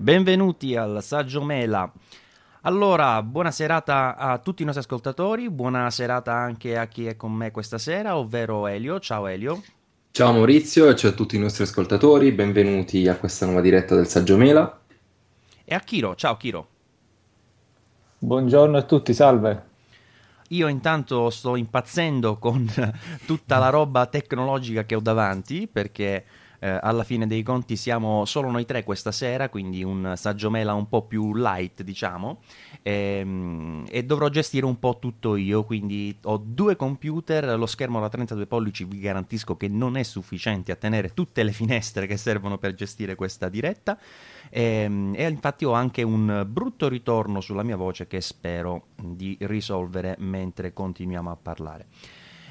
Benvenuti al Saggio Mela. Allora, buona serata a tutti i nostri ascoltatori, buona serata anche a chi è con me questa sera, ovvero Elio. Ciao Elio. Ciao Maurizio e ciao a tutti i nostri ascoltatori, benvenuti a questa nuova diretta del Saggio Mela. E a Chiro, ciao Chiro. Buongiorno a tutti, salve. Io intanto sto impazzendo con tutta la roba tecnologica che ho davanti perché eh, alla fine dei conti siamo solo noi tre questa sera, quindi un saggio mela un po' più light, diciamo, e, ehm, e, dovrò gestire un po' tutto io, quindi ho due computer, lo schermo da 32 pollici vi garantisco che non è sufficiente a tenere tutte le finestre che servono per gestire questa diretta e, ehm, e infatti ho anche un brutto ritorno sulla mia voce che spero di risolvere mentre continuiamo a parlare.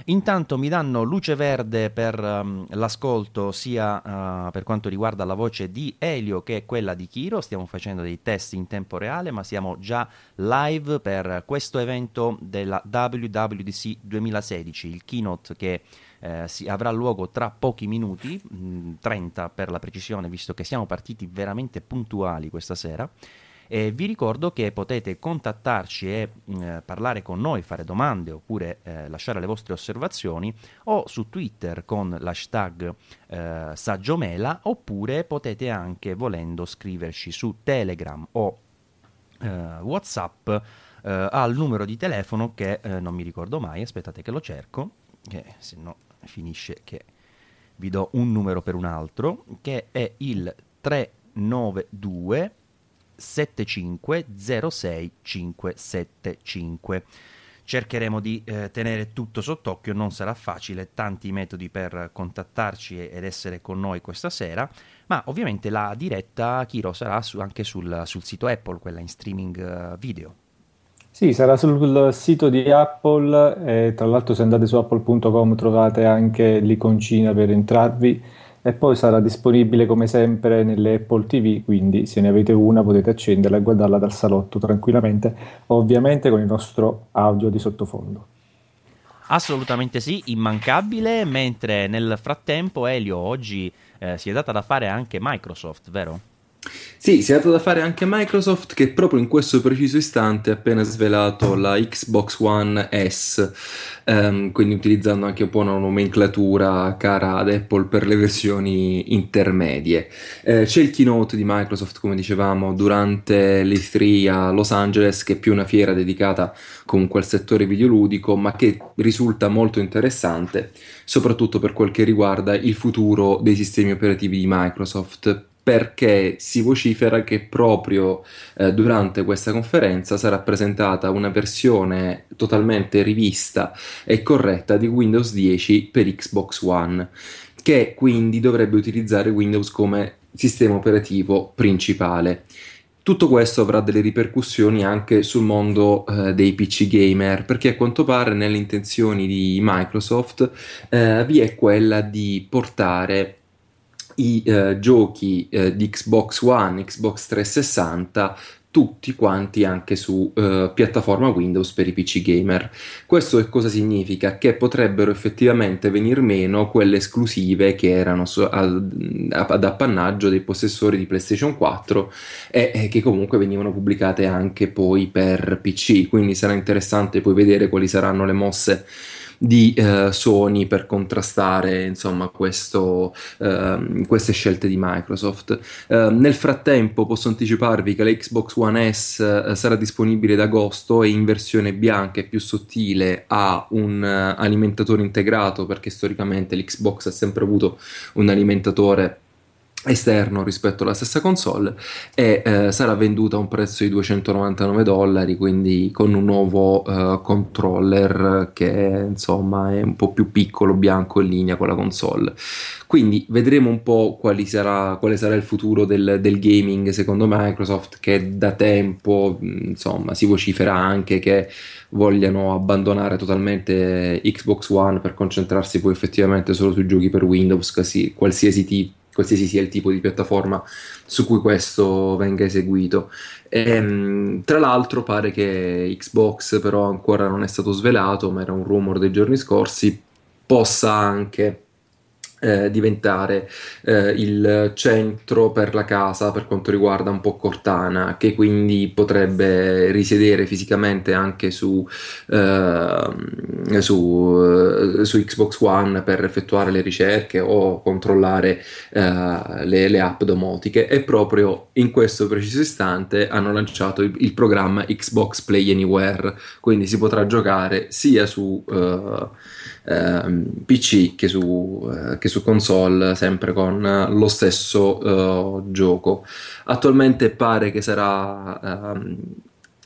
Intanto mi danno luce verde per um, l'ascolto sia uh, per quanto riguarda la voce di Elio che quella di Kiro. Stiamo facendo dei test in tempo reale, ma siamo già live per questo evento della WWDC 2016, il keynote che eh, si, avrà luogo tra pochi minuti, mh, 30 per la precisione, visto che siamo partiti veramente puntuali questa sera. E vi ricordo che potete contattarci e eh, parlare con noi, fare domande oppure eh, lasciare le vostre osservazioni o su Twitter con l'hashtag eh, Saggiomela oppure potete anche volendo scriverci su Telegram o eh, Whatsapp eh, al numero di telefono che non mi ricordo mai, aspettate che lo cerco, che se no finisce che vi do un numero per un altro, che è il 392 7506575. Cercheremo di eh, tenere tutto sott'occhio, non sarà facile, tanti metodi per contattarci ed essere con noi questa sera, ma ovviamente la diretta Kiro sarà su, anche sul, sul, sito Apple, quella in streaming uh, video. Sì, sarà sul sito di Apple e tra l'altro se andate su apple.com trovate anche l'iconcina per entrarvi e poi sarà disponibile come sempre nelle Apple TV, quindi se ne avete una potete accenderla e guardarla dal salotto tranquillamente, ovviamente con il nostro audio di sottofondo. Assolutamente sì, immancabile, mentre nel frattempo Elio oggi eh, si è data da fare anche Microsoft, vero? Sì, si è dato da fare anche Microsoft che proprio in questo preciso istante ha appena svelato la Xbox One S, um, quindi utilizzando anche un po' una nomenclatura cara ad Apple per le versioni intermedie. Eh, c'è il keynote di Microsoft, come dicevamo, durante l'E3 a Los Angeles, che è più una fiera dedicata comunque al settore videoludico, ma che risulta molto interessante, soprattutto per quel che riguarda il futuro dei sistemi operativi di Microsoft perché si vocifera che proprio eh, durante questa conferenza sarà presentata una versione totalmente rivista e corretta di Windows 10 per Xbox One, che quindi dovrebbe utilizzare Windows come sistema operativo principale. Tutto questo avrà delle ripercussioni anche sul mondo eh, dei PC gamer, perché a quanto pare nelle intenzioni di Microsoft eh, vi è quella di portare i eh, giochi eh, di Xbox One, Xbox 360 tutti quanti anche su uh, piattaforma Windows per i PC gamer. Questo che cosa significa? Che potrebbero effettivamente venir meno quelle esclusive che erano su, ad, ad, appannaggio dei possessori di PlayStation 4 e, e, che comunque venivano pubblicate anche poi per PC. Quindi sarà interessante poi vedere quali saranno le mosse di eh, Sony per contrastare insomma questo, eh, queste scelte di Microsoft. Eh, nel frattempo posso anticiparvi che la Xbox One S eh, sarà disponibile ad agosto e in versione bianca e più sottile ha un uh, alimentatore integrato perché storicamente l'Xbox ha sempre avuto un alimentatore esterno rispetto alla stessa console e eh, sarà venduta a un prezzo di 299 dollari quindi con un nuovo uh, controller che insomma è un po' più piccolo bianco in linea con la console. Quindi vedremo un po' sarà, quale sarà il futuro del, del, gaming secondo Microsoft che da tempo insomma si vocifera anche che vogliano abbandonare totalmente Xbox One per concentrarsi poi effettivamente solo sui giochi per Windows quasi, qualsiasi tipo qualsiasi sia il tipo di piattaforma su cui questo venga eseguito. E, ehm, tra l'altro pare che Xbox però ancora non è stato svelato, ma era un rumor dei giorni scorsi, possa anche eh, diventare eh, il centro per la casa per quanto riguarda un po' Cortana, che quindi potrebbe risiedere fisicamente anche su, eh, su, su Xbox One per effettuare le ricerche o controllare eh, le, le, app domotiche. E proprio in questo preciso istante hanno lanciato il, il programma Xbox Play Anywhere, quindi si potrà giocare sia su eh, Ehm, PC che su, eh, che su, console, sempre con lo stesso uh, gioco. Attualmente pare che sarà ehm,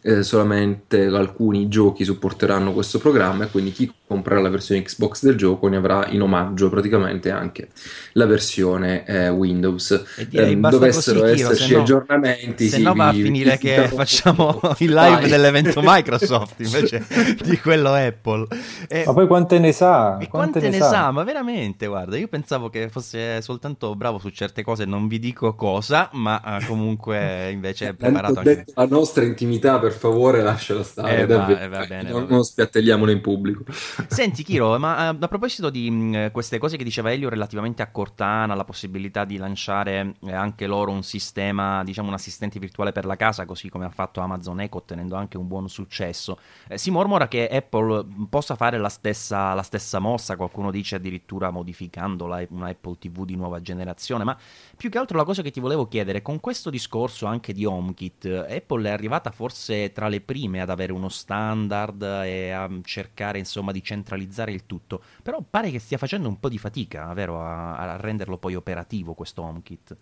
eh, solamente alcuni giochi supporteranno questo programma e quindi chi comprerà la versione Xbox del gioco ne avrà in omaggio praticamente anche la versione eh, Windows. E direi eh, dovessero così, esserci no, aggiornamenti, se sì, no va a finire che facciamo il live Vai. dell'evento Microsoft invece di quello Apple. E, ma poi quante ne sa? E quante, quante ne, sa? sa? Ma veramente, guarda, io pensavo che fosse soltanto bravo su certe cose, non vi dico cosa, ma uh, comunque invece è preparato anche... La nostra intimità per favore lasciala stare. Eh, va, eh, va bene, non, non spiattelliamolo in pubblico. Senti, Kiro, ma uh, a proposito di mh, queste cose che diceva Elio relativamente a Cortana, la possibilità di lanciare eh, anche loro un sistema, diciamo un assistente virtuale per la casa, così come ha fatto Amazon Echo, ottenendo anche un buon successo. Eh, si mormora che Apple possa fare la stessa, la stessa mossa, qualcuno dice addirittura modificando la, una Apple TV di nuova generazione, ma più che altro la cosa che ti volevo chiedere, con questo discorso anche di HomeKit, Apple è arrivata forse tra le prime ad avere uno standard e a cercare insomma di centralizzare il tutto, però pare che stia facendo un po' di fatica, vero, a, a renderlo poi operativo questo HomeKit.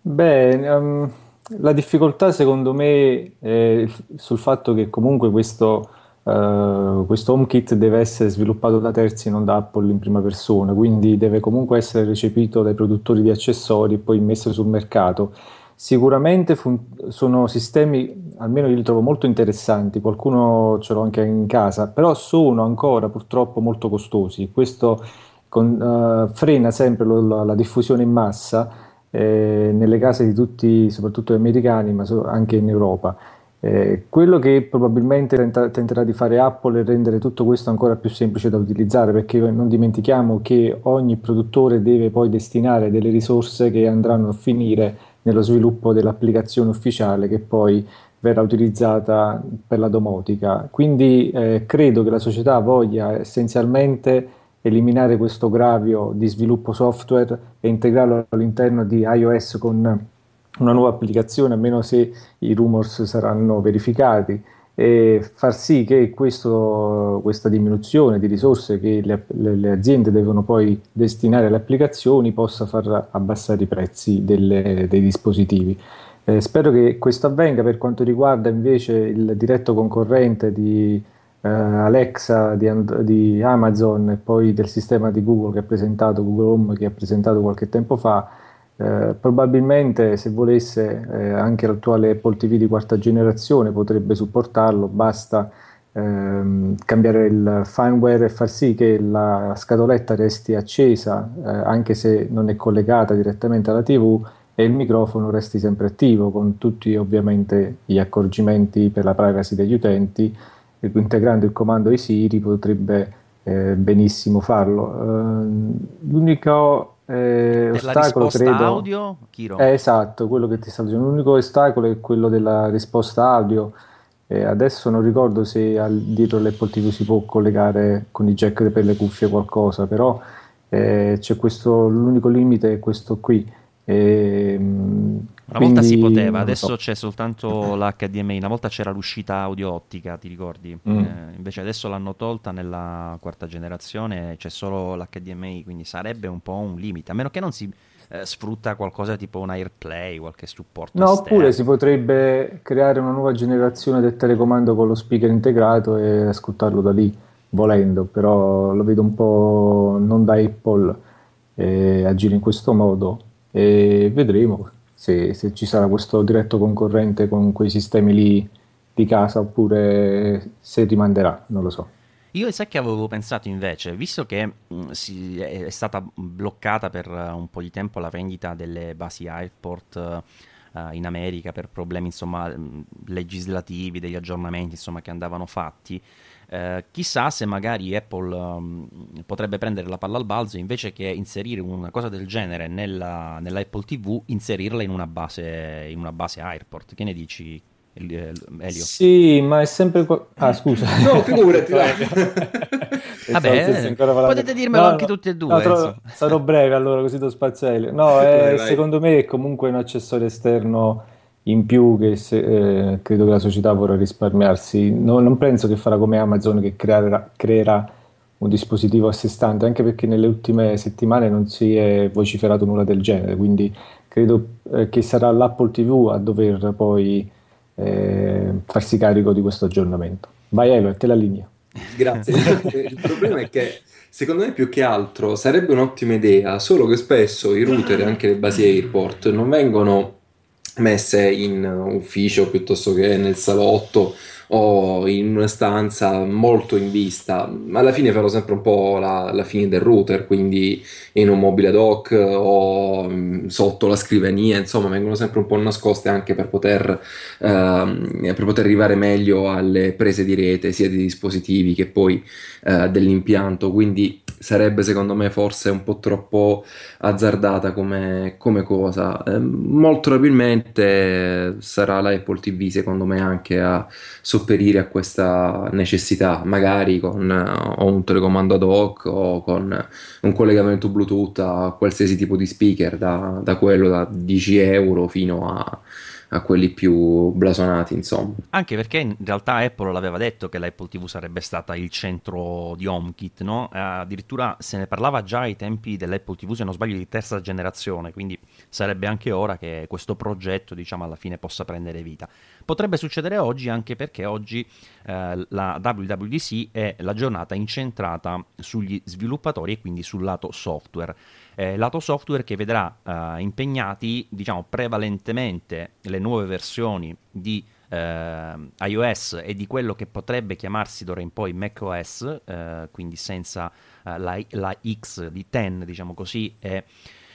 Beh, um, la difficoltà secondo me è sul fatto che comunque questo Uh, questo HomeKit deve essere sviluppato da terzi, non da Apple in prima persona, quindi deve comunque essere recepito dai produttori di accessori e poi messo sul mercato. Sicuramente fun- sono sistemi, almeno io li trovo molto interessanti, qualcuno ce l'ho anche in casa, però sono ancora purtroppo molto costosi. Questo con, uh, frena sempre lo, la, la, diffusione in massa eh, nelle case di tutti, soprattutto americani, ma so- anche in Europa. Eh, quello che probabilmente tenta, tenterà di fare Apple è rendere tutto questo ancora più semplice da utilizzare, perché non dimentichiamo che ogni produttore deve poi destinare delle risorse che andranno a finire nello sviluppo dell'applicazione ufficiale che poi verrà utilizzata per la domotica. Quindi eh, credo che la società voglia essenzialmente eliminare questo gravio di sviluppo software e integrarlo all'interno di iOS con una nuova applicazione, a meno se i rumors saranno verificati, e far sì che questo, questa diminuzione di risorse che le, le, le, aziende devono poi destinare alle applicazioni possa far abbassare i prezzi delle, dei dispositivi. Eh, spero che questo avvenga per quanto riguarda invece il diretto concorrente di eh, Alexa di, di Amazon e poi del sistema di Google che ha presentato, Google Home che ha presentato qualche tempo fa eh, probabilmente se volesse eh, anche l'attuale Apple TV di quarta generazione potrebbe supportarlo, basta ehm, cambiare il firmware e far sì che la scatoletta resti accesa eh, anche se non è collegata direttamente alla TV e il microfono resti sempre attivo con tutti ovviamente gli accorgimenti per la privacy degli utenti integrando il comando di Siri potrebbe eh, benissimo farlo. Uh, l'unico eh, ostacolo credo audio Chiro. Eh, esatto, quello che ti sto dicendo. L'unico ostacolo è quello della risposta audio. Eh, adesso non ricordo se al, dietro l'Apple TV si può collegare con i jack per le cuffie qualcosa, però eh, c'è questo, l'unico limite è questo qui. E, una volta si poteva, adesso so. c'è soltanto l'HDMI, una volta c'era l'uscita audio ottica, ti ricordi? Mm. Eh, invece adesso l'hanno tolta nella quarta generazione, c'è solo l'HDMI, quindi sarebbe un po' un limite, a meno che non si eh, sfrutta qualcosa tipo un AirPlay, qualche supporto. No, esterno. oppure si potrebbe creare una nuova generazione del telecomando con lo speaker integrato e ascoltarlo da lì, volendo, però lo vedo un po' non da Apple eh, agire in questo modo e vedremo se, se, ci sarà questo diretto concorrente con quei sistemi lì di casa oppure se rimanderà, non lo so. Io sai che avevo pensato invece, visto che mh, mm, si, è, stata bloccata per un po' di tempo la vendita delle basi Airport uh, in America per problemi insomma, legislativi, degli aggiornamenti insomma, che andavano fatti. Uh, chissà se magari Apple um, potrebbe prendere la palla al balzo invece che inserire una cosa del genere nella, nella Apple TV, inserirla in una base, in una base Airport. Che ne dici, Elio? Sì, ma è sempre. Qua... Ah, scusa. no, figurati. Vabbè, potete dirmelo no, anche no, tutti e due. No, sarò breve allora, così do spazio a Elio. No, è, secondo me è comunque un accessorio esterno in più che se, eh, credo che la società vorrà risparmiarsi. No, non penso che farà come Amazon che creerà, creerà un dispositivo a sé stante, anche perché nelle ultime settimane non si è vociferato nulla del genere, quindi credo eh, che sarà l'Apple TV a dover poi eh, farsi carico di questo aggiornamento. Vai Elo, a te la linea. Grazie. Il problema è che secondo me più che altro sarebbe un'ottima idea, solo che spesso i router e anche le basi airport non vengono messe in ufficio piuttosto che nel salotto o in una stanza molto in vista, alla fine farò sempre un po' la, la, fine del router, quindi in un mobile ad hoc o mm, sotto la scrivania, insomma, vengono sempre un po' nascoste anche per poter, ehm, per poter arrivare meglio alle prese di rete, sia di dispositivi che poi eh, dell'impianto. Quindi sarebbe secondo me forse un po' troppo azzardata come, come cosa. Eh, molto probabilmente sarà la Apple TV secondo me anche a sopperire a questa necessità, magari con uh, un telecomando ad hoc o con un collegamento Bluetooth a qualsiasi tipo di speaker, da, da quello da 10 euro fino a a quelli più blasonati, insomma. Anche perché in realtà Apple l'aveva detto che l'Apple TV sarebbe stata il centro di HomeKit, no? Eh, addirittura se ne parlava già ai tempi dell'Apple TV, se non sbaglio, di terza generazione, quindi sarebbe anche ora che questo progetto, diciamo, alla fine possa prendere vita. Potrebbe succedere oggi anche perché oggi eh, la WWDC è la giornata incentrata sugli sviluppatori e quindi sul lato software eh, lato software che vedrà eh, impegnati diciamo prevalentemente le nuove versioni di eh, iOS e di quello che potrebbe chiamarsi d'ora in poi macOS, eh, quindi senza eh, la, la, X di 10, diciamo così, e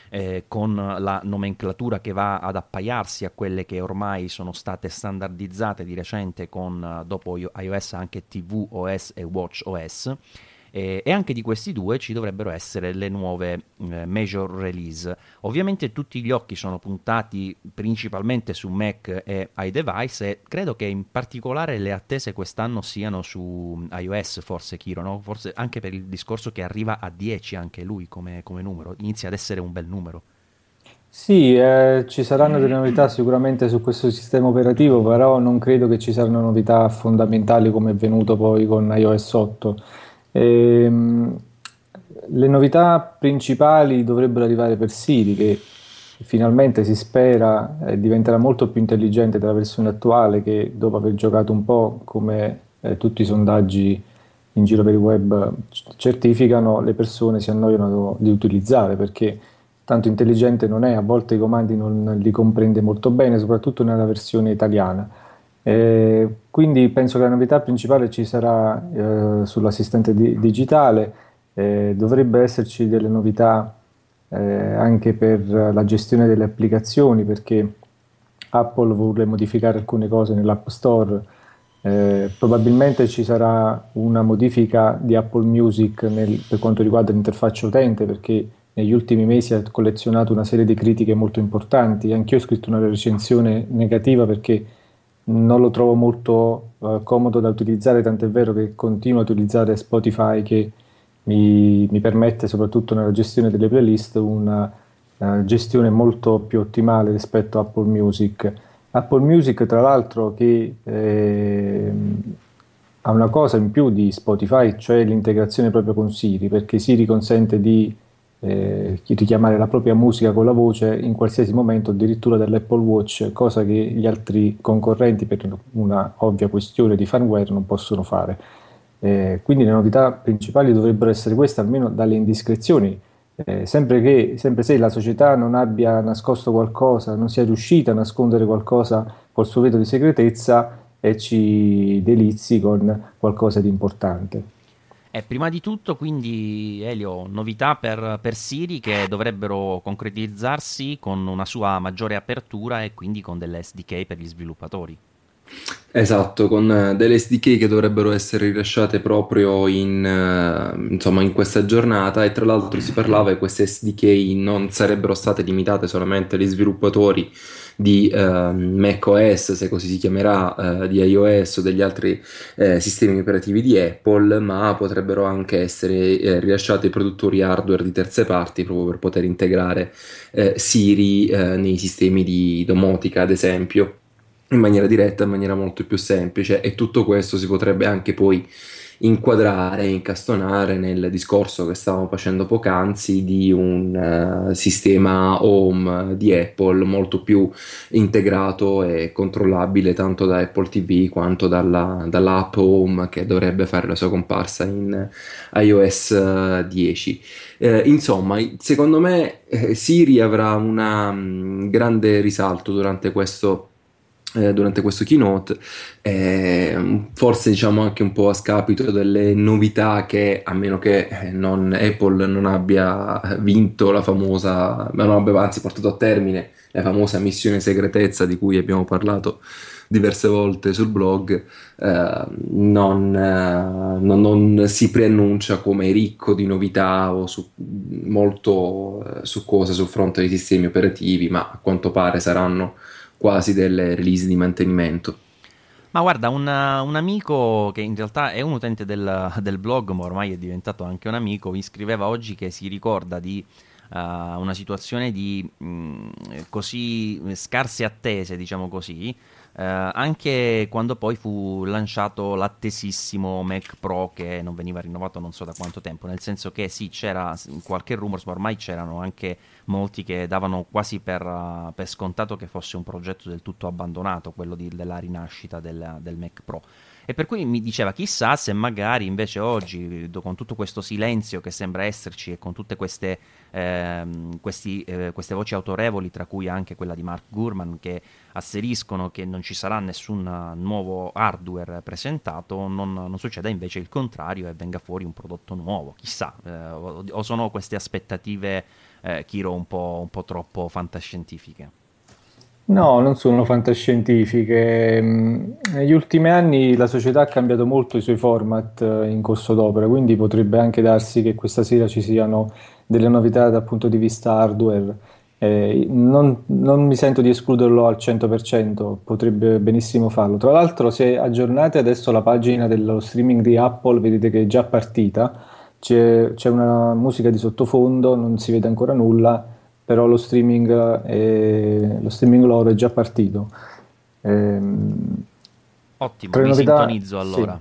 eh, con la nomenclatura che va ad appaiarsi a quelle che ormai sono state standardizzate di recente con dopo iOS anche tvOS e watchOS eh, e anche di questi due ci dovrebbero essere le nuove eh, major release. Ovviamente tutti gli occhi sono puntati principalmente su Mac e iDevice e credo che in particolare le attese quest'anno siano su iOS forse Kiro, no? forse anche per il discorso che arriva a 10 anche lui come, come numero, inizia ad essere un bel numero. Sì, eh, ci saranno delle novità sicuramente su questo sistema operativo, però non credo che ci saranno novità fondamentali come è venuto poi con iOS 8. Ehm, le novità principali dovrebbero arrivare per Siri, che finalmente si spera eh, diventerà molto più intelligente della versione attuale, che dopo aver giocato un po' come eh, tutti i sondaggi in giro per il web certificano, le persone si annoiano di utilizzare perché tanto intelligente non è, a volte i comandi non li comprende molto bene, soprattutto nella versione italiana. Eh, quindi penso che la novità principale ci sarà eh, sull'assistente di- digitale, eh, dovrebbe esserci delle novità eh, anche per la gestione delle applicazioni perché Apple vuole modificare alcune cose nell'App Store. Eh, probabilmente ci sarà una modifica di Apple Music nel, per quanto riguarda l'interfaccia utente perché negli ultimi mesi ha collezionato una serie di critiche molto importanti. Anch'io ho scritto una recensione negativa perché non lo trovo molto uh, comodo da utilizzare, tant'è vero che continuo a utilizzare Spotify che mi, mi permette soprattutto nella gestione delle playlist una uh, gestione molto più ottimale rispetto a Apple Music. Apple Music tra l'altro che eh, ha una cosa in più di Spotify, cioè l'integrazione proprio con Siri, perché Siri consente di eh, richiamare la propria musica con la voce in qualsiasi momento, addirittura dall'Apple Watch, cosa che gli altri concorrenti per una ovvia questione di firmware non possono fare. Eh, quindi le novità principali dovrebbero essere queste, almeno dalle indiscrezioni. Eh, sempre, che, sempre se la società non abbia nascosto qualcosa, non sia riuscita a nascondere qualcosa col suo veto di segretezza e ci delizi con qualcosa di importante. Eh, prima di tutto, quindi, Elio, novità per, per, Siri che dovrebbero concretizzarsi con una sua maggiore apertura e quindi con delle SDK per gli sviluppatori. Esatto, con eh, delle SDK che dovrebbero essere rilasciate proprio in, uh, insomma, in questa giornata e tra l'altro si parlava che queste SDK non sarebbero state limitate solamente agli sviluppatori di uh, macOS, se così si chiamerà, uh, di iOS o degli altri uh, sistemi operativi di Apple, ma potrebbero anche essere eh, rilasciate ai produttori hardware di terze parti proprio per poter integrare Siri nei sistemi di domotica, ad esempio in maniera diretta, in maniera molto più semplice. E tutto questo si potrebbe anche poi inquadrare, incastonare nel discorso che stavamo facendo poc'anzi di un uh, sistema home di Apple molto più integrato e controllabile tanto da Apple TV quanto dalla, dall'app home che dovrebbe fare la sua comparsa in iOS 10. Eh, insomma, secondo me eh, Siri avrà un grande risalto durante questo eh, durante questo keynote, eh, forse diciamo anche un po' a scapito delle novità che a meno che eh, non, Apple non abbia vinto la famosa, ma non abbia anzi portato a termine la famosa missione segretezza di cui abbiamo parlato diverse volte sul blog, eh, non, eh, non, non, si preannuncia come ricco di novità o su, molto eh, su cose sul fronte dei sistemi operativi, ma a quanto pare saranno quasi delle release di mantenimento. Ma guarda, un, un, amico che in realtà è un utente del, del, blog, ma ormai è diventato anche un amico, mi scriveva oggi che si ricorda di uh, una situazione di mh, mm, così scarse attese, diciamo così, eh, anche quando poi fu lanciato l'attesissimo Mac Pro che non veniva rinnovato non so da quanto tempo, nel senso che sì, c'era qualche rumors, ma ormai c'erano anche molti che davano quasi per, uh, per scontato che fosse un progetto del tutto abbandonato, quello di, della rinascita del, del Mac Pro. E per cui mi diceva chissà se magari invece oggi, con tutto questo silenzio che sembra esserci e con tutte queste, ehm, questi, eh, queste voci autorevoli, tra cui anche quella di Mark Gurman, che asseriscono che non ci sarà nessun nuovo hardware presentato, non, non succeda invece il contrario e venga fuori un prodotto nuovo. Chissà, eh, o, sono queste aspettative, eh, Kiro, un po', un po' troppo fantascientifiche? No, non sono fantascientifiche. Mm, negli ultimi anni la società ha cambiato molto i suoi format eh, in corso d'opera, quindi potrebbe anche darsi che questa sera ci siano delle novità dal punto di vista hardware. Eh, non, non, mi sento di escluderlo al 100%, potrebbe benissimo farlo. Tra l'altro, se aggiornate adesso la pagina dello streaming di Apple, vedete che è già partita, c'è, c'è una musica di sottofondo, non si vede ancora nulla però lo streaming, è, lo streaming loro è già partito. Ehm, Ottimo, mi novità, sintonizzo allora.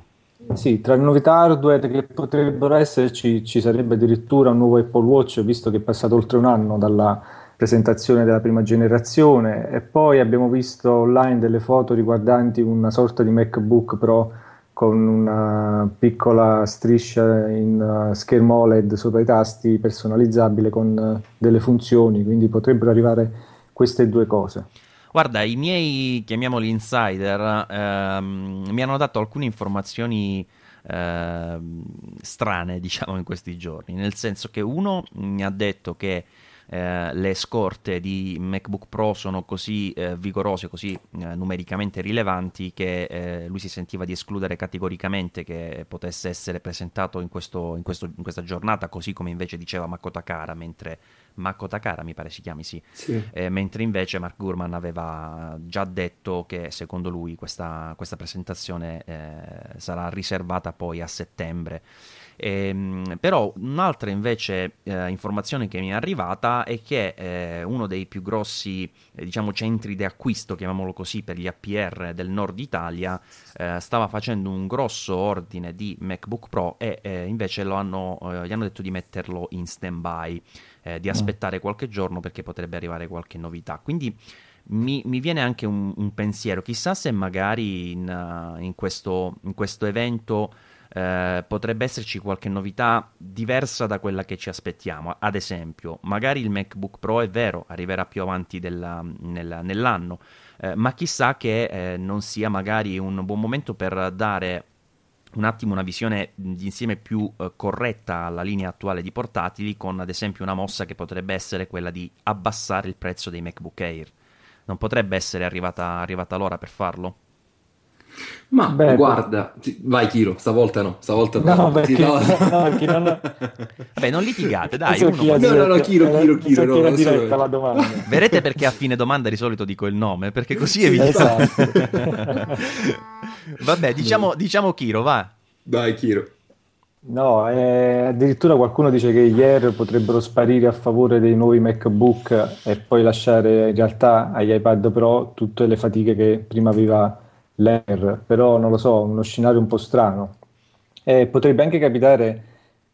Sì, sì, tra le novità hardware che potrebbero esserci ci sarebbe addirittura un nuovo Apple Watch, visto che è passato oltre un anno dalla presentazione della prima generazione e poi abbiamo visto online delle foto riguardanti una sorta di MacBook Pro con una piccola striscia in uh, schermo OLED sopra i tasti personalizzabile con uh, delle funzioni, quindi potrebbero arrivare queste due cose. Guarda, i miei, chiamiamoli insider, ehm, mi hanno dato alcune informazioni eh, strane, diciamo, in questi giorni, nel senso che uno mi ha detto che eh, le scorte di MacBook Pro sono così eh, vigorose, così eh, numericamente rilevanti che eh, lui si sentiva di escludere categoricamente che potesse essere presentato in, questo, in, questo, in questa giornata, così come invece diceva Mako Takara, mentre Mako Takara mi pare si chiami sì, sì. Eh, mentre invece Mark Gurman aveva già detto che secondo lui questa, questa presentazione sarà riservata poi a settembre Ehm, però un'altra invece eh, informazione che mi è arrivata è che eh, uno dei più grossi eh, diciamo, centri di acquisto, chiamiamolo così, per gli APR del nord Italia eh, stava facendo un grosso ordine di MacBook Pro e eh, invece hanno, eh, gli hanno detto di metterlo in stand-by, di mm. aspettare qualche giorno perché potrebbe arrivare qualche novità. Quindi mi, mi, viene anche un, un, pensiero, chissà se magari in, in, questo, in questo evento eh, potrebbe esserci qualche novità diversa da quella che ci aspettiamo. Ad esempio, magari il MacBook Pro è vero, arriverà più avanti della, nella, nell'anno, eh, ma chissà che eh, non sia magari un buon momento per dare un attimo una visione d'insieme più eh, corretta alla linea attuale di portatili, con ad esempio una mossa che potrebbe essere quella di abbassare il prezzo dei MacBook Air. Non potrebbe essere arrivata, arrivata l'ora per farlo? Ma Beh, guarda, vai Kiro, stavolta no, stavolta no. No, perché, no. no, perché non... Beh, non litigate, dai. So uno no, no, no, Kiro, Kiro, Kiro. No, no, diretta la domanda. Vedete perché a fine domanda di solito dico il nome? Perché così evito. Esatto. Vabbè, diciamo, diciamo Kiro, va. Vai Kiro. No, eh, addirittura qualcuno dice che gli Air potrebbero sparire a favore dei nuovi MacBook e poi lasciare in realtà agli iPad Pro tutte le fatiche che prima aveva l'Air, però non lo so, uno scenario un po' strano. E potrebbe anche capitare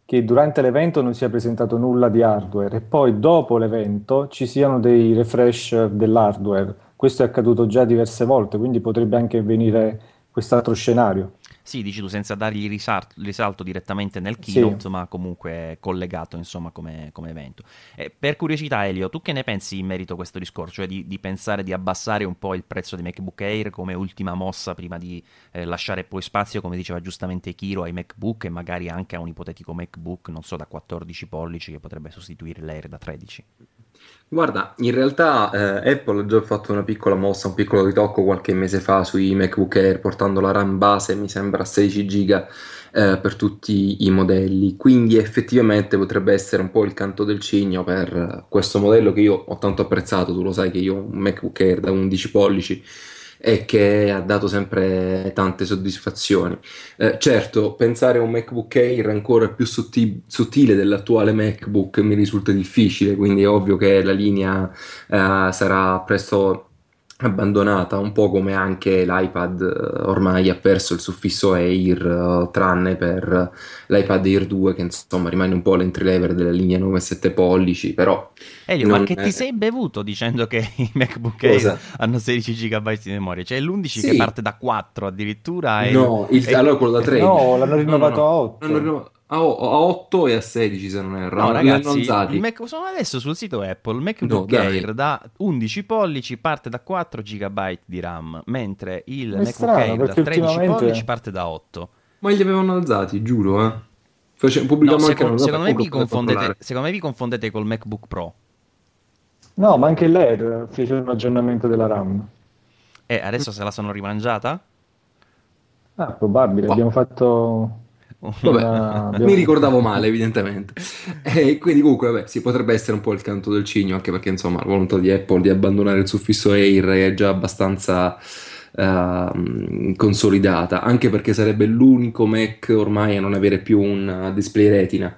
che durante l'evento non sia presentato nulla di hardware e poi dopo l'evento ci siano dei refresh dell'hardware. Questo è accaduto già diverse volte, quindi potrebbe anche avvenire quest'altro scenario. Sì, dici tu senza dargli risalto, risalto direttamente nel keynote, sì. ma comunque collegato insomma come, come evento. Eh, per curiosità, Elio, tu che ne pensi in merito a questo discorso? Cioè di, di, pensare di abbassare un po' il prezzo dei MacBook Air come ultima mossa prima di eh, lasciare poi spazio, come diceva giustamente Kiro, ai MacBook e magari anche a un ipotetico MacBook, non so, da 14 pollici che potrebbe sostituire l'Air da 13? Guarda, in realtà eh, Apple ha già fatto una piccola mossa, un piccolo ritocco qualche mese fa sui MacBook Air, portando la RAM base, mi sembra, a 16 GB eh, per tutti i modelli. Quindi effettivamente potrebbe essere un po' il canto del cigno per questo modello che io ho tanto apprezzato. Tu lo sai che io ho un MacBook Air da 11 pollici e che ha dato sempre tante soddisfazioni. Eh, certo, pensare a un MacBook Air ancora più sotti- sottile dell'attuale MacBook mi risulta difficile, quindi è ovvio che la linea eh, sarà presto abbandonata, un po' come anche l'iPad eh, ormai ha perso il suffisso Air, uh, tranne per l'iPad Air 2 che insomma rimane un po' l'entry level della linea 9-7 pollici, però... Elio, ma che è... ti sei bevuto dicendo che i MacBook Air hanno 16 GB di memoria? Cioè l'11 sì. che parte da 4 addirittura? No, il... allora quello da 13. No, l'hanno rinnovato no, no, no. a 8. L'hanno rinnovato a, 8 e a 16 se non erro. No, ragazzi, Mac, sono adesso sul sito Apple. Il MacBook no, Air da 11 pollici parte da 4 GB di RAM, mentre il MacBook strano, Air da 13 ultimamente... pollici parte da 8. Ma li avevano alzati, giuro, eh. Face, no, secondo, secondo, me vi confondete, secondo me vi confondete col MacBook Pro. No, ma anche l'Air fece un aggiornamento della RAM. E adesso se la sono rimangiata? Ah, probabile, wow. abbiamo fatto Vabbè, mi ricordavo male, evidentemente. E quindi, comunque, vabbè, si potrebbe essere un po' il canto del cigno, anche perché, insomma, la volontà di Apple di abbandonare il suffisso Air è già abbastanza uh, consolidata, anche perché sarebbe l'unico Mac ormai a non avere più un display retina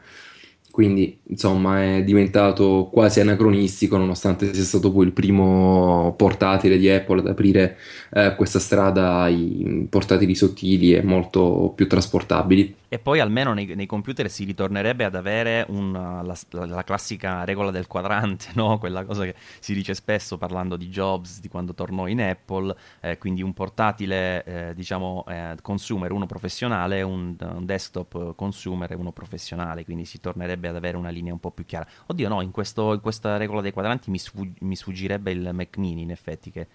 quindi insomma è diventato quasi anacronistico nonostante sia stato poi il primo portatile di Apple ad aprire eh, questa strada ai portatili sottili e molto più trasportabili. E poi almeno nei, nei computer si ritornerebbe ad avere una, la, la, la, classica regola del quadrante, no? quella cosa che si dice spesso parlando di Jobs, di quando tornò in Apple, eh, quindi un portatile eh, diciamo eh, consumer, uno professionale, un, un desktop consumer e uno professionale, quindi si tornerebbe ad avere una linea un po' più chiara. Oddio no, in, questo, in questa regola dei quadranti mi, sfug- mi sfuggirebbe il Mac mini in effetti che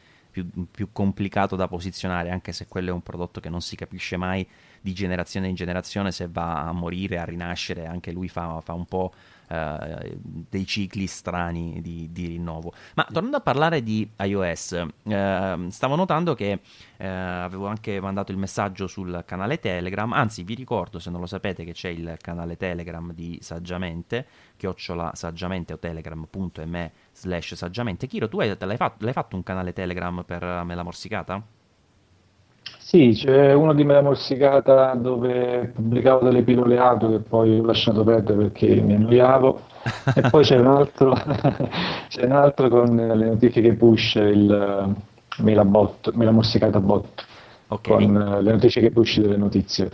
più, più, complicato da posizionare, anche se quello è un prodotto che non si capisce mai di generazione in generazione se va a morire, a rinascere, anche lui fa, fa un po' eh, dei cicli strani di, di, rinnovo. Ma tornando a parlare di iOS, eh, stavo notando che eh, avevo anche mandato il messaggio sul canale Telegram, anzi vi ricordo se non lo sapete che c'è il canale Telegram di Saggiamente, chiocciola saggiamente o telegram.me slash saggiamente. Chiro, tu hai, l'hai, fatto, l'hai fatto un canale Telegram per Mela Morsicata? Sì, c'è uno di Mela Morsicata dove pubblicavo delle pillole audio che poi ho lasciato perdere perché mi annoiavo e poi c'è un altro, c'è un altro con le notifiche push, il Mela, bot, Mela Morsicata bot, okay. con le notifiche push delle notizie.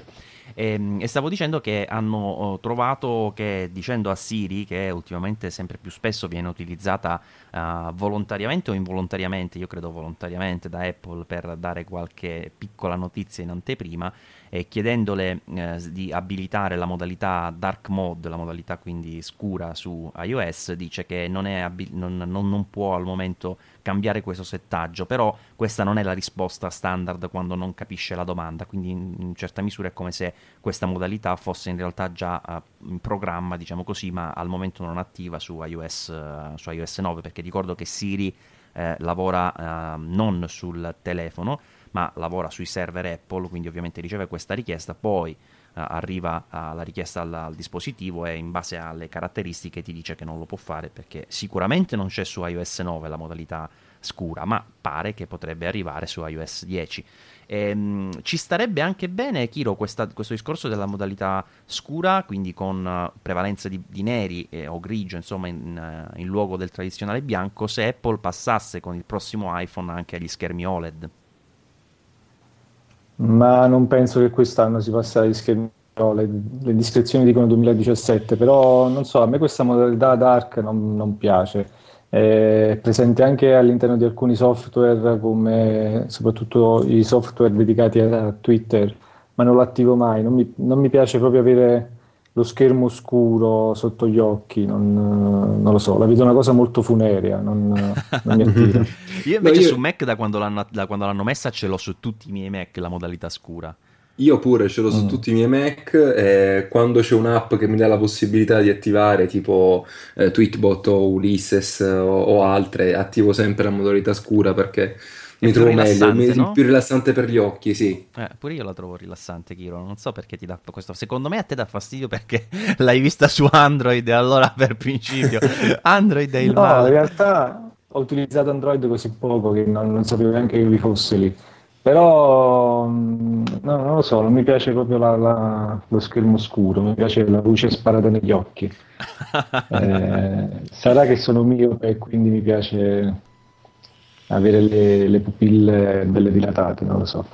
E, ehm, e, stavo dicendo che hanno oh, trovato che dicendo a Siri, che ultimamente sempre più spesso viene utilizzata uh, volontariamente o involontariamente, io credo volontariamente da Apple per dare qualche piccola notizia in anteprima, e chiedendole eh, di abilitare la modalità dark mode, la modalità quindi scura su iOS, dice che non, abil- non, non, non può al momento cambiare questo settaggio, però questa non è la risposta standard quando non capisce la domanda, quindi in, certa misura è come se questa modalità fosse in realtà già uh, in programma, diciamo così, ma al momento non attiva su iOS, uh, su iOS 9, perché ricordo che Siri eh, lavora uh, non sul telefono, ma lavora sui server Apple, quindi ovviamente riceve questa richiesta, poi arriva la richiesta al, al, dispositivo e in base alle caratteristiche ti dice che non lo può fare perché sicuramente non c'è su iOS 9 la modalità scura, ma pare che potrebbe arrivare su iOS 10. E, ehm, ci starebbe anche bene, Kiro, questa, questo discorso della modalità scura, quindi con uh, prevalenza di, di neri eh, o grigio, insomma, in, uh, in luogo del tradizionale bianco, se Apple passasse con il prossimo iPhone anche agli schermi OLED. Ma non penso che quest'anno si passerà agli schermi le, le descrizioni dicono 2017, però non so, a me questa modalità dark non, non piace è presente anche all'interno di alcuni software, come soprattutto i software dedicati a Twitter, ma non lo attivo mai. Non mi, non mi piace proprio avere lo schermo scuro sotto gli occhi, non, non, lo so, la vedo una cosa molto funerea, non, non mi attira. io invece no, io... su Mac da quando, da quando l'hanno messa ce l'ho su tutti i miei Mac la modalità scura. Io pure ce l'ho su mm. tutti i miei Mac e quando c'è un'app che mi dà la possibilità di attivare tipo eh, Tweetbot o Ulysses o, o, altre, attivo sempre la modalità scura perché mi trovo meglio, mi, no? più rilassante per gli occhi, sì. Eh, pure io la trovo rilassante, Kiro, non so perché ti dà questo. Secondo me a te dà fastidio perché l'hai vista su Android e allora per principio Android è il no, male. in realtà ho utilizzato Android così poco che non, non sapevo neanche che vi fosse lì. Però mm, no, non lo so, non mi piace proprio la, la, lo schermo scuro, mi piace la luce sparata negli occhi. eh, sarà che sono mio e quindi mi piace avere le, le pupille belle dilatate, non lo so.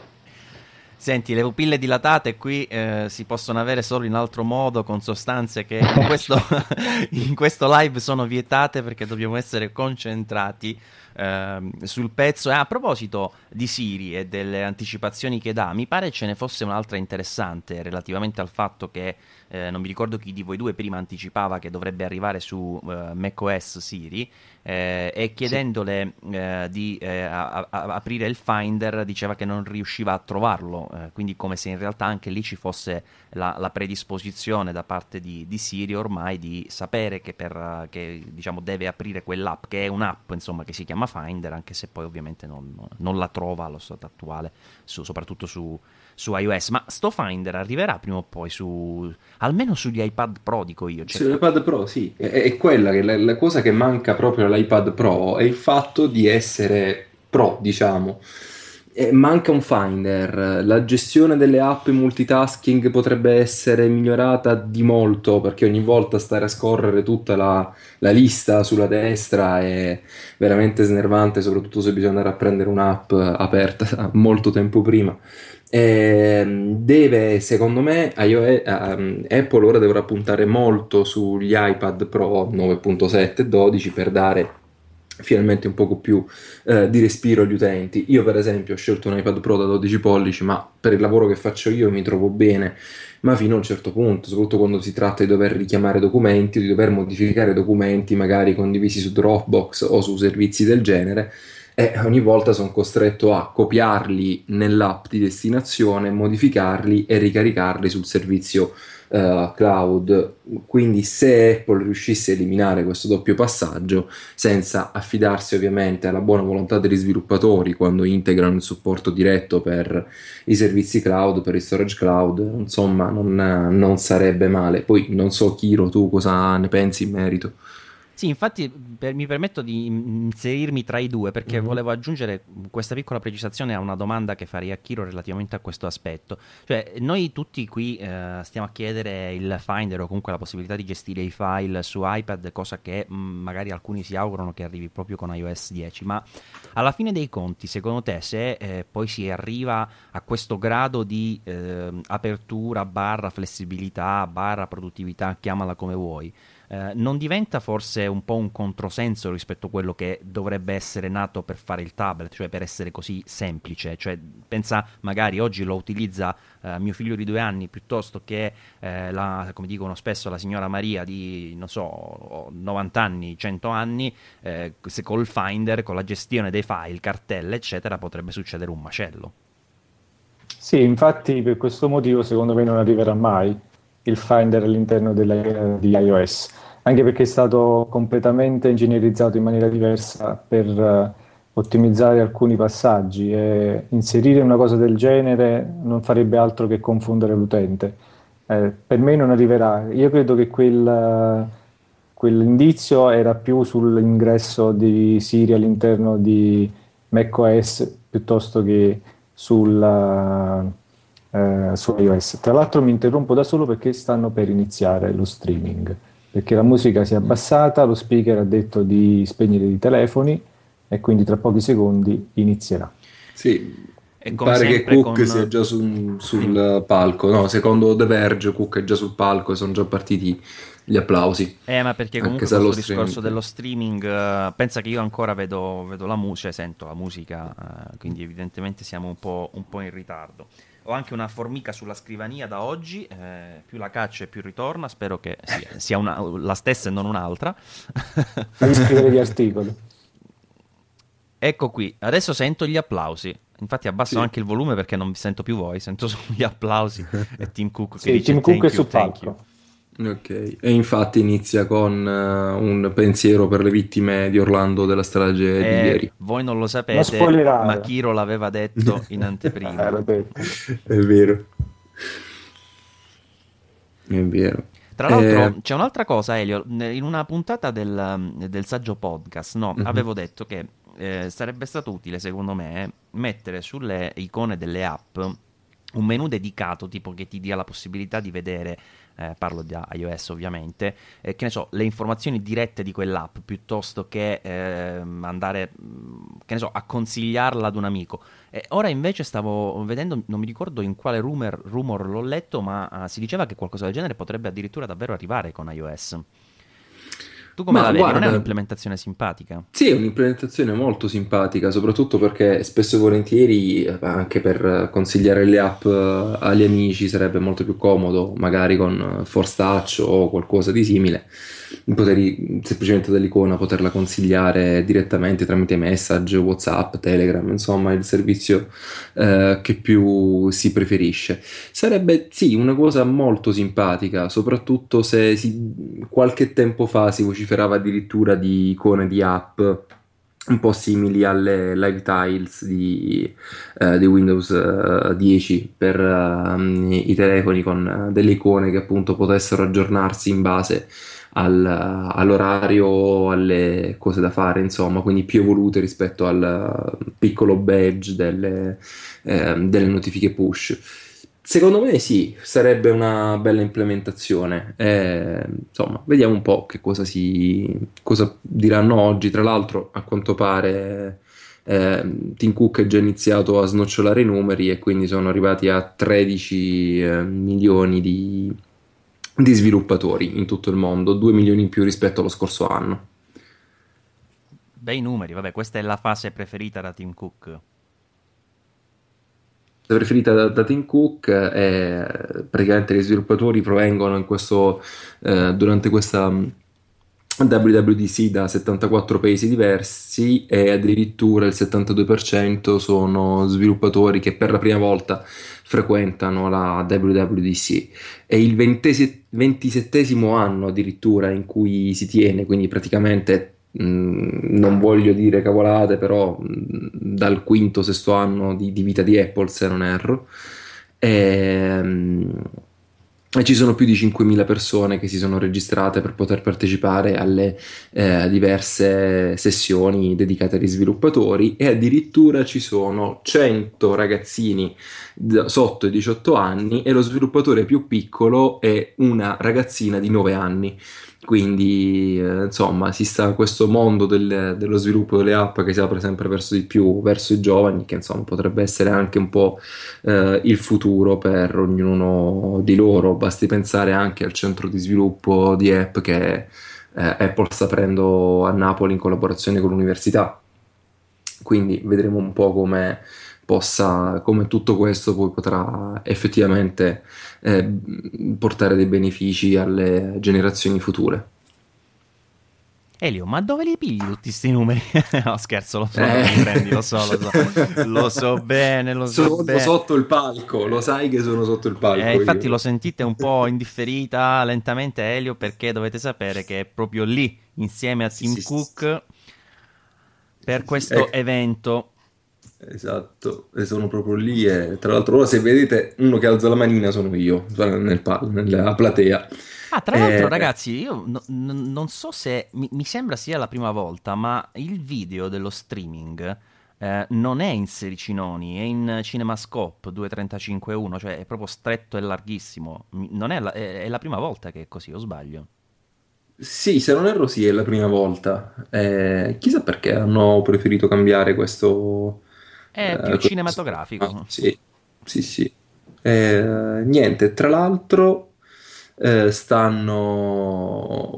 Senti, le pupille dilatate qui eh, si possono avere solo in altro modo, con sostanze che in questo, in questo live sono vietate perché dobbiamo essere concentrati Ehm, sul pezzo. E a proposito di Siri e delle anticipazioni che dà, mi pare ce ne fosse un'altra interessante relativamente al fatto che eh, non mi ricordo chi di voi due prima anticipava che dovrebbe arrivare su uh, macOS Siri eh, e chiedendole eh, di eh, a, a, aprire il Finder diceva che non riusciva a trovarlo, eh, quindi come se in realtà anche lì ci fosse la, la predisposizione da parte di, di, Siri ormai di sapere che, per, che diciamo, deve aprire quell'app, che è un'app insomma, che si chiama Finder, anche se poi ovviamente non, non la trova allo stato attuale, su, soprattutto su, su iOS. Ma sto Finder arriverà prima o poi su almeno sugli iPad Pro, dico io. Cioè... Sull'iPad Pro, sì, è, è quella che la, la, cosa che manca proprio all'iPad Pro è il fatto di essere Pro, diciamo. E manca un Finder, la gestione delle app in multitasking potrebbe essere migliorata di molto perché ogni volta stare a scorrere tutta la, la lista sulla destra è veramente snervante, soprattutto se bisogna andare a prendere un'app aperta molto tempo prima. Eh, deve, secondo me, iOS, um, Apple ora dovrà puntare molto sugli iPad Pro 9.7 e 12 per dare finalmente un poco più eh, di respiro agli utenti. Io, per esempio, ho scelto un iPad Pro da 12 pollici, ma per il lavoro che faccio io mi trovo bene, ma fino a un certo punto, soprattutto quando si tratta di dover richiamare documenti, di dover modificare documenti magari condivisi su Dropbox o su servizi del genere e ogni volta sono costretto a copiarli nell'app di destinazione, modificarli e ricaricarli sul servizio uh, cloud. Quindi se Apple riuscisse a eliminare questo doppio passaggio senza affidarsi ovviamente alla buona volontà degli sviluppatori quando integrano il supporto diretto per i servizi cloud, per i storage cloud, insomma non, non sarebbe male. Poi non so Kiro, tu cosa ne pensi in merito? Sì, infatti per, mi permetto di inserirmi tra i due perché mm-hmm. volevo aggiungere questa piccola precisazione a una domanda che farei a Kiro relativamente a questo aspetto. Cioè, noi tutti qui eh, stiamo a chiedere il Finder o comunque la possibilità di gestire i file su iPad, cosa che mh, magari alcuni si augurano che arrivi proprio con iOS 10, ma alla fine dei conti, secondo te, se eh, poi si arriva a questo grado di eh, apertura barra flessibilità barra produttività, chiamala come vuoi, eh, non diventa forse un po' un controsenso rispetto a quello che dovrebbe essere nato per fare il tablet, cioè per essere così semplice? Cioè, pensa, magari oggi lo utilizza eh, mio figlio di due anni piuttosto che, eh, la, come dicono spesso, la signora Maria di, non so, 90 anni, 100 anni, eh, se col Finder, con la gestione dei file, cartelle, eccetera, potrebbe succedere un macello. Sì, infatti per questo motivo secondo me non arriverà mai il Finder all'interno della, di iOS, anche perché è stato completamente ingegnerizzato in maniera diversa per uh, ottimizzare alcuni passaggi e inserire una cosa del genere non farebbe altro che confondere l'utente. Eh, per me non arriverà. Io credo che quel, quell'indizio era più sull'ingresso di Siri all'interno di macOS piuttosto che sulla, eh, su iOS. Tra l'altro mi interrompo da solo perché stanno per iniziare lo streaming, perché la musica si è abbassata, lo speaker ha detto di spegnere i telefoni e quindi tra pochi secondi inizierà. Sì, e pare che Cook con... sia già su, sul palco, no, secondo The Verge Cook è già sul palco e sono già partiti gli applausi. Eh, ma perché comunque questo discorso dello streaming, uh, pensa che io ancora vedo, vedo la musica, cioè sento la musica, uh, quindi evidentemente siamo un po', un po', in ritardo. Ho anche una formica sulla scrivania da oggi, eh, più la caccia e più ritorna, spero che sia, sia una, la stessa e non un'altra. Devi scrivere gli articoli. Ecco qui, adesso sento gli applausi. Infatti abbasso sì. anche il volume perché non vi sento più voi, sento solo gli applausi e Tim Cook sì, Tim Cook è su palco. Ok, e infatti inizia con uh, un pensiero per le vittime di Orlando della strage eh, di ieri. Voi non lo sapete, ma Kiro l'aveva detto in anteprima. È vero. È vero. Tra l'altro, eh... c'è un'altra cosa, Elio. In una puntata del, del saggio podcast, no, mm-hmm. avevo detto che eh, sarebbe stato utile, secondo me, mettere sulle icone delle app un menu dedicato, tipo che ti dia la possibilità di vedere eh, parlo di iOS ovviamente, eh, che ne so, le informazioni dirette di quell'app piuttosto che eh, andare, mm, che ne so, a consigliarla ad un amico. E ora invece stavo vedendo, non mi ricordo in quale rumor, rumor l'ho letto, ma uh, si diceva che qualcosa del genere potrebbe addirittura davvero arrivare con iOS. Tu come Ma la vedi? Guarda, non è un'implementazione simpatica? Sì, è un'implementazione molto simpatica, soprattutto perché spesso e volentieri, eh, anche per consigliare le app eh, agli amici, sarebbe molto più comodo, magari con Force Touch o qualcosa di simile poter semplicemente dall'icona poterla consigliare direttamente tramite message, whatsapp, telegram, insomma il servizio eh, che più si preferisce. Sarebbe sì una cosa molto simpatica, soprattutto se si, qualche tempo fa si vociferava addirittura di icone di app un po' simili alle live tiles di, uh, di Windows eh, 10 per uh, i telefoni con delle icone che appunto potessero aggiornarsi in base al, all'orario, alle cose da fare, insomma, quindi più evolute rispetto al piccolo badge delle, eh, delle notifiche push. Secondo me sì, sarebbe una bella implementazione. Eh, insomma, vediamo un po' che cosa, si, cosa diranno oggi. Tra l'altro, a quanto pare, eh, Tim Cook è già iniziato a snocciolare i numeri e quindi sono arrivati a 13 eh, milioni di, di sviluppatori in tutto il mondo, 2 milioni in più rispetto allo scorso anno. Bei numeri, vabbè, questa è la fase preferita da Tim Cook. La preferita da, da Tim Cook è praticamente gli sviluppatori provengono in questo, eh, durante questa WWDC da 74 paesi diversi e addirittura il 72% sono sviluppatori che per la prima volta frequentano la WWDC. È il 27 anno addirittura in cui si tiene, quindi praticamente mh, non voglio dire cavolate, però mh, dal quinto, sesto anno di, di, vita di Apple, se non erro. E, mh, e ci sono più di 5.000 persone che si sono registrate per poter partecipare alle eh, diverse sessioni dedicate agli sviluppatori e addirittura ci sono 100 ragazzini sotto i 18 anni e lo sviluppatore più piccolo è una ragazzina di 9 anni Quindi, eh, insomma, si sta questo mondo del- dello sviluppo delle app che si apre sempre verso di più, verso i giovani, che insomma potrebbe essere anche un po' eh, il futuro per ognuno di loro. Basti pensare anche al centro di sviluppo di app che eh, Apple sta aprendo a Napoli in collaborazione con l'università. Quindi vedremo un po' come possa, come tutto questo poi potrà effettivamente eh, portare dei benefici alle generazioni future. Elio, ma dove li pigli tutti questi numeri? no, scherzo, lo so, Eh. prendi, lo so, lo so, lo so bene, lo so Sono bene. sotto il palco, lo sai che sono sotto il palco. Eh, infatti io. lo sentite un po' in differita lentamente Elio perché dovete sapere che è proprio lì insieme a Sì, Tim sì, sì, Cook per sì, questo ecco. evento. Esatto, e sono proprio lì e tra l'altro ora se vedete uno che alza la manina sono io, nel pal- nella platea. Ah, tra l'altro, Eh, ragazzi, io no- n- non so se mi, mi sembra sia la prima volta, ma il video dello streaming eh, non è in 16 noni, è in CinemaScope 235.1, cioè è proprio stretto e larghissimo. È la, è- è la prima volta che è così, o sbaglio? Sì, se non erro sì, è la prima volta. Eh, chissà perché hanno preferito cambiare questo... È eh, più questo- cinematografico. Ah, sì, sì, sì. Eh, niente, tra l'altro eh, stanno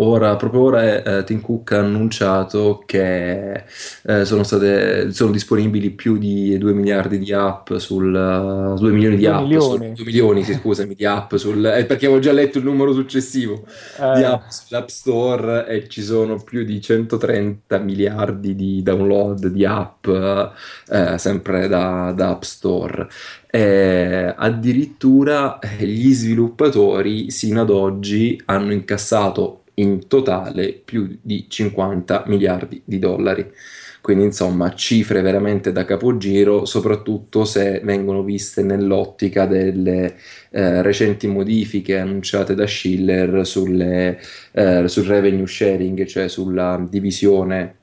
ora, proprio ora eh, Tim Cook ha annunciato che eh, sono state, sono disponibili più di 2 miliardi di app sul, 2 milioni di Due app, milioni. sul, 2 milioni, sì, scusami, di app sul, eh, perché avevo già letto il numero successivo di Eh, app sull'App Store e ci sono più di 130 miliardi di download di app eh, sempre da, da App Store. Eh, addirittura eh, gli sviluppatori sino ad oggi hanno incassato in totale più di 50 miliardi di dollari. Quindi, insomma, cifre veramente da capogiro, soprattutto se vengono viste nell'ottica delle eh, recenti modifiche annunciate da Schiller sulle, eh, sul revenue sharing, cioè sulla divisione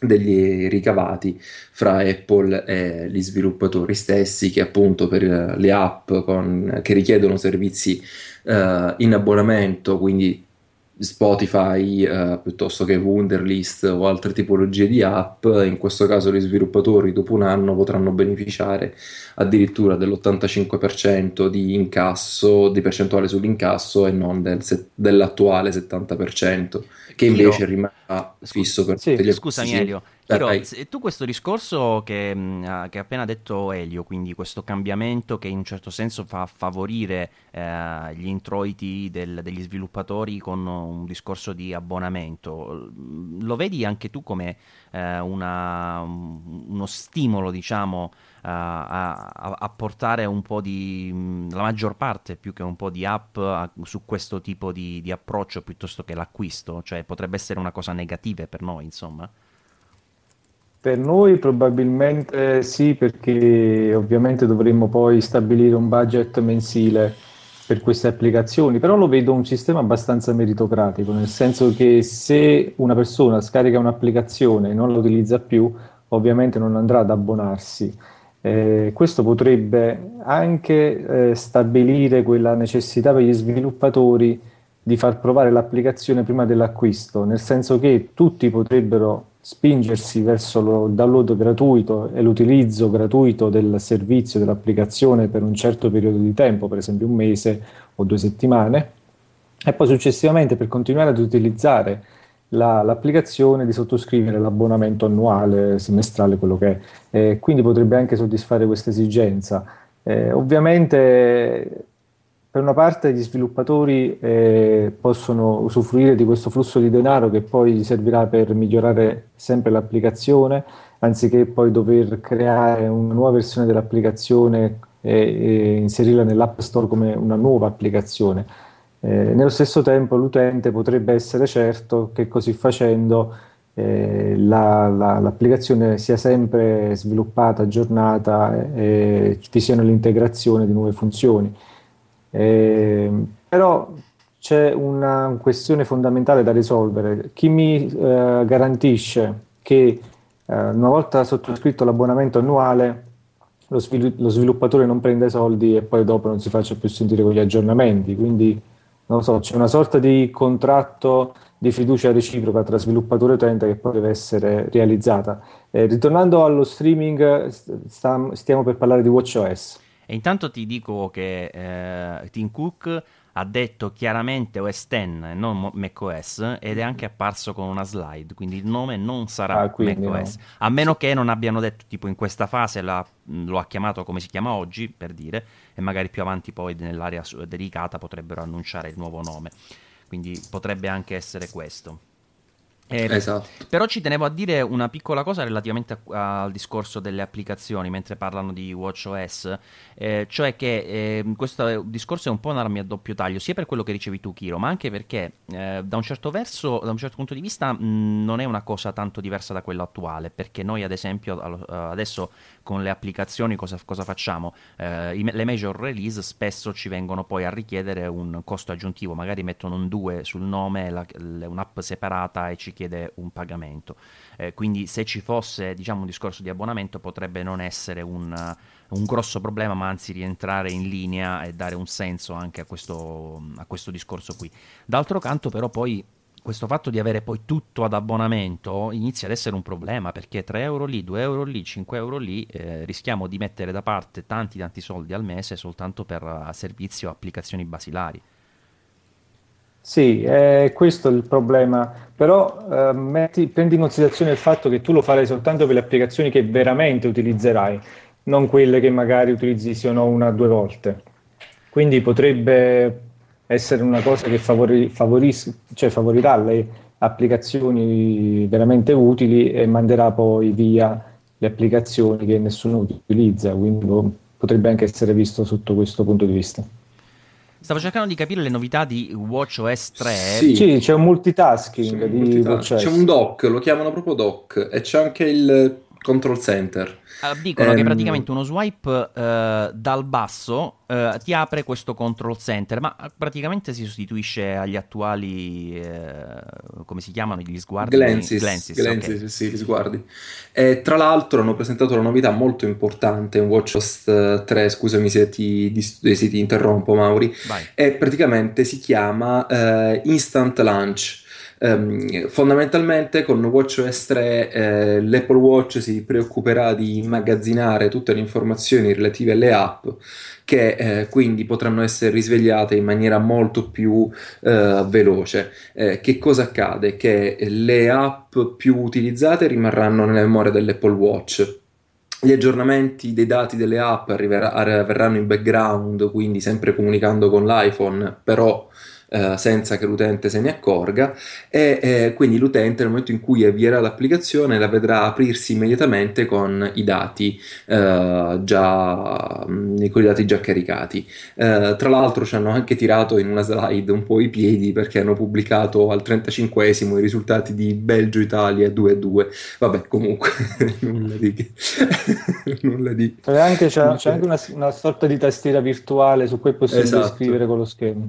degli ricavati fra Apple e gli sviluppatori stessi che appunto per eh, le app con- che richiedono servizi eh, in abbonamento, quindi Spotify eh, piuttosto che Wunderlist o altre tipologie di app, in questo caso gli sviluppatori dopo un anno potranno beneficiare addirittura dell'85% di incasso, di percentuale sull'incasso e non del dell'attuale 70%, che invece Io- fisso per sì, tutti gli Scusami. Elio, Se- tu questo discorso che, mh, ha che ha appena detto Elio, quindi questo cambiamento che in un certo senso fa favorire eh, gli introiti del- degli sviluppatori con un discorso di abbonamento, l- lo vedi anche tu come eh, una- un- uno stimolo, diciamo, a, a- a portare un po' di, la maggior parte più che un po' di app a- su questo tipo di, di approccio piuttosto che l'acquisto? Cioè potrebbe essere una cosa negativa per noi, insomma. Per noi probabilmente sì, perché ovviamente dovremmo poi stabilire un budget mensile per queste applicazioni, però lo vedo un sistema abbastanza meritocratico, nel senso che se una persona scarica un'applicazione e non la utilizza più, ovviamente non andrà ad abbonarsi. Eh, questo potrebbe anche eh, stabilire quella necessità per gli sviluppatori di far provare l'applicazione prima dell'acquisto, nel senso che tutti potrebbero spingersi verso lo download gratuito e l'utilizzo gratuito del servizio dell'applicazione per un certo periodo di tempo, per esempio un mese o due settimane, e poi successivamente per continuare ad utilizzare la- l'applicazione di sottoscrivere l'abbonamento annuale, semestrale, quello che è. Eh, quindi potrebbe anche soddisfare questa esigenza. Eh, ovviamente per una parte gli sviluppatori eh, possono usufruire di questo flusso di denaro che poi servirà per migliorare sempre l'applicazione, anziché poi dover creare una nuova versione dell'applicazione e, e inserirla nell'App Store come una nuova applicazione. Eh, nello stesso tempo l'utente potrebbe essere certo che così facendo eh, la- la- l'applicazione sia sempre sviluppata, aggiornata e, e vi siano l'integrazione di nuove funzioni. Eh, però c'è una questione fondamentale da risolvere. Chi mi eh, garantisce che eh, una volta sottoscritto l'abbonamento annuale lo, svil- lo sviluppatore non prenda i soldi e poi dopo non si faccia più sentire con gli aggiornamenti? Quindi non lo so, c'è una sorta di contratto di fiducia reciproca tra sviluppatore e utente che poi deve essere realizzata. Eh, ritornando allo streaming, st- stiamo per parlare di WatchOS. E intanto ti dico che eh, Tim Cook ha detto chiaramente OS X e non macOS ed è anche apparso con una slide, quindi il nome non sarà ah, macOS, no. a meno che non abbiano detto tipo in questa fase la, lo ha chiamato come si chiama oggi, per dire, e magari più avanti poi nell'area dedicata potrebbero annunciare il nuovo nome, quindi potrebbe anche essere questo. Eh, esatto. Però ci tenevo a dire una piccola cosa relativamente a, al discorso delle applicazioni mentre parlano di WatchOS, eh, cioè che eh, questo discorso è un po' un'arma a doppio taglio, sia per quello che ricevi tu, Kiro, ma anche perché eh, da un certo verso, da un certo punto di vista, mh, non è una cosa tanto diversa da quella attuale, perché noi ad esempio adesso con le applicazioni cosa, cosa facciamo? Eh, i, le major release spesso ci vengono poi a richiedere un costo aggiuntivo, magari mettono un 2 sul nome, la, un'app separata e ci chiede un pagamento. Eh, quindi se ci fosse diciamo, un discorso di abbonamento potrebbe non essere un, un, grosso problema, ma anzi rientrare in linea e dare un senso anche a questo, a questo discorso qui. D'altro canto però poi questo fatto di avere poi tutto ad abbonamento inizia ad essere un problema perché 3 euro lì, 2 euro lì, 5 euro lì eh, rischiamo di mettere da parte tanti tanti soldi al mese soltanto per uh, servizi o applicazioni basilari. Sì, è questo il problema, però eh, metti, prendi in considerazione il fatto che tu lo farai soltanto per le applicazioni che veramente utilizzerai, non quelle che magari utilizzi se no una o due volte. Quindi potrebbe essere una cosa che favori, favoris- cioè favorirà le applicazioni veramente utili e manderà poi via le applicazioni che nessuno utilizza, quindi potrebbe anche essere visto sotto questo punto di vista. Stavo cercando di capire le novità di WatchOS 3. Sì, sì c'è un multitasking c'è, un multitasking. c'è un dock, lo chiamano proprio dock, e c'è anche il control center. Uh, dicono um, che ehm, praticamente uno swipe uh, dal basso uh, ti apre questo control center, ma praticamente si sostituisce agli attuali, come si chiamano, gli sguardi? Glances, Glances, Glances okay. sì, gli sguardi. E, tra l'altro hanno presentato una novità molto importante in WatchOS 3, scusami se ti, se ti interrompo Mauri, Vai. e praticamente si chiama Instant Launch. Um, fondamentalmente con WatchOS 3 eh, l'Apple Watch si preoccuperà di immagazzinare tutte le informazioni relative alle app che eh, quindi potranno essere risvegliate in maniera molto più eh, veloce. Eh, che cosa accade? Che le app più utilizzate rimarranno nella memoria dell'Apple Watch gli aggiornamenti dei dati delle app arriverà, arriveranno in background, quindi sempre comunicando con l'iPhone, però eh, senza che l'utente se ne accorga e eh, quindi l'utente nel momento in cui avvierà l'applicazione la vedrà aprirsi immediatamente con i dati eh, già mm, con i dati già caricati. Eh, tra l'altro ci hanno anche tirato in una slide un po' i piedi perché hanno pubblicato al 35esimo i risultati di Belgio-Italia 2-2 vabbè comunque nulla di nulla di c'è anche, c'è, c'è anche una, una, sorta di tastiera virtuale su cui è possibile esatto. scrivere con lo schermo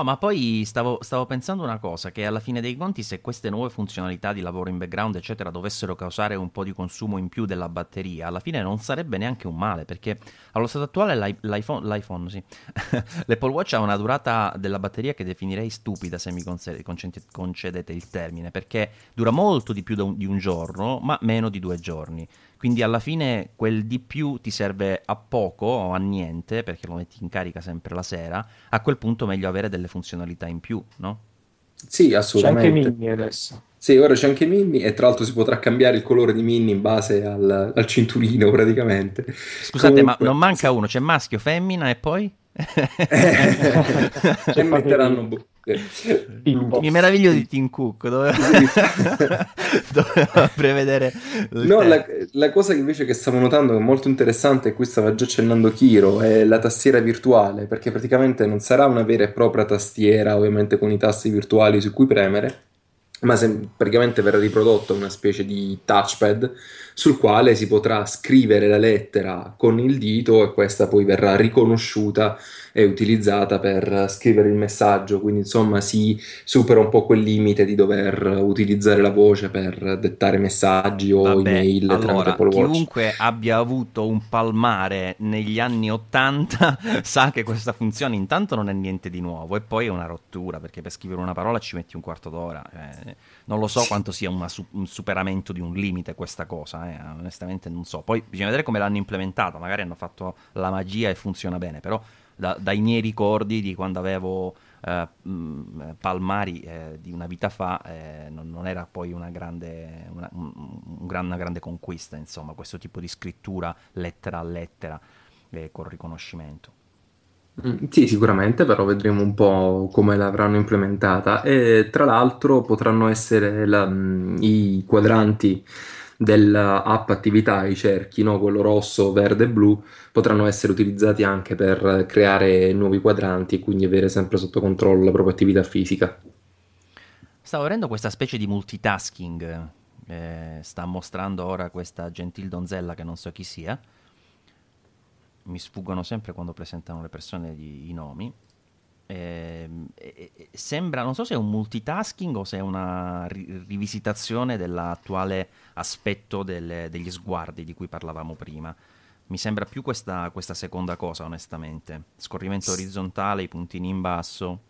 Oh, ma poi stavo, stavo, pensando una cosa, che alla fine dei conti se queste nuove funzionalità di lavoro in background, eccetera, dovessero causare un po' di consumo in più della batteria, alla fine non sarebbe neanche un male, perché allo stato attuale l'i- l'iPhone, l'iPhone sì. l'Apple Watch ha una durata della batteria che definirei stupida, se mi concedete, il termine, perché dura molto di più di un giorno, ma meno di due giorni. Quindi alla fine quel di più ti serve a poco o a niente, perché lo metti in carica sempre la sera. A quel punto è meglio avere delle funzionalità in più, no? Sì, assolutamente. C'è anche Mini adesso. Sì, ora c'è anche Mini e tra l'altro si potrà cambiare il colore di Mini in base al, al cinturino praticamente. Scusate, Comunque, ma non manca uno, c'è maschio, femmina e poi? e metteranno mi meraviglio di Tim Cook doveva, doveva prevedere no, la, la, cosa invece che stavo notando che è molto interessante e qui stava già accennando Kiro è la tastiera virtuale perché praticamente non sarà una vera e propria tastiera ovviamente con i tasti virtuali su cui premere ma se, praticamente verrà riprodotta una specie di touchpad sul quale si potrà scrivere la lettera con il dito e questa poi verrà riconosciuta è utilizzata per scrivere il messaggio, quindi insomma si supera un po' quel limite di dover utilizzare la voce per dettare messaggi o Vabbè, email allora, chiunque abbia avuto un palmare negli anni 80 sa che questa funzione intanto non è niente di nuovo e poi è una rottura perché per scrivere una parola ci metti un quarto d'ora. Eh, non lo so quanto sia una, un superamento di un limite questa cosa, eh, onestamente non so. Poi bisogna vedere come l'hanno implementata, magari hanno fatto la magia e funziona bene, però da, dai miei ricordi di quando avevo eh, mh, Palmari eh, di una vita fa eh, non, non, era poi una grande, una, un, un gran, una grande conquista, insomma, questo tipo di scrittura lettera a lettera col riconoscimento. Mm, Sì, sicuramente, però vedremo un po' come l'avranno implementata e tra l'altro potranno essere la- mm, i quadranti dell'app attività, i cerchi, no? Quello rosso, verde e blu, potranno essere utilizzati anche per creare nuovi quadranti e quindi avere sempre sotto controllo la propria attività fisica. Stavo vedendo questa specie di multitasking, eh, sta mostrando ora questa gentil donzella che non so chi sia, mi sfuggono sempre quando presentano le persone gli- i nomi. Ehm, e- e- sembra, non so se è un multitasking o se è una ri- rivisitazione dell'attuale aspetto delle- degli sguardi di cui parlavamo prima. Mi sembra più questa, questa seconda cosa, onestamente. Scorrimento orizzontale, i puntini in basso.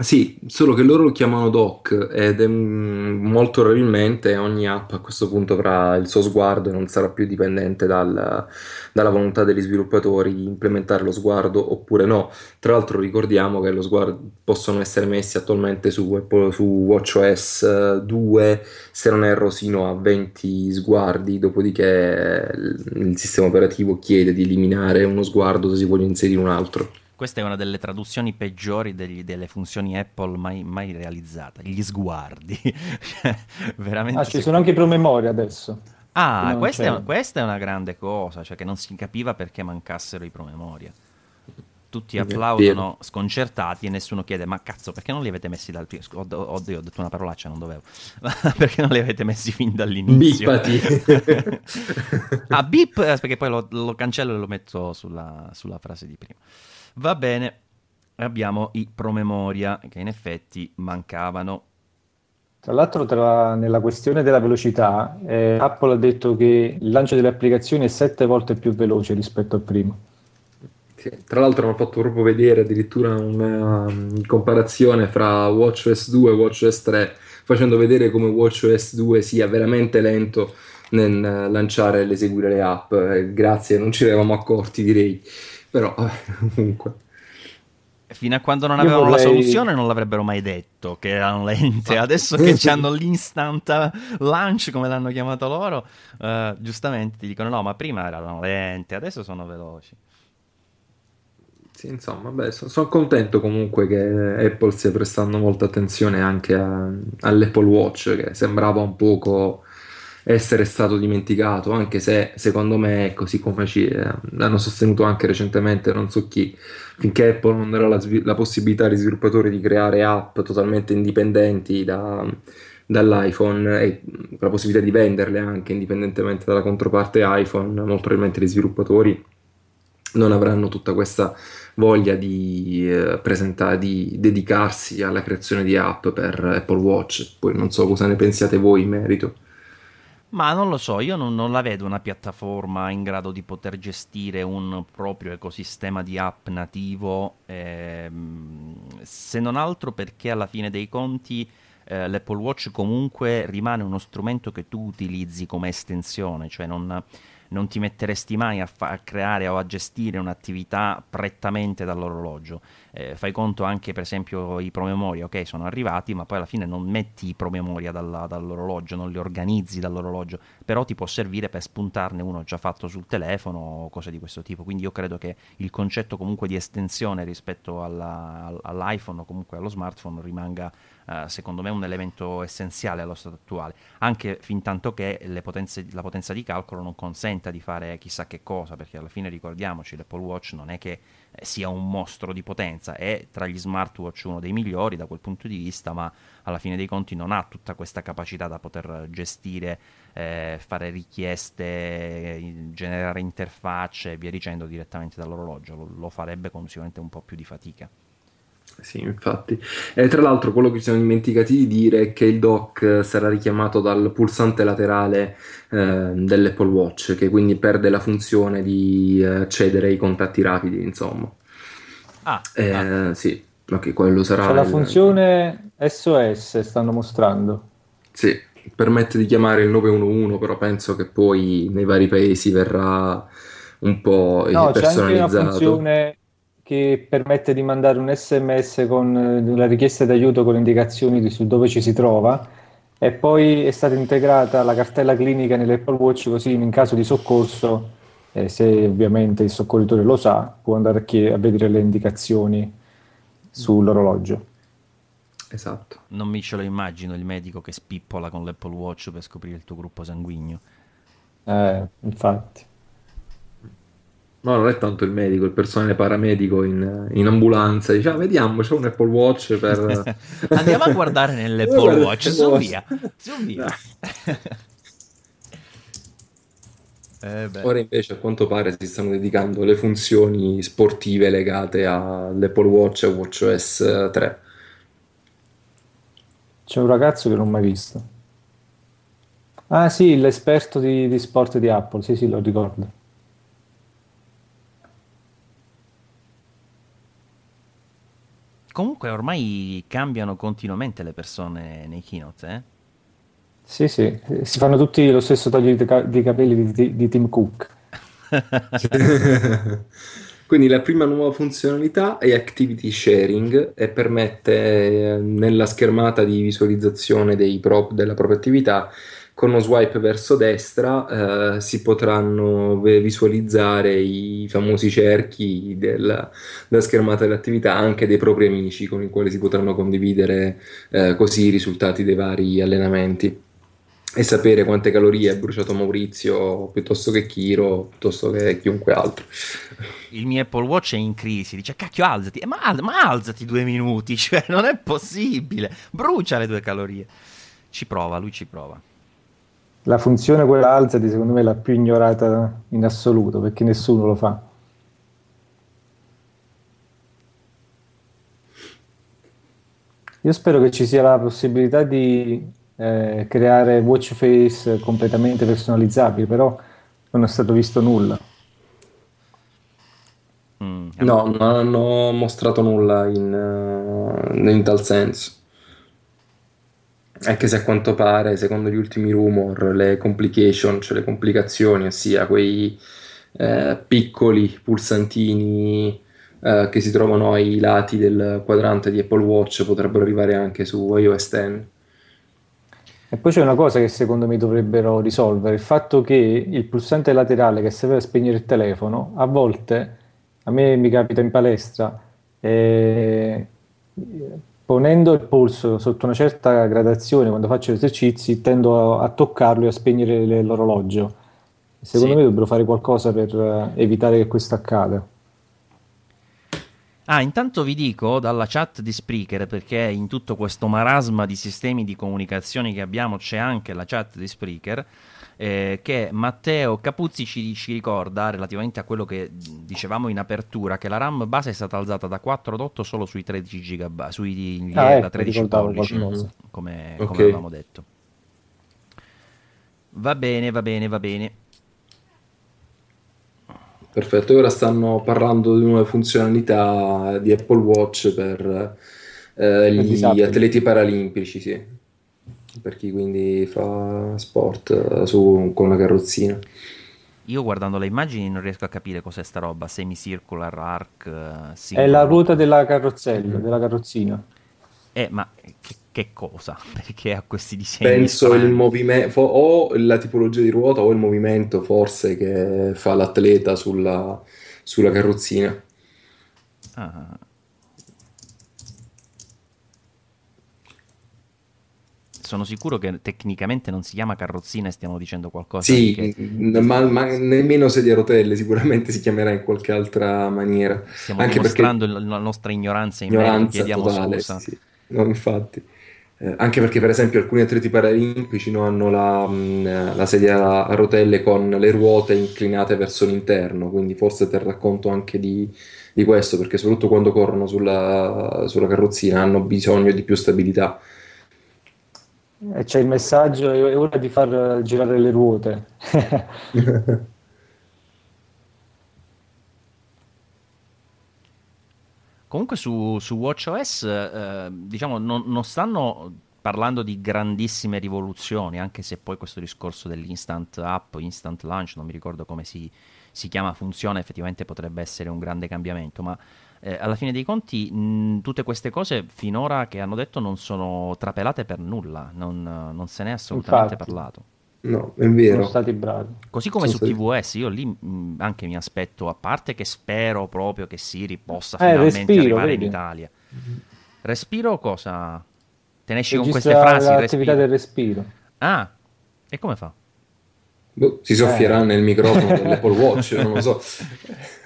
Sì, solo che loro lo chiamano dock ed è mm, molto probabilmente ogni app a questo punto avrà il suo sguardo e non sarà più dipendente dal- dalla volontà degli sviluppatori di implementare lo sguardo oppure no. Tra l'altro ricordiamo che lo sguardo possono essere messi attualmente su, su WatchOS 2, se non erro, sino a 20 sguardi, dopodiché il il sistema operativo chiede di eliminare uno sguardo se si vuole inserire un altro. Questa è una delle traduzioni peggiori degli- delle funzioni Apple mai, mai realizzate. Gli sguardi. Cioè, Veramente. Ah, ci sono anche i promemoria adesso. Ah, questa è, c'erano. questa è una grande cosa, cioè che non si capiva perché mancassero i promemoria. Tutti applaudono sconcertati e nessuno chiede: Ma cazzo, perché non li avete messi dal primo? Oddio, oddio, ho detto una parolaccia, non dovevo. perché non li avete messi fin dall'inizio? Bippati. ah, beep, eh, perché poi lo, lo cancello e lo metto sulla, sulla frase di prima. Va bene, abbiamo i promemoria che in effetti mancavano. Tra l'altro, tra- nella questione della velocità, eh, Apple ha detto che il lancio delle applicazioni è sette volte più veloce rispetto al primo. Sì, Tra l'altro hanno fatto proprio vedere addirittura una um, comparazione fra WatchOS 2 e WatchOS 3, facendo vedere come WatchOS 2 sia veramente lento nel eh, lanciare e l'eseguire le app. Eh, grazie, non ci eravamo accorti, direi. Però, comunque. Fino a quando non avevano la vorrei- soluzione non l'avrebbero mai detto che erano lente. Adesso che hanno l'instant launch, come l'hanno chiamato loro, eh, giustamente ti dicono no, ma prima erano lente, adesso sono veloci. Sì, insomma, beh, so- sono contento comunque che Apple stia prestando molta attenzione anche a- all'Apple Watch, che sembrava un poco essere stato dimenticato, anche se secondo me, così come ci eh, hanno sostenuto anche recentemente, non so chi, finché Apple non darà la, la possibilità agli sviluppatori di creare app totalmente indipendenti da- dall'iPhone e la possibilità di venderle anche indipendentemente dalla controparte iPhone, molto probabilmente gli sviluppatori non avranno tutta questa voglia di eh, presentare, di dedicarsi alla creazione di app per Apple Watch. Poi non so cosa ne pensiate voi in merito. Ma non lo so, io non, non la vedo una piattaforma in grado di poter gestire un proprio ecosistema di app nativo, ehm, se non altro perché alla fine dei conti eh, l'Apple Watch comunque rimane uno strumento che tu utilizzi come estensione, cioè non, non ti metteresti mai a, fa- a creare o a gestire un'attività prettamente dall'orologio. Eh, fai conto anche, per esempio, i promemoria, ok, sono arrivati, ma poi alla fine non metti i promemoria dalla- dall'orologio, non li organizzi dall'orologio, però ti può servire per spuntarne uno già fatto sul telefono o cose di questo tipo. Quindi io credo che il concetto comunque di estensione rispetto alla- al- all'iPhone o comunque allo smartphone rimanga uh, secondo me un elemento essenziale allo stato attuale, anche fin tanto che potenze, la potenza di calcolo non consenta di fare chissà che cosa, perché alla fine ricordiamoci, l'Apple Watch non è che eh, sia un mostro di potenza, è tra gli smartwatch uno dei migliori da quel punto di vista, ma alla fine dei conti non ha tutta questa capacità da poter gestire, eh, fare richieste, generare interfacce e via dicendo direttamente dall'orologio, lo, lo farebbe con sicuramente un po' più di fatica. Sì, infatti. E tra l'altro quello che ci siamo dimenticati di dire è che il dock sarà richiamato dal pulsante laterale eh, dell'Apple Watch, che quindi perde la funzione di accedere ai contatti rapidi, insomma. Ah, eh, ah. sì, ok, quello sarà... C'è la funzione SOS, stanno mostrando. Sì, permette di chiamare il 911, però penso che poi nei vari paesi verrà un po' no, personalizzato. C'è anche una funzione che permette di mandare un sms con eh, la richiesta d'aiuto con indicazioni di su dove ci si trova. E poi è stata integrata la cartella clinica nell'Apple Watch così in caso di soccorso eh, se ovviamente il soccorritore lo sa può andare a, chied- a vedere le indicazioni sull'orologio. Esatto. Non mi ce lo immagino il medico che spippola con l'Apple Watch per scoprire il tuo gruppo sanguigno. Eh, infatti No, non è tanto il medico, il personale paramedico in, in ambulanza. Dice, ah, vediamo, c'è un Apple Watch per... Andiamo a guardare nell'Apple Watch, su via, su via. eh Ora invece a quanto pare si stanno dedicando le funzioni sportive legate all'Apple Watch e WatchOS 3. C'è un ragazzo che non ho mai visto. Ah sì, l'esperto di, di sport di Apple, sì sì, lo ricordo. Comunque ormai cambiano continuamente le persone nei keynote, eh? Sì, sì, si fanno tutti lo stesso taglio di, ca- di capelli di, di Tim Cook. Quindi la prima nuova funzionalità è Activity Sharing e permette eh, nella schermata di visualizzazione dei prop della propria attività con uno swipe verso destra eh, si potranno visualizzare i famosi cerchi della, della, schermata dell'attività anche dei propri amici con i quali si potranno condividere eh, così i risultati dei vari allenamenti. E sapere quante calorie ha bruciato Maurizio piuttosto che Kiro piuttosto che chiunque altro. Il mio Apple Watch è in crisi dice cacchio alzati. Ma, ma alzati due minuti cioè non è possibile. Brucia le tue calorie. Ci prova lui ci prova la funzione quella alzati secondo me è la più ignorata in assoluto perché nessuno lo fa. Io spero che ci sia la possibilità di eh, creare watch face completamente personalizzabili, però non è stato visto nulla. Mm, no, non hanno mostrato nulla in, uh, in tal senso. Anche se a quanto pare, secondo gli ultimi rumor, le complication, cioè le complicazioni, ossia quei eh, piccoli pulsantini eh, che si trovano ai lati del quadrante di Apple Watch, potrebbero arrivare anche su iOS 10. E poi c'è una cosa che secondo me dovrebbero risolvere, il fatto che il pulsante laterale che serve a spegnere il telefono, a volte, a me mi capita in palestra, eh, ponendo il polso sotto una certa gradazione quando faccio gli esercizi, tendo a, toccarlo e a spegnere le, l'orologio. Secondo sì. me dovrebbero fare qualcosa per uh, evitare che questo accada. Ah, intanto vi dico dalla chat di Spreaker, perché in tutto questo marasma di sistemi di comunicazione che abbiamo c'è anche la chat di Spreaker eh, che Matteo Capuzzi ci, ci, ricorda relativamente a quello che dicevamo in apertura, che la RAM base è stata alzata da 4 ad 8 solo sui 13 GB, sui ah, ecco, da 13 pollici, come, okay. come avevamo detto. Va bene, va bene, va bene. Perfetto, ora stanno parlando di nuove funzionalità di Apple Watch per eh, gli atleti paralimpici, sì per chi quindi fa sport eh, su, con una carrozzina. Io guardando le immagini non riesco a capire cos'è sta roba, semicircular, arc... Eh, È la ruota della carrozzella, mm. della carrozzina. Eh, ma che, che, cosa? Perché ha questi disegni Penso strani? il movimento, o la tipologia di ruota o il movimento forse che fa l'atleta sulla, sulla carrozzina. Ah, sono sicuro che tecnicamente non si chiama carrozzina e stiamo dicendo qualcosa. Sì, perché... ma, ma, nemmeno sedia a rotelle, sicuramente si chiamerà in qualche altra maniera. Stiamo Anche dimostrando perché... la nostra ignoranza in ignoranza merito, chiediamo totale, scusa. Sì. No, infatti. Eh, anche perché, per esempio, alcuni atleti paralimpici no, hanno la, mh, mm, la, sedia a rotelle con le ruote inclinate verso l'interno, quindi forse terrà conto anche di, di questo, perché soprattutto quando corrono sulla, sulla carrozzina hanno bisogno di più stabilità. C'è il messaggio, è ora di far girare le ruote. Comunque su, su WatchOS eh, diciamo non, non, stanno parlando di grandissime rivoluzioni, anche se poi questo discorso dell'instant app, instant launch, non mi ricordo come si, si chiama, funziona, effettivamente potrebbe essere un grande cambiamento, ma eh, alla fine dei conti mh, tutte queste cose finora che hanno detto non sono trapelate per nulla, non, non se ne è assolutamente Infatti. parlato. No, è vero. Sono stati bravi. Così come sono su stati... TVS, io lì mh, anche mi aspetto, a parte che spero proprio che Siri possa eh, finalmente respiro, arrivare vedi. in Italia. Respiro cosa? Te ne esci con queste frasi? L'attività del respiro. Ah, e come fa? Boh, si soffierà eh. nel microfono dell'Apple Watch, non lo so.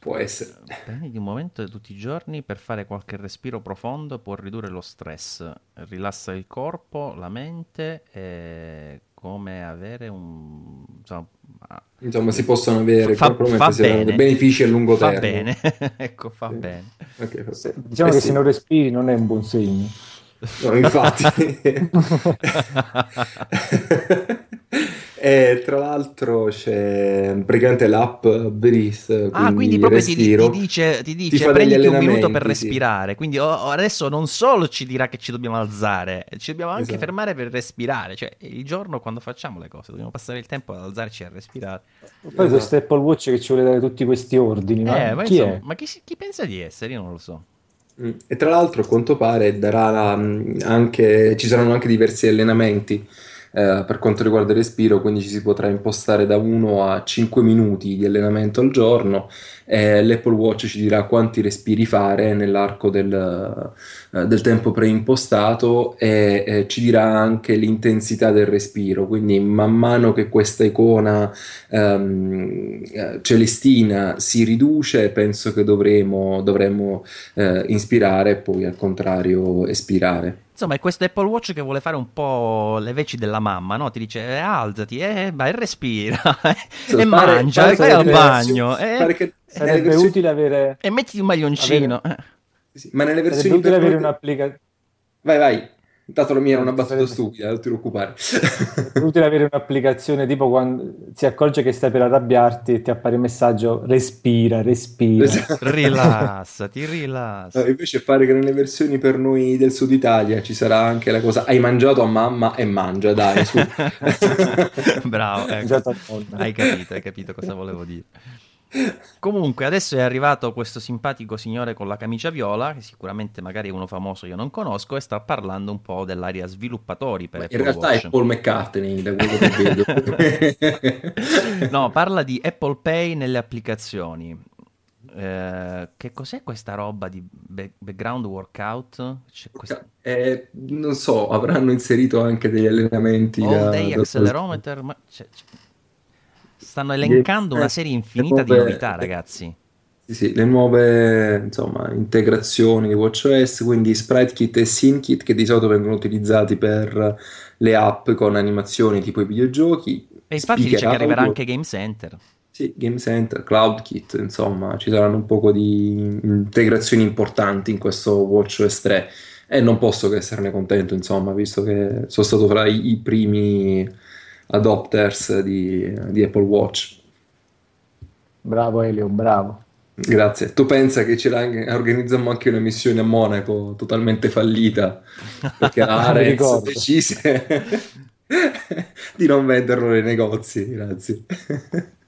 Può essere. Prendi un momento tutti i giorni per fare qualche respiro profondo, può ridurre lo stress, rilassa il corpo, la mente, è come avere un... Insomma, insomma si possono avere fa, fa bene. benefici a lungo fa termine. Bene. ecco, fa sì. bene. Okay, fa... Diciamo eh che sì. se non respiri non è un buon segno. No, infatti. E tra l'altro c'è praticamente l'app Breathe. ah, quindi proprio ti, ti, dice, ti dice ti prenditi un minuto per respirare. Sì. Quindi adesso non solo ci dirà che ci dobbiamo alzare, ci dobbiamo anche esatto. fermare per respirare. Cioè, il giorno quando facciamo le cose, dobbiamo passare il tempo ad alzarci e a respirare. Poi esatto. questo Apple Watch che ci vuole dare tutti questi ordini. Ma, eh, ma chi, insomma, ma chi, chi pensa di essere? Io non lo so. Mm. E tra l'altro, a quanto pare, darà mm, anche, ci saranno anche diversi allenamenti eh, per quanto riguarda il respiro, quindi ci si potrà impostare da 1 a 5 minuti di allenamento al giorno. Eh, L'Apple Watch ci dirà quanti respiri fare nell'arco del, eh, del tempo preimpostato e eh, ci dirà anche l'intensità del respiro. Quindi, man mano che questa icona ehm, eh, celestina si riduce, penso che dovremo, dovremo eh, inspirare e poi al contrario espirare. Insomma, è questo Apple Watch che vuole fare un po' le veci della mamma, no? Ti dice eh, alzati, eh, vai, respira, e mangia, e vai al bagno. Eh, che sarebbe versioni... utile avere... E mettiti un maglioncino. Avere... Sì, ma nelle versioni... Sarebbe utile avere un'applicazione... Vai, vai. Intanto la mia era una battuta stupida, non ti preoccupare. È utile avere un'applicazione tipo quando si accorge che stai per arrabbiarti e ti appare il messaggio respira, respira. Esatto. Rilassati, rilassa. No, invece pare che nelle versioni per noi del sud Italia ci sarà anche la cosa hai mangiato a mamma e mangia, dai, su. Bravo, ecco. hai capito, hai capito cosa volevo dire. Comunque, adesso è arrivato questo simpatico signore con la camicia viola, che sicuramente magari è uno famoso io non conosco, e sta parlando un po' dell'area sviluppatori per In realtà Watch. è Paul McCartney, da quello che vedo. no, parla di Apple Pay nelle applicazioni. Eh, che cos'è questa roba di background workout? Questa... Eh, non so, avranno inserito anche degli allenamenti. All da, day da accelerometer, ma c'è, c'è stanno elencando una serie infinita nuove, di novità, ragazzi. Sì, sì, le nuove insomma, integrazioni di WatchOS, quindi SpriteKit e SceneKit che di solito vengono utilizzati per le app con animazioni tipo i videogiochi. E infatti dice che arriverà anche Game Center. Sì, Game Center, CloudKit, insomma, ci saranno un po' di integrazioni importanti in questo WatchOS 3 e non posso che esserne contento, insomma, visto che sono stato fra i, i primi adopters di, di Apple Watch. Bravo Elio, bravo. Grazie. Tu pensa che ce organizziamo anche una missione a Monaco totalmente fallita perché Arez decise di non venderlo nei negozi. Grazie.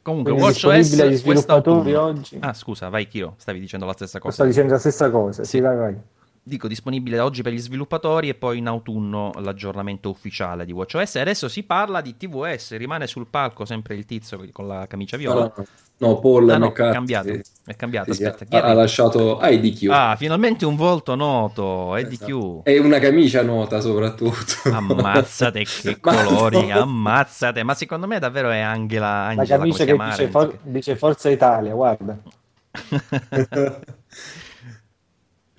Comunque, WatchOS agli sviluppatori oggi. Ah, scusa, vai Chiro, stavi dicendo la stessa cosa. Sto dicendo la stessa cosa. Sì, sì vai, vai dico disponibile oggi per gli sviluppatori e poi in autunno l'aggiornamento ufficiale di WatchOS. E adesso si parla di TVS, rimane sul palco sempre il tizio con la camicia viola. No, No, Paul Ah, no, è cambiato. sì. È cambiato, Sì, aspetta. chi ha, ha lasciato IDQ. Ah, finalmente un volto noto, EDQ. Esatto. E una camicia nota soprattutto. Ammazzate che Ma colori, no. ammazzate. Ma secondo me davvero è Angela, La Angela come camicia che dice, For- dice Forza Italia, guarda.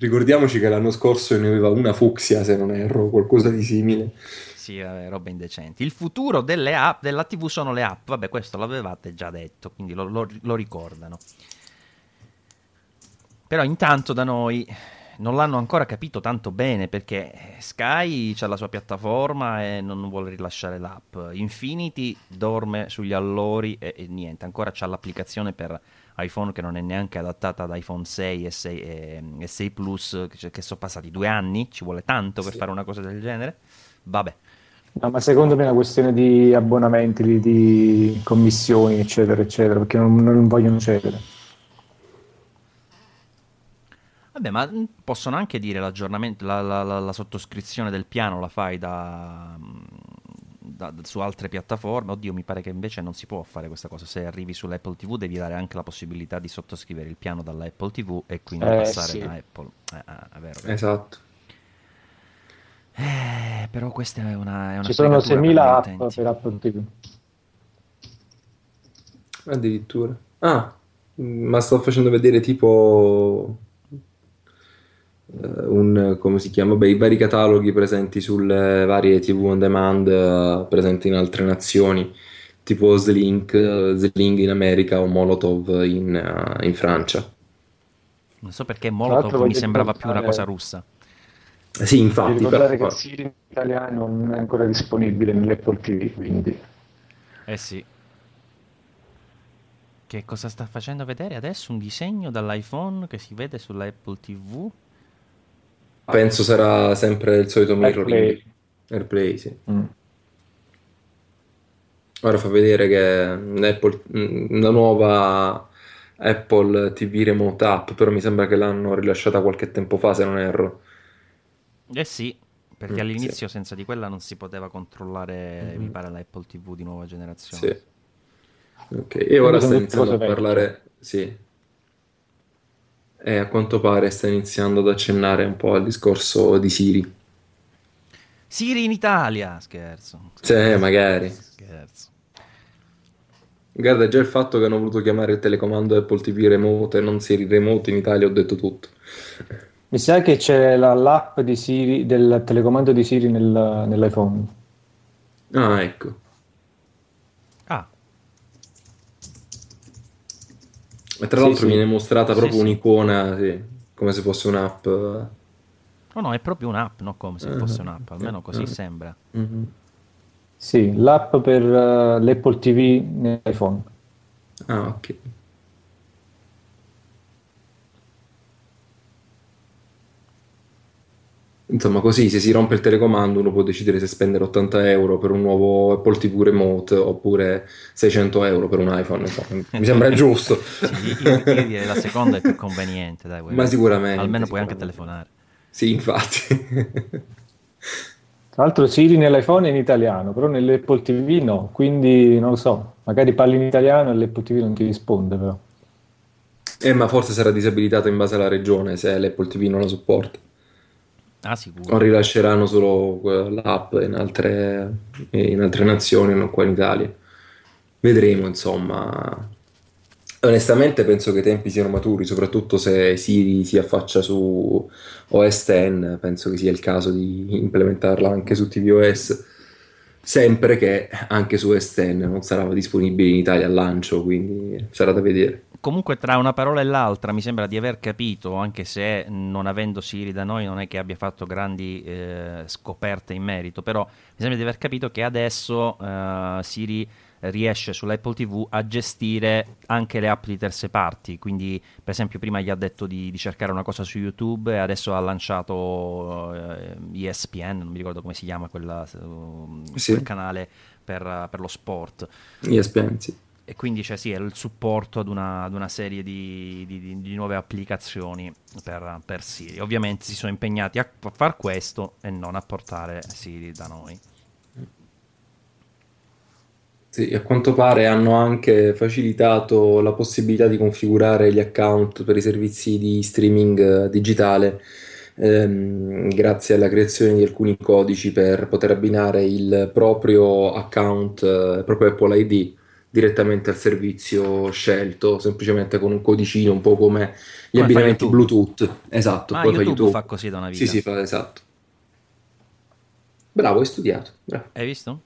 Ricordiamoci che l'anno scorso ne aveva una fucsia, se non erro, qualcosa di simile. Sì, vabbè, robe indecenti. Il futuro delle app, della TV sono le app. Vabbè, questo l'avevate già detto, quindi lo, lo- lo ricordano. Però intanto da noi non l'hanno ancora capito tanto bene perché Sky ha la sua piattaforma e non vuole rilasciare l'app. Infinity dorme sugli allori e, e niente, ancora c'ha l'applicazione per iPhone che non è neanche adattata ad iPhone 6 e 6, e, e 6 Plus, che, che sono passati due anni, ci vuole tanto per Sì. fare una cosa del genere. Vabbè. No, ma secondo me è una questione di abbonamenti, di, di commissioni, eccetera, eccetera, perché non, non vogliono cedere. Vabbè, ma possono anche dire l'aggiornamento, la, la- la- la sottoscrizione del piano la fai da, da- su altre piattaforme. Oddio, mi pare che invece non si può fare questa cosa. Se arrivi sull'Apple TV devi dare anche la possibilità di sottoscrivere il piano dalla Apple TV e quindi Eh, passare sì. da Apple. Eh, ah, è vero, vero. Esatto. Eh, però questa è una, è una Ci sono fregatura per 6.000 gli app utenti. per Apple TV. Addirittura. Ah, ma sto facendo vedere tipo un, come si chiama? Beh, i vari cataloghi presenti sulle varie TV on demand eh, presenti in altre nazioni, tipo Slink, eh, Sling in America o Molotov in, eh, in Francia. Non so perché Molotov mi sembrava più una cosa russa. Eh, Sì, infatti, ricordare però- che Siri in italiano non è ancora disponibile nell'Apple TV, quindi Eh sì. Che cosa sta facendo vedere adesso? Un disegno dall'iPhone che si vede sulla Apple TV? Penso sarà sempre il solito mirroring. AirPlay. AirPlay, sì. mm. Ora fa vedere che mm, la nuova Apple TV Remote App, però mi sembra che l'hanno rilasciata qualche tempo fa, se non erro. Eh sì, perché Mm, all'inizio senza di quella non si poteva controllare, mi Mhm. pare, l'Apple TV di nuova generazione. Sì. Ok, e ora sta iniziando a parlare, sì. E a quanto pare sta iniziando ad accennare un po' al discorso di Siri. Siri in Italia! Scherzo. Sì, magari. Scherzo. Guarda, già il fatto che hanno voluto chiamare il telecomando Apple TV Remote e non Siri Remote in Italia, ho detto tutto. Mi sa che c'è la- l'app di Siri, del telecomando di Siri nel- nell'iPhone. Ah, ecco. Ah, E tra Sì, l'altro sì. viene mostrata proprio sì. un'icona, sì, come se fosse un'app. no, no, è proprio un'app, non come se Ah, fosse un'app, almeno così ah. sembra. Mhm. Sì, l'app per eh, l'Apple TV nell'iPhone. Ah, ok. Insomma, così se si rompe il telecomando uno può decidere se spendere 80 euro per un nuovo Apple TV Remote oppure 600 euro per un iPhone. Insomma, mi sembra giusto. Sì, io, io direi la seconda è più conveniente, dai. Ma sicuramente. Almeno puoi anche sicuramente. telefonare. Sì, infatti. Tra l'altro Siri nell'iPhone è in italiano, però nell'Apple TV no, quindi non lo so, magari parli in italiano e l'Apple TV non ti risponde però. Eh, ma forse sarà disabilitato in base alla regione se l'Apple TV non la supporta. Ah, sicuro. O rilasceranno solo l'app in altre, in altre nazioni, non qua in Italia. Vedremo, insomma. Onestamente penso che i tempi siano maturi, soprattutto se Siri si affaccia su OS X, penso che sia il caso di implementarla anche su tvOS, sempre che anche su X non sarà disponibile in Italia al lancio, quindi sarà da vedere. Comunque, tra una parola e l'altra, mi sembra di aver capito, anche se non avendo Siri da noi non è che abbia fatto grandi eh, scoperte in merito, però mi sembra di aver capito che adesso eh, Siri riesce sull'Apple TV a gestire anche le app di terze parti. Quindi, per esempio, prima gli ha detto di, di cercare una cosa su YouTube e adesso ha lanciato eh, ESPN, non mi ricordo come si chiama quella, eh, Sì. quel canale per, per lo sport. ESPN, sì. E quindi c'è sì, è il supporto ad una, ad una serie di, di- di- nuove applicazioni per, per Siri. Ovviamente si sono impegnati a far questo e non a portare Siri da noi. Sì, a quanto pare hanno anche facilitato la possibilità di configurare gli account per i servizi di streaming eh, digitale, ehm, grazie alla creazione di alcuni codici per poter abbinare il proprio account, eh, il proprio Apple ID direttamente al servizio scelto, semplicemente con un codicino, un po' come gli Come abbinamenti. Bluetooth. Esatto, Ah, come fa YouTube YouTube. fa così da una vita. Sì, sì, fa esatto. Bravo, hai studiato. Bravo. Hai visto?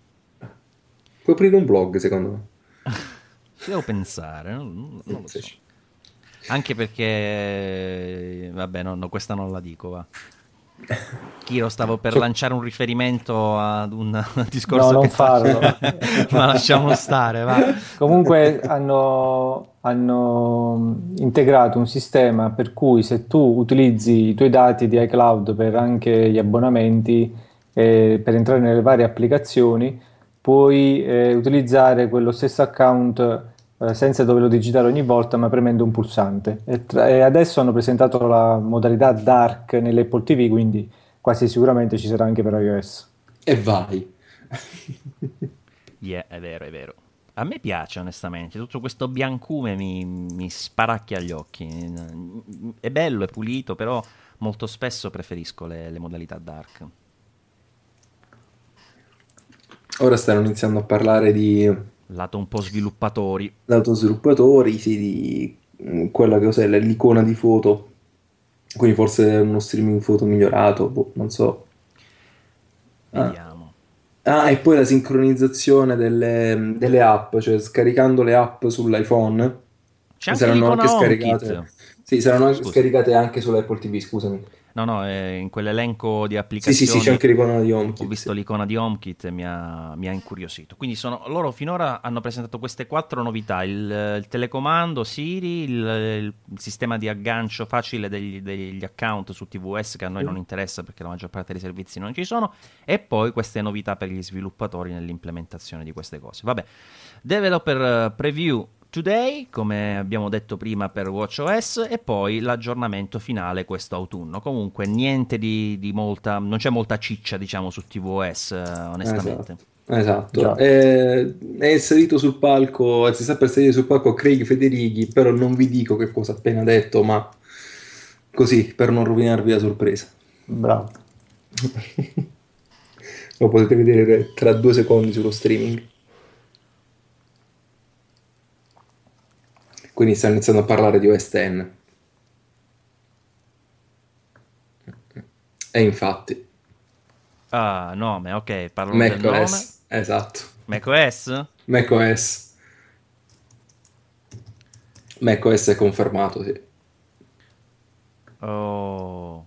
Puoi aprire un blog, secondo me. Ci devo pensare, non, non- lo so. Anche perché, vabbè, no, no, questa non la dico, va. Chiro, stavo per lanciare un riferimento ad un discorso No, non che farlo. ma lasciamo stare, va. Comunque hanno, hanno integrato un sistema per cui se tu utilizzi i tuoi dati di iCloud per anche gli abbonamenti, eh, per entrare nelle varie applicazioni, puoi eh, utilizzare quello stesso account eh, senza doverlo digitare ogni volta, ma premendo un pulsante. E, tra- e adesso hanno presentato la modalità dark nell'Apple TV, quindi quasi sicuramente ci sarà anche per iOS. E vai. Yeah, è vero, è vero. A me piace onestamente, tutto questo biancume mi, mi sparacchia agli occhi. È bello, è pulito, però molto spesso preferisco le, le modalità dark. Ora stanno iniziando a parlare di Lato un po' sviluppatori. autosviluppatori, sì, di mm, quella che cos'è, l'icona di foto. Quindi forse uno streaming foto migliorato, boh, non so. Ah. Vediamo. Ah, e poi la sincronizzazione delle, delle app, cioè scaricando le app sull'iPhone. C'è saranno anche scaricate. Sì, saranno Scusa. scaricate anche sull'Apple TV, scusami. No, no, in quell'elenco di Sì, applicazioni sì, sì, c'è anche l'icona di HomeKit. ho visto l'icona di HomeKit e mi ha, mi ha incuriosito. Quindi sono, loro finora hanno presentato queste quattro novità: il, il telecomando Siri, il, il sistema di aggancio facile degli, degli account su TVS che a noi non interessa perché la maggior parte dei servizi non ci sono, e poi queste novità per gli sviluppatori nell'implementazione di queste cose. Vabbè, developer eh, preview Today, come abbiamo detto prima per WatchOS, e poi l'aggiornamento finale questo autunno. Comunque, niente di, di molta, non c'è molta ciccia, diciamo, su tvOS, eh, onestamente. Esatto, esatto. Eh, è salito sul palco, si sta per salire sul palco Craig Federighi, però non vi dico che cosa ha appena detto, ma così, per non rovinarvi la sorpresa. Bravo. Lo potete vedere tra due secondi sullo streaming. Quindi stanno iniziando a parlare di OS X. E infatti, Ah, nome, ok, parlo del nome. macOS, esatto. macOS? macOS. macOS è confermato, sì. Oh,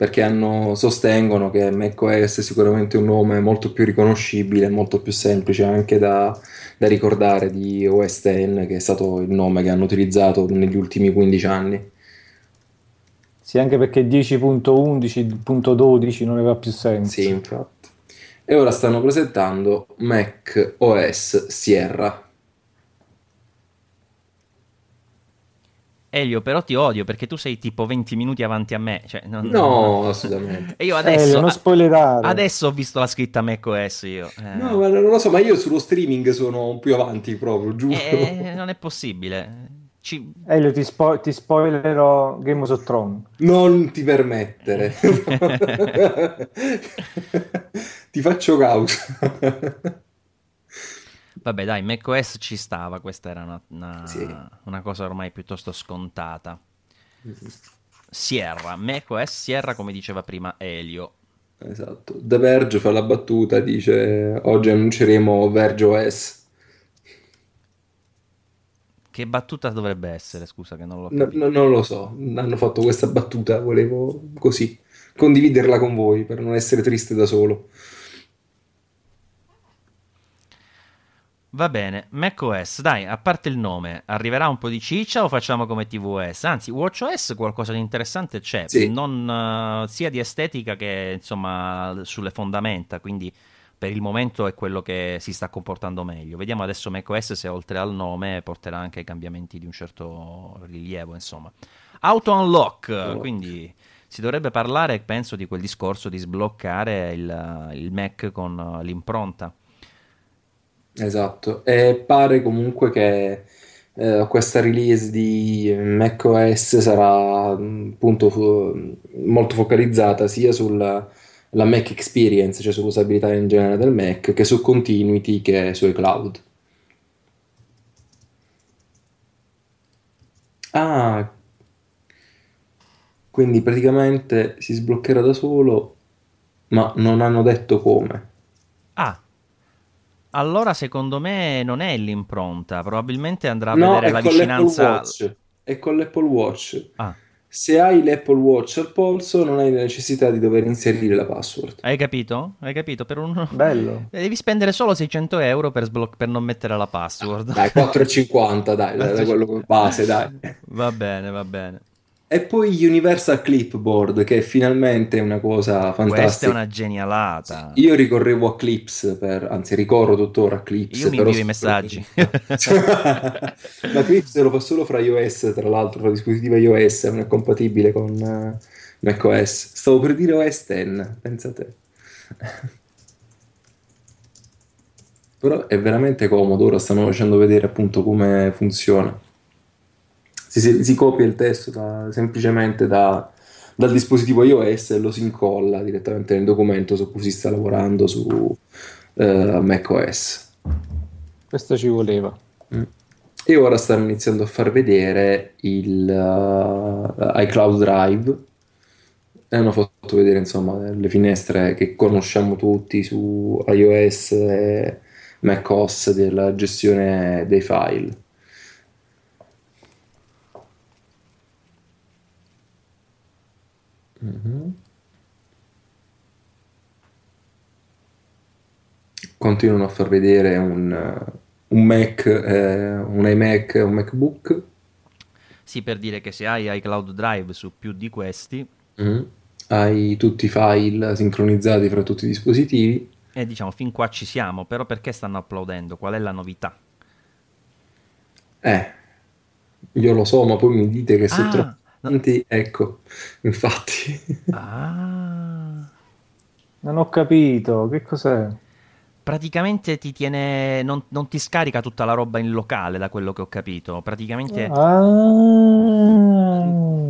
Perché hanno, sostengono che macOS è sicuramente un nome molto più riconoscibile, molto più semplice anche da, da ricordare di OS X, che è stato il nome che hanno utilizzato negli ultimi 15 anni. Sì, anche perché 10.11.12 non aveva più senso. Sì, infatti. E ora stanno presentando Mac OS Sierra. Elio, però ti odio perché tu sei tipo 20 minuti avanti a me. Cioè, non- No, assolutamente. E io Elio, adesso, non spoilerare. adesso ho visto la scritta macOS io. Eh. No, ma non lo so, ma io sullo streaming sono più avanti proprio, giuro. Eh, non è possibile. Ci- Elio, ti, spo- ti spoilerò Game of Thrones. Non ti permettere. Ti faccio causa. Vabbè, dai, macOS ci stava. Questa era una, una- Sì. una cosa ormai piuttosto scontata. Sierra, macOS Sierra, come diceva prima Elio. Esatto. The Verge fa la battuta, dice oggi annunceremo Verge OS. Che battuta dovrebbe essere? Scusa, che non l'ho No- no- non lo so, hanno fatto questa battuta, volevo così condividerla con voi per non essere triste da solo. Va bene, macOS, dai, a parte il nome, arriverà un po' di ciccia o facciamo come tvOS? Anzi, WatchOS qualcosa di interessante c'è, Sì. non, eh, sia di estetica che insomma sulle fondamenta, quindi per il momento è quello che si sta comportando meglio. Vediamo adesso macOS se oltre al nome porterà anche cambiamenti di un certo rilievo, insomma. Auto unlock, quindi si dovrebbe parlare, penso, di quel discorso di sbloccare il, il Mac con eh, l'impronta. Esatto, e pare comunque che eh, questa release di macOS sarà appunto fu- molto focalizzata sia sulla la Mac Experience, cioè sull'usabilità in generale del Mac, che su Continuity che sui cloud. Ah, quindi praticamente si sbloccherà da solo, ma non hanno detto come. Ah, allora secondo me non è l'impronta, probabilmente andrà a No, vedere è la con l'Apple vicinanza... Watch. È con l'Apple Watch. Ah, Se hai l'Apple Watch al polso, non hai la necessità di dover inserire la password. hai capito? Hai capito? Per un... Bello. Devi spendere solo 600 euro per, sbloc- per non mettere la password. Dai, 4,50, dai, dai, dai, quello base, dai. Va bene, va bene. E poi Universal Clipboard, che è finalmente una cosa Questa è fantastica. una genialata. Io ricorrevo a Clips, per, anzi ricorro tuttora a Clips. Io mi invio i messaggi. Ma Clips lo fa solo fra iOS, tra l'altro, fra dispositivi iOS, non è compatibile con eh, macOS. Stavo per dire OS X, pensa te. Però è veramente comodo, ora stanno facendo vedere appunto come funziona. Si, si- copia il testo da- semplicemente da- dal dispositivo iOS e lo si incolla direttamente nel documento su cui si sta lavorando su eh, macOS. Questo ci voleva. Mm. E ora stanno iniziando a far vedere il eh, iCloud Drive e hanno fatto vedere insomma le finestre che conosciamo tutti su iOS e macOS della gestione dei file. Mhm. Continuano a far vedere un, eh, un Mac, eh, un iMac, un MacBook. Sì, per dire che se hai iCloud Drive su più di questi, Mhm. Hai tutti i file sincronizzati fra tutti i dispositivi. e diciamo fin qua ci siamo, però perché stanno applaudendo? Qual è la novità? Eh, io lo so, ma poi mi dite che sono Ah, troppo no. tanti. Ecco, infatti. Ah, Non ho capito, che cos'è? praticamente ti tiene, non, non ti scarica tutta la roba in locale, da quello che ho capito. Praticamente, Ah.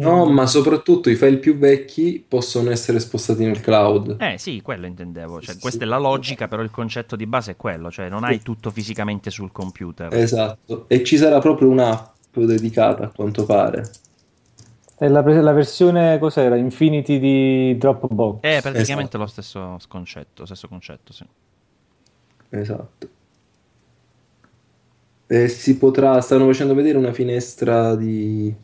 No, ma soprattutto i file più vecchi possono essere spostati nel cloud. eh sì, quello intendevo. Cioè, Sì, questa sì. è la logica, però il concetto di base è quello, cioè non hai tutto fisicamente sul computer. Esatto. E ci sarà proprio un'app dedicata a quanto pare. È la, pre- la versione, cos'era? Infinity di Dropbox. È praticamente Esatto. lo stesso concetto, stesso concetto, sì. Esatto. E si potrà, stanno facendo vedere una finestra di...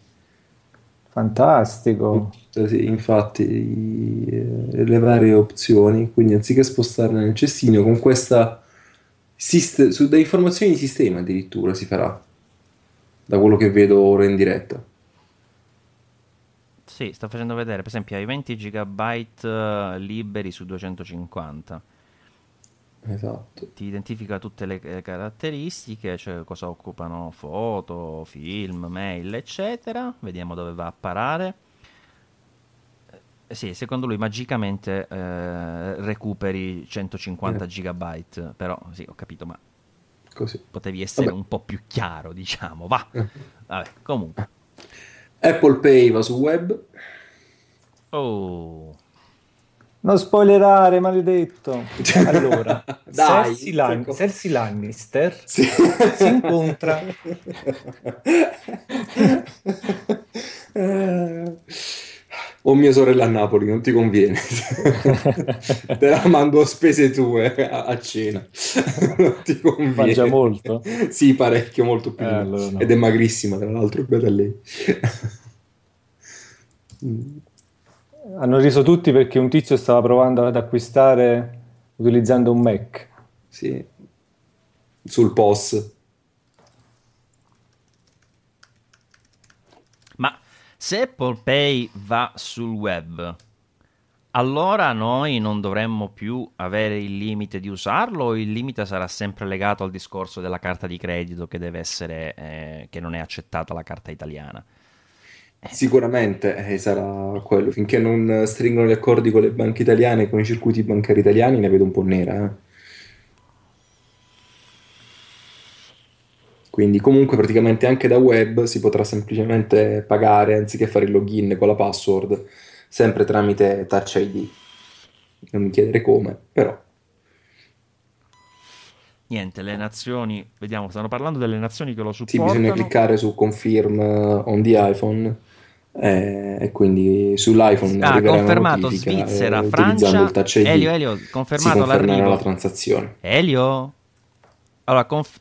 Fantastico. Sì, infatti, eh, le varie opzioni, quindi anziché spostarle nel cestino, con questa sist- su, da informazioni di sistema addirittura si farà, da quello che vedo ora in diretta. Sì, sta facendo vedere, per esempio, hai 20 GB liberi su 250. Esatto. Ti identifica tutte le le caratteristiche, cioè cosa occupano foto, film, mail, eccetera. Vediamo dove va a parare. Eh, Sì, secondo lui magicamente eh, recuperi 150 Eh. GB, però sì, ho capito, ma Così. potevi essere Vabbè. un po' più chiaro, diciamo, va. Eh. Vabbè, comunque. Apple Pay va su web. Oh, Non spoilerare, maledetto. Allora, Dai, Cersei, Lan- ecco. Cersei Lannister Sì. si incontra. O mia sorella a Napoli, non ti conviene. Te la mando a spese tue a, a cena. Non ti conviene. Mangia molto? Sì, parecchio, molto più. Eh, allora no. Ed è magrissima, tra l'altro, bella lei. Hanno riso tutti perché un tizio stava provando ad acquistare utilizzando un Mac. Sì. Sul POS. Ma se Apple Pay va sul web, allora noi non dovremmo più avere il limite di usarlo o il limite sarà sempre legato al discorso della carta di credito che deve essere, eh, che non è accettata la carta italiana? Sicuramente eh, sarà quello. Finché non stringono gli accordi con le banche italiane con i circuiti bancari italiani, ne vedo un po' nera. eh. Quindi comunque praticamente anche da web si potrà semplicemente pagare anziché fare il login con la password, sempre tramite Touch ID. Non mi chiedere come, però. Niente, le nazioni, vediamo, stanno parlando delle nazioni che lo Sì, supportano. bisogna cliccare su Confirm on the iPhone eh, e quindi sull'iPhone Ah, confermato Svizzera, eh, Francia. il Touch ID Elio, Elio, confermato l'arrivo. la transazione. Elio? Allora, conf-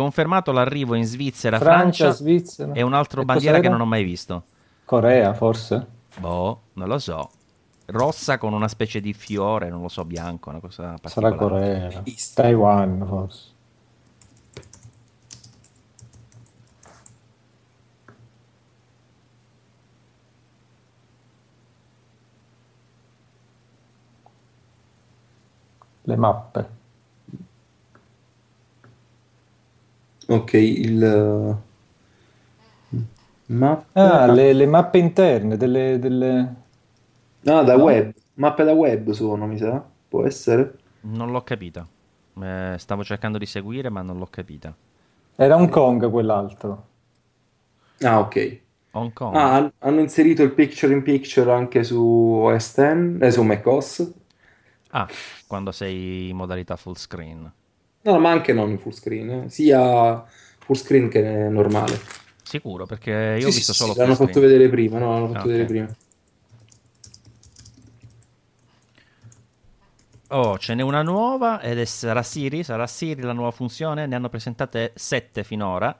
confermato l'arrivo in Svizzera, Francia, Francia Svizzera. e un altro E bandiera che non ho mai visto. Corea, forse? Boh, non lo so. Rossa con una specie di fiore, non lo so, bianco, una cosa Sarà. Corea. Taiwan, forse. Le mappe. Ok, il uh, mappe Ah, le, le mappe interne delle, delle- Ah, da no? web. Mappe da web sono, mi sa. Può essere. Non l'ho capita. Eh, stavo cercando di seguire, ma non l'ho capita. Era Hong Kong quell'altro. Ah, ok. Hong Kong. Ah, han- hanno inserito il picture in picture anche su OS X, eh, su macOS. Ah, quando sei in modalità full screen. No, ma anche non in full screen, eh. Sia full screen che normale. Sicuro, perché io Sì, ho visto sì, solo sì, l'hanno fatto vedere prima, no, l'hanno fatto Ah, vedere ok. prima. Oh, ce n'è una nuova ed è, sarà Siri, sarà Siri la nuova funzione, ne hanno presentate sette finora.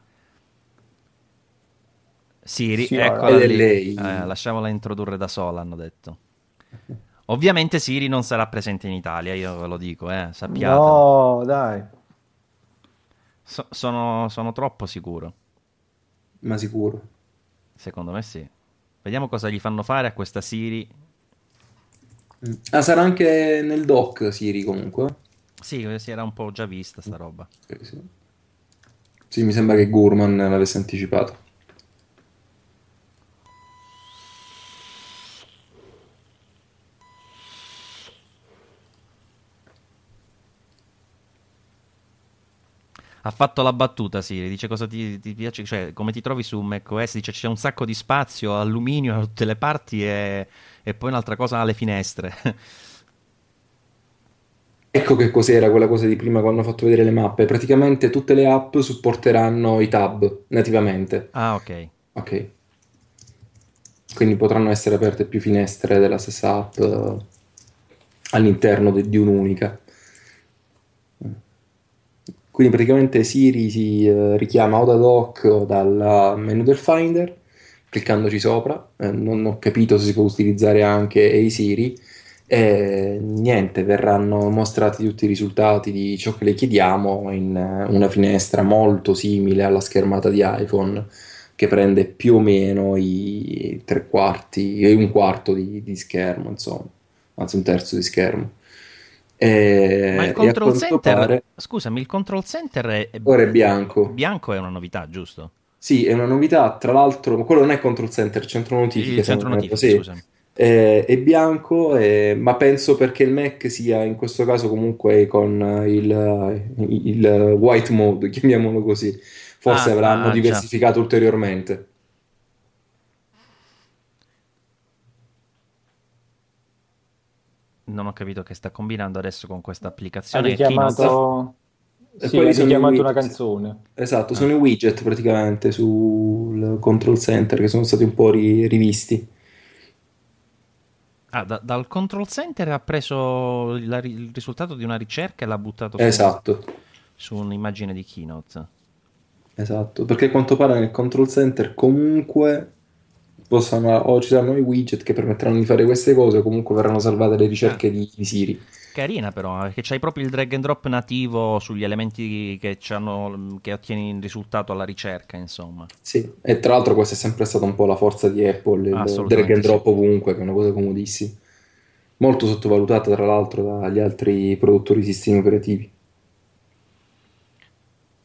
Siri, Sì, eccola lei. Eh, lasciamola introdurre da sola, hanno detto. Ovviamente Siri non sarà presente in Italia, io ve lo dico, eh, sappiatelo. No, dai. So- sono, sono troppo sicuro, Ma sicuro. secondo me sì. Vediamo cosa gli fanno fare a questa Siri. Mm. Ah, sarà anche nel dock Siri comunque. Sì, si era un po' già vista sta roba. Ok, sì. Sì, mi sembra che Gurman l'avesse anticipato. Ha fatto la battuta Siri, dice cosa ti, ti piace, cioè come ti trovi su macOS, dice c'è un sacco di spazio, alluminio da tutte le parti e, e poi un'altra cosa alle finestre. Ecco che cos'era quella cosa di prima quando ho fatto vedere le mappe. Praticamente tutte le app supporteranno i tab nativamente. ah, ok. Ok. Quindi potranno essere aperte più finestre della stessa app eh, all'interno de- di un'unica. Quindi praticamente Siri si eh, richiama o dock o dal menu del Finder, cliccandoci sopra. Eh, non ho capito se si può utilizzare anche Hey Siri. E niente, verranno mostrati tutti i risultati di ciò che le chiediamo in eh, una finestra molto simile alla schermata di iPhone, che prende più o meno i tre quarti un quarto di, di schermo, insomma, anzi un terzo di schermo. E, Ma il control center, pare scusami, il control center è, ora è bianco. bianco è una novità, giusto? Sì, è una novità, tra l'altro, quello non è control center, centro notifiche, Il centro notifiche, sì. scusami. Eh, è bianco, eh, ma penso perché il Mac sia in questo caso comunque con eh, il, il white mode, chiamiamolo così. Forse Ah, avranno ah, già. diversificato ulteriormente. Non ho capito che sta combinando adesso con questa Ha applicazione. Keynote. richiamato... E Sì, quelli ha sono i richiamato una canzone. Esatto, Ah. sono i widget praticamente sul control center che sono stati un po' ri- rivisti. Ah, da- dal control center ha preso il, il risultato di una ricerca e l'ha buttato su, Esatto, su un'immagine di Keynote. esatto, perché a quanto pare nel control center comunque possano, o ci saranno i widget che permetteranno di fare queste cose, o comunque verranno salvate le ricerche di, di Siri. Carina però, perché c'hai proprio il drag and drop nativo sugli elementi che, c'hanno- che ottieni il risultato alla ricerca, insomma. Sì, e tra l'altro questa è sempre stata un po' la forza di Apple, il drag and sì. drop ovunque, che è una cosa comodissima. Molto sottovalutata tra l'altro dagli altri produttori di sistemi operativi.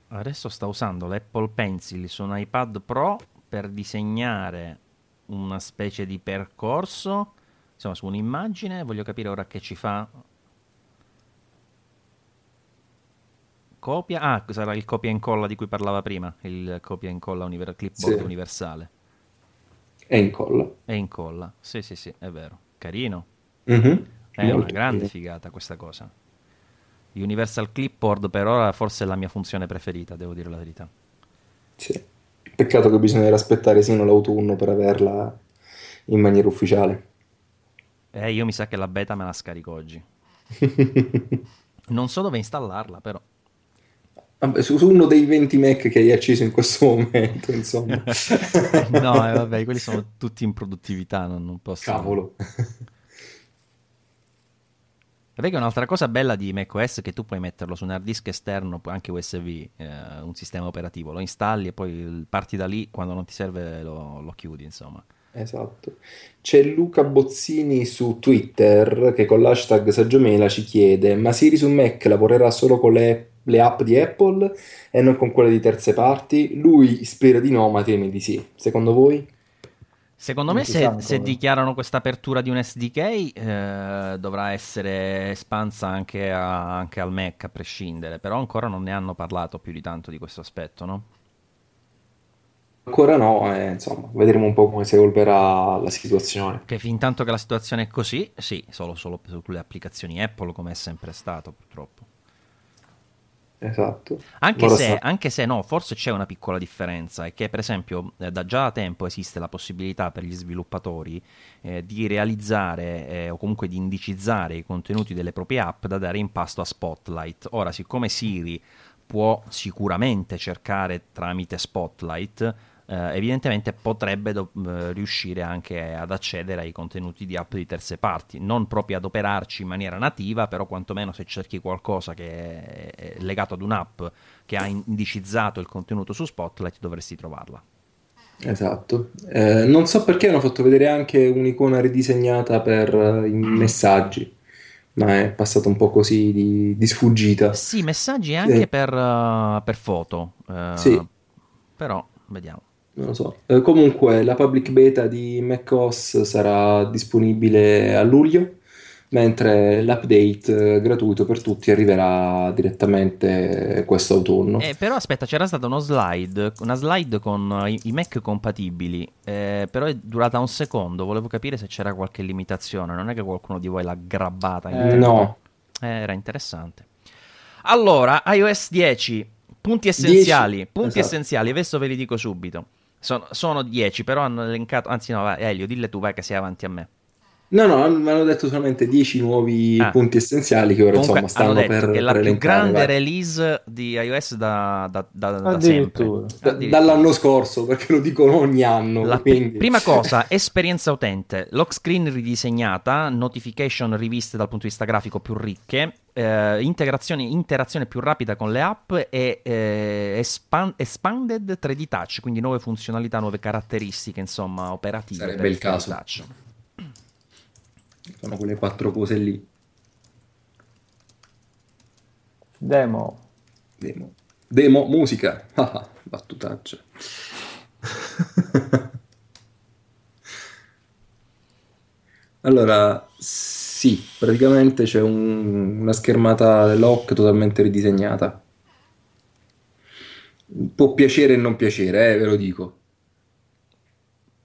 Adesso sta usando l'Apple Pencil su un iPad Pro per disegnare una specie di percorso, insomma, su un'immagine. Voglio capire ora che ci fa copia? Ah, sarà il copia e incolla di cui parlava prima, il copia e incolla univer- clipboard Sì. universale. E incolla. E incolla, sì sì sì, è vero. Carino. Mhm. È una Molto grande carino. figata questa cosa. Universal Clipboard per ora forse è la mia funzione preferita, devo dire la verità. Sì. Peccato che bisognerà aspettare sino all'autunno per averla in maniera ufficiale. Eh, io mi sa che la beta me la scarico oggi. Non so dove installarla, però. Vabbè, su, uno dei 20 Mac che hai acceso in questo momento, insomma. no, eh, vabbè, quelli sono tutti in produttività, non, non posso... Cavolo. Che un'altra cosa bella di macOS è che tu puoi metterlo su un hard disk esterno, anche USB, eh, un sistema operativo, lo installi e poi parti da lì, quando non ti serve lo, lo chiudi, insomma. Esatto. C'è Luca Bozzini su Twitter che con l'hashtag Saggiomela ci chiede: Ma Siri su Mac lavorerà solo con le, le app di Apple e non con quelle di terze parti? Lui spera di no, ma teme di sì. Secondo voi? Secondo me se, se dichiarano questa apertura di un SDK eh, dovrà essere espansa anche, a- anche al Mac a prescindere, però ancora non ne hanno parlato più di tanto di questo aspetto, no? Ancora no, eh, insomma, vedremo un po' come si evolverà la situazione. Che fin tanto che la situazione è così, sì, solo, solo sulle applicazioni Apple come è sempre stato purtroppo. Esatto. Anche se, sta- anche se no, forse c'è una piccola differenza, è che per esempio eh, da già tempo esiste la possibilità per gli sviluppatori eh, di realizzare eh, o comunque di indicizzare i contenuti delle proprie app da dare in pasto a Spotlight. Ora, siccome Siri può sicuramente cercare tramite Spotlight, eh, evidentemente potrebbe do- eh, riuscire anche ad accedere ai contenuti di app di terze parti, non proprio ad operarci in maniera nativa, però quantomeno se cerchi qualcosa che è legato ad un'app che ha indicizzato il contenuto su Spotlight dovresti trovarla. Esatto. Eh, non so perché hanno fatto vedere anche un'icona ridisegnata per eh, i messaggi, ma è passata un po' così di, di sfuggita. Sì, messaggi anche Sì. per, eh, per foto, eh, Sì. però vediamo. Non lo so. Eh, comunque, la public beta di macOS sarà disponibile a luglio, mentre l'update eh, gratuito per tutti arriverà direttamente questo autunno. Eh, però aspetta, c'era stato uno slide, una slide con eh, i, i Mac compatibili, eh, però è durata un secondo, volevo capire se c'era qualche limitazione, non è che qualcuno di voi l'ha grabbata in Eh. No, era interessante. Allora, iOS 10, punti essenziali, 10, punti esatto. essenziali, adesso ve li dico subito. Sono, sono 10, però hanno elencato, anzi no, Elio, dille tu, vai che sei avanti a me. No, no, mi hanno detto solamente 10 nuovi Ah. punti essenziali che ora Comunque insomma stanno hanno detto per, che è la per più elencare, grande vai. release di iOS da, da- da- da sempre. Da- dall'anno scorso, perché lo dicono ogni anno. La quindi- prima cosa, esperienza utente, lock screen ridisegnata, notification riviste dal punto di vista grafico più ricche, eh, integrazione, interazione più rapida con le app e eh, espan- expanded 3D touch, quindi nuove funzionalità, nuove caratteristiche, insomma, operative. Sarebbe per il caso. 3D touch. Sono quelle quattro cose lì. Demo. Demo. Demo, musica. Ah, battutaccia. Allora, sì, praticamente c'è un- una schermata lock totalmente ridisegnata. Può piacere e non piacere, eh, ve lo dico.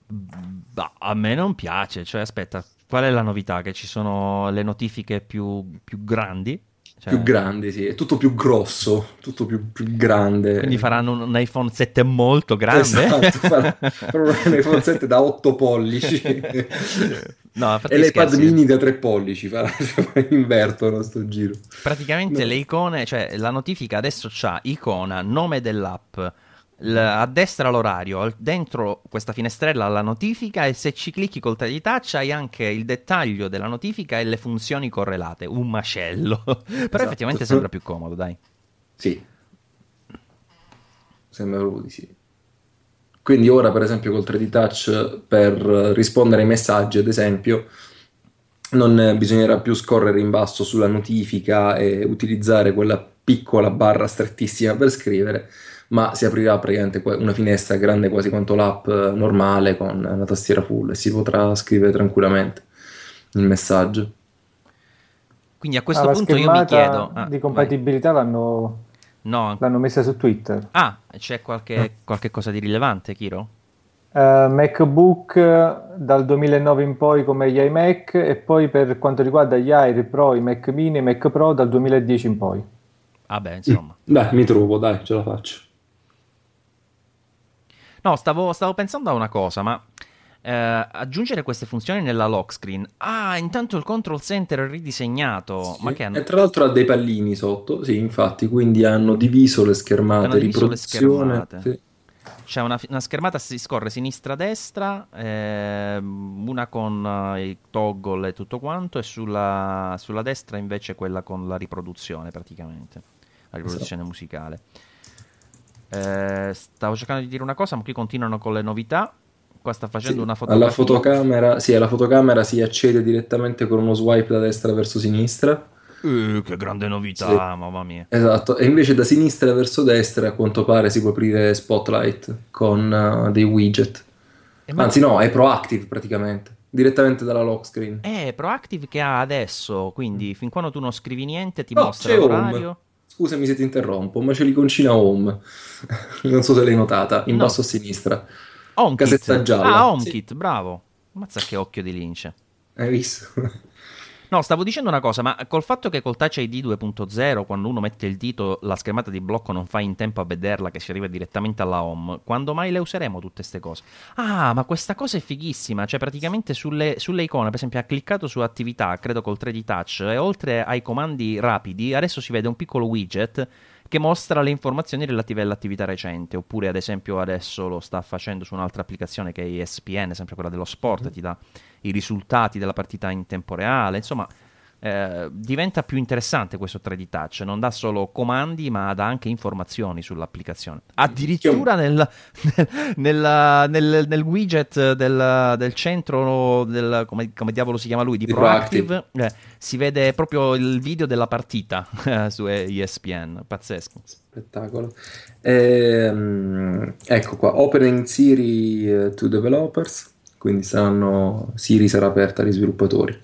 Bah, a me non piace, cioè aspetta, qual è la novità? Che ci sono le notifiche più, più grandi? Cioè, Più grande, sì, è tutto più grosso, tutto più, più grande. Quindi faranno un, un iPhone 7 molto grande. Esatto, farà un iPhone 7 da 8 pollici. No, E l'iPad mini da 3 pollici, farà, invertono sto giro. Praticamente No. le icone, cioè la notifica adesso c'ha icona, nome dell'app, l- a destra l'orario, al- dentro questa finestrella la notifica e se ci clicchi col 3D touch hai anche il dettaglio della notifica e le funzioni correlate, un macello. Però Esatto. effettivamente sembra più comodo, dai. Sì. Sembra proprio di sì. Quindi ora, per esempio, col 3D Touch, per rispondere ai messaggi, ad esempio, non bisognerà più scorrere in basso sulla notifica e utilizzare quella piccola barra strettissima per scrivere, ma si aprirà praticamente una finestra grande quasi quanto l'app eh, normale con una tastiera full e si potrà scrivere tranquillamente il messaggio. Quindi a questo Ah, punto io mi chiedo... ah, di vai. compatibilità l'hanno No. L'hanno messa su Twitter. Ah, c'è qualche, qualche cosa di rilevante, Kiro? Uh, MacBook dal 2009 in poi come gli iMac e poi per quanto riguarda gli Air Pro, i Mac Mini e Mac Pro dal 2010 in poi. Vabbè, insomma. Dai, mi trovo, dai, ce la faccio. No, stavo, stavo pensando a una cosa, ma eh, aggiungere queste funzioni nella lock screen. Ah, intanto il control center è ridisegnato. Sì. Ma che hanno... E tra l'altro ha dei pallini sotto, sì, infatti, quindi hanno diviso le schermate, Hanno diviso le riproduzione. schermate. sì. C'è una, una schermata, si scorre sinistra-destra, ehm, una con eh, i toggle e tutto quanto, e sulla, sulla destra invece quella con la riproduzione praticamente, la riproduzione musicale. Eh, stavo cercando di dire una cosa, ma qui continuano con le novità. Qua sta facendo Sì, una fotografia. Alla fotocamera, sì, alla fotocamera si accede direttamente con uno swipe da destra verso sinistra. Eh, che grande novità, Sì. mamma mia. Esatto, e invece da sinistra verso destra a quanto pare si può aprire Spotlight con uh, dei widget. E ma- Anzi no, è proactive praticamente, direttamente dalla lock screen. È Proactive che ha adesso, quindi fin quando tu non scrivi niente ti Oh, mostra l'orario. Home. Scusami se ti interrompo, ma c'è l'iconcina Home. non so se l'hai notata, in No. basso a sinistra. HomeKit. Casetta gialla. Ah, Sì. HomeKit, bravo. Mazza che occhio di lince. Hai visto? No, stavo dicendo una cosa, ma col fatto che col Touch ID 2.0, quando uno mette il dito, la schermata di blocco non fa in tempo a vederla, che si arriva direttamente alla home, quando mai le useremo tutte queste cose? Ah, ma questa cosa è fighissima, cioè praticamente sulle, sulle icone, per esempio ha cliccato su attività, credo col 3D Touch, e oltre ai comandi rapidi, adesso si vede un piccolo widget che mostra le informazioni relative all'attività recente, oppure ad esempio adesso lo sta facendo su un'altra applicazione che è ESPN, sempre quella dello sport, ti dà i risultati della partita in tempo reale, insomma eh, diventa più interessante questo 3D Touch, non dà solo comandi ma dà anche informazioni sull'applicazione. Addirittura nel, nel, nel- nel- widget del, del centro, del, come, come diavolo si chiama lui, di Di Proactive, eh, si vede proprio il video della partita eh, su ESPN, pazzesco. Spettacolo. Ehm, ecco qua, opening Siri eh, to developers, quindi saranno, Siri sarà aperta agli sviluppatori.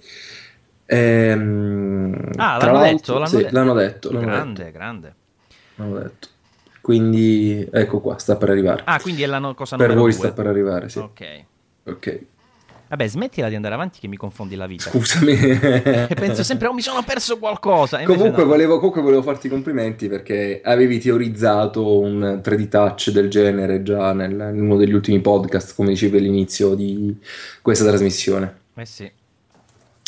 Ehm, Ah, l'hanno detto, l'hanno sì, detto. l'hanno detto, l'hanno grande, detto, grande. l'hanno detto. Quindi ecco qua, sta per arrivare. Ah, quindi è la no- cosa per voi due. sta per arrivare, sì. Ok. Ok. Vabbè, smettila di andare avanti che mi confondi la vita. Scusami. E penso sempre, oh, mi sono perso qualcosa. Comunque, no. volevo, comunque volevo farti i complimenti perché avevi teorizzato un 3D touch del genere già nel- in uno degli ultimi podcast, come dicevi all'inizio di questa trasmissione. Eh sì.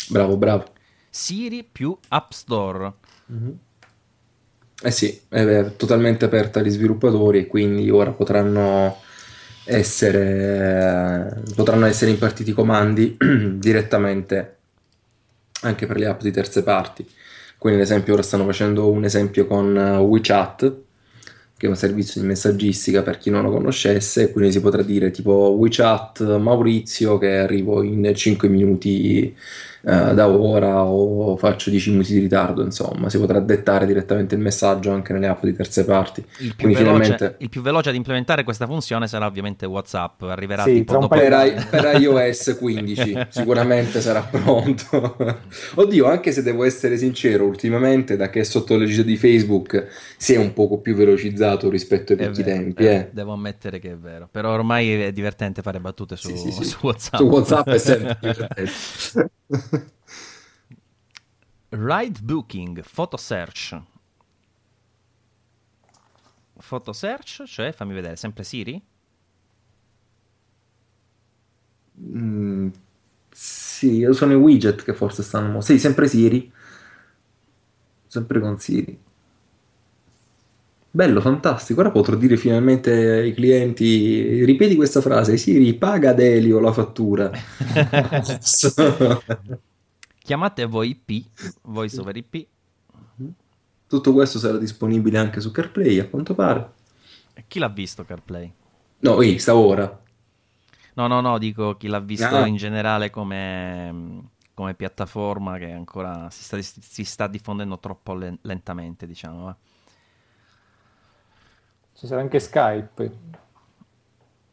Bravo, bravo. Siri più App Store. Eh sì, è totalmente aperta agli sviluppatori e quindi ora potranno essere, potranno essere impartiti comandi direttamente anche per le app di terze parti. Quindi, ad esempio, ora stanno facendo un esempio con eh, WeChat, che è un servizio di messaggistica per chi non lo conoscesse, quindi si potrà dire tipo WeChat Maurizio che arrivo in 5 minuti eh, da ora o faccio 10 minuti di ritardo, insomma, si potrà dettare direttamente il messaggio anche nelle app di terze parti. Il più, Quindi veloce, finalmente il più veloce ad implementare questa funzione sarà ovviamente WhatsApp. Arriverà Sì, tipo dopo. per, i- per iOS 15 sicuramente sarà pronto. Oddio, anche se devo essere sincero, ultimamente da che è sotto l'egida di Facebook si è un poco più velocizzato rispetto ai È vecchi vero, tempi, eh, eh. Devo ammettere che è vero. Però ormai è divertente fare battute su, Sì, sì, sì. su WhatsApp. Su WhatsApp è sempre più divertente. Ride Booking, Photo Search. Photo Search, cioè fammi vedere, sempre Siri? Mm, sì, sono i widget che forse stanno... Sì, sempre Siri. Sempre con Siri. Bello, fantastico. Ora potrò dire finalmente ai clienti, ripeti questa frase, Siri, paga ad Elio la fattura. Chiamate VoIP, Voice over IP. Tutto questo sarà disponibile anche su CarPlay, a quanto pare. Chi l'ha visto CarPlay? No, ehi, sta ora. No, no, no, dico chi l'ha visto Ah. in generale come, come piattaforma che ancora si sta, si sta diffondendo troppo len- lentamente, diciamo. eh. Ci sarà anche Skype.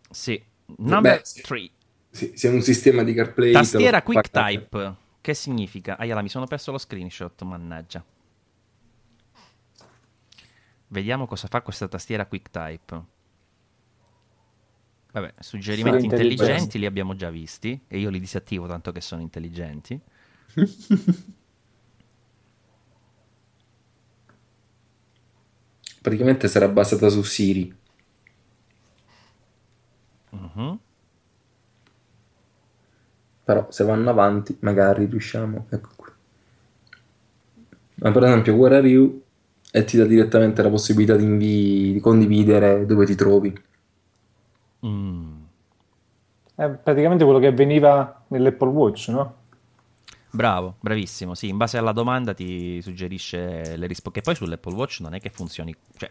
Sì. Number Beh, sì. 3. Sì, se è un sistema di CarPlay... Tastiera fa Quick pagare. Type. Che significa? Ah, yala, mi sono perso lo screenshot, mannaggia. Vediamo cosa fa questa tastiera QuickType. Vabbè, suggerimenti intelligenti li abbiamo già visti e io li disattivo tanto che sono intelligenti. Praticamente sarà basata su Siri. Uh-huh. Però se vanno avanti magari riusciamo. Ecco qui. Ma per esempio Where Are You e ti dà direttamente la possibilità di, invi- di condividere dove ti trovi. Mm. È praticamente quello che avveniva nell'Apple Watch, no? Bravo, bravissimo. Sì, in base alla domanda ti suggerisce le risposte. Che poi sull'Apple Watch non è che funzioni. Cioè,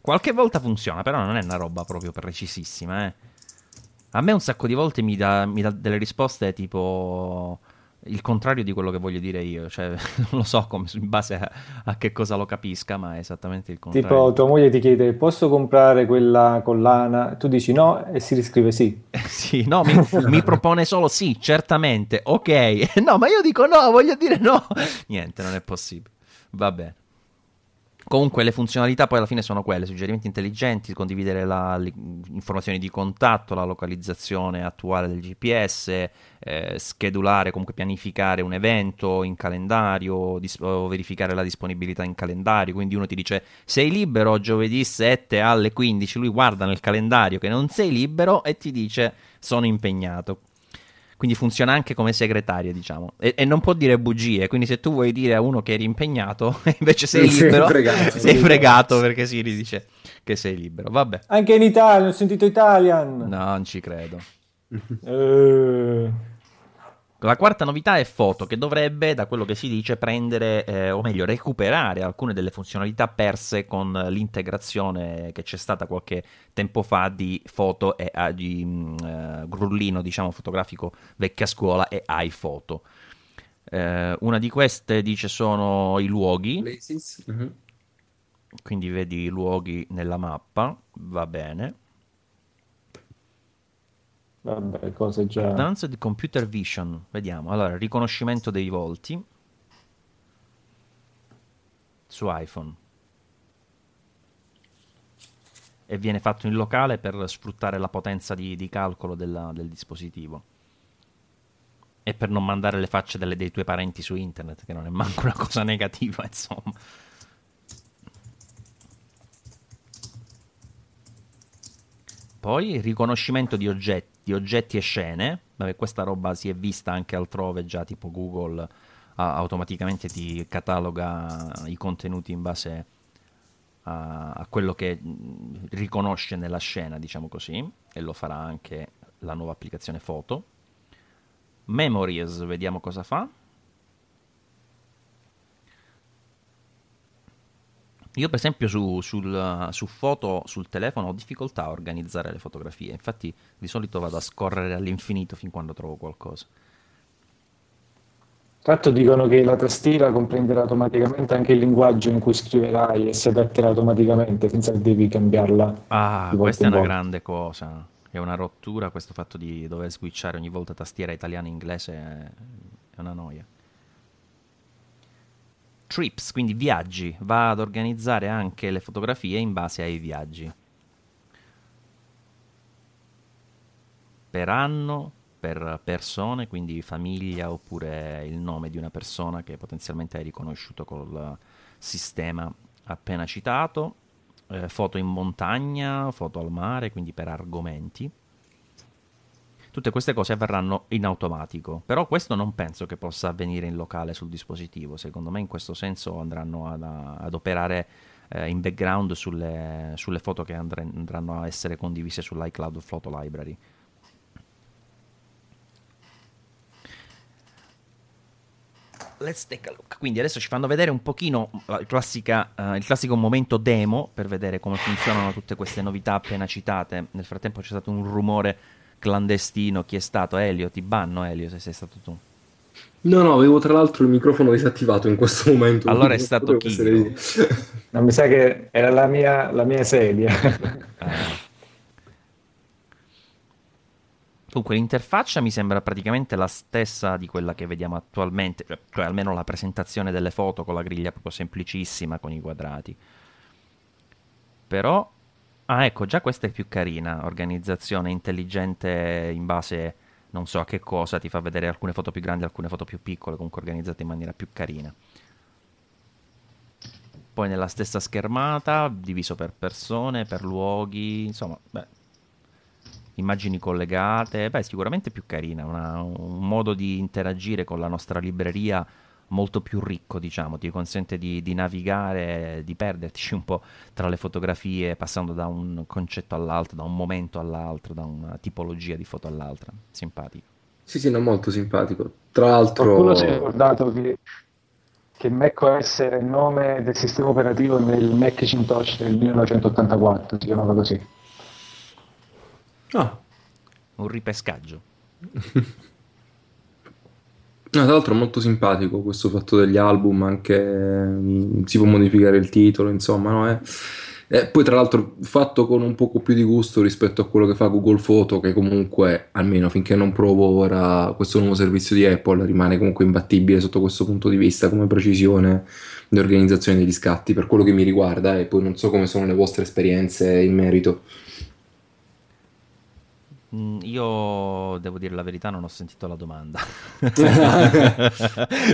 qualche volta funziona, però non è una roba proprio precisissima. Eh. A me un sacco di volte mi dà, mi dà delle risposte tipo il contrario di quello che voglio dire io, cioè non lo so come, in base a, a, che cosa lo capisca, ma è esattamente il contrario. Tipo tua moglie ti chiede posso comprare quella collana, tu dici no e si riscrive sì. sì, no, mi, mi, propone solo sì, certamente, ok, no, ma io dico no, voglio dire no, niente, non è possibile, va bene. Comunque le funzionalità poi alla fine sono quelle, suggerimenti intelligenti, condividere le informazioni di contatto, la localizzazione attuale del GPS, eh, schedulare, comunque pianificare un evento in calendario, dis- verificare la disponibilità in calendario, quindi uno ti dice sei libero? Giovedì 7 alle 15, lui guarda nel calendario che non sei libero e ti dice sono impegnato quindi funziona anche come segretaria, diciamo. E, e, non può dire bugie, quindi se tu vuoi dire a uno che eri impegnato, invece sei libero, sei fregato, sei fregato perché si dice che sei libero. Vabbè. Anche in Italia, ho sentito Italian. No, non ci credo. uh... La quarta novità è foto, che dovrebbe, da quello che si dice, prendere, eh, o meglio, recuperare alcune delle funzionalità perse con l'integrazione che c'è stata qualche tempo fa di foto e uh, di uh, grullino, diciamo, fotografico vecchia scuola e iPhoto. Eh, una di queste dice sono i luoghi. Mm-hmm. Quindi vedi i luoghi nella mappa, va bene. Vabbè, cose già... Advanced Computer Vision, vediamo. Allora, riconoscimento dei volti su iPhone. E viene fatto in locale per sfruttare la potenza di, di calcolo della, del dispositivo. E per non mandare le facce delle, dei tuoi parenti su internet, che non è manco una cosa negativa, insomma. Poi riconoscimento di oggetti di oggetti e scene. Vabbè, questa roba si è vista anche altrove, già tipo Google uh, automaticamente ti cataloga i contenuti in base a, a, quello che riconosce nella scena, diciamo così, e lo farà anche la nuova applicazione foto. Memories, vediamo cosa fa. Io per esempio su, sul, su, foto sul telefono ho difficoltà a organizzare le fotografie, infatti di solito vado a scorrere all'infinito fin quando trovo qualcosa. L'altro dicono che la tastiera comprenderà automaticamente anche il linguaggio in cui scriverai e si adatterà automaticamente senza che devi cambiarla. Ah, questa è una grande cosa. È una rottura questo fatto di dover switchare ogni volta tastiera italiana-inglese, è una noia trips, quindi viaggi, va ad organizzare anche le fotografie in base ai viaggi. Per anno, per persone, quindi famiglia oppure il nome di una persona che potenzialmente hai riconosciuto col sistema appena citato, eh, foto in montagna, foto al mare, quindi per argomenti Tutte queste cose avverranno in automatico, però questo non penso che possa avvenire in locale sul dispositivo, secondo me in questo senso andranno ad, ad operare eh, in background sulle, sulle foto che andre, andranno a essere condivise sull'iCloud Photo Library. Let's take a look. Quindi adesso ci fanno vedere un pochino classica, uh, il classico momento demo per vedere come funzionano tutte queste novità appena citate. Nel frattempo c'è stato un rumore clandestino chi è stato? Elio? Ti banno Elio se sei stato tu. No no avevo tra l'altro il microfono disattivato in questo momento. Allora è stato chi no, mi sa che era la mia, la mia sedia. Ah. Comunque l'interfaccia mi sembra praticamente la stessa di quella che vediamo attualmente, cioè, cioè almeno la presentazione delle foto con la griglia proprio semplicissima con i quadrati. però... Ah, ecco, già questa è più carina, organizzazione intelligente in base non so a che cosa, ti fa vedere alcune foto più grandi, alcune foto più piccole, comunque organizzate in maniera più carina. Poi nella stessa schermata, diviso per persone, per luoghi, insomma, beh, immagini collegate, beh, sicuramente più carina, una, un modo di interagire con la nostra libreria molto più ricco, diciamo, ti consente di, di, navigare, di perderti un po' tra le fotografie, passando da un concetto all'altro, da un momento all'altro, da una tipologia di foto all'altra. Simpatico. Sì, sì, no, molto simpatico. Tra l'altro... Qualcuno si è ricordato che, che macOS era il nome del sistema operativo nel Macintosh del 1984, si chiamava così. Ah. Un ripescaggio. Tra l'altro è molto simpatico questo fatto degli album, anche mm, si può modificare il titolo, insomma, no? È, e poi tra l'altro fatto con un poco più di gusto rispetto a quello che fa Google Photo, che comunque, almeno finché non provo ora questo nuovo servizio di Apple, rimane comunque imbattibile sotto questo punto di vista come precisione di organizzazione degli scatti, per quello che mi riguarda, e poi non so come sono le vostre esperienze in merito. Mm, io devo dire la verità, non ho sentito la domanda.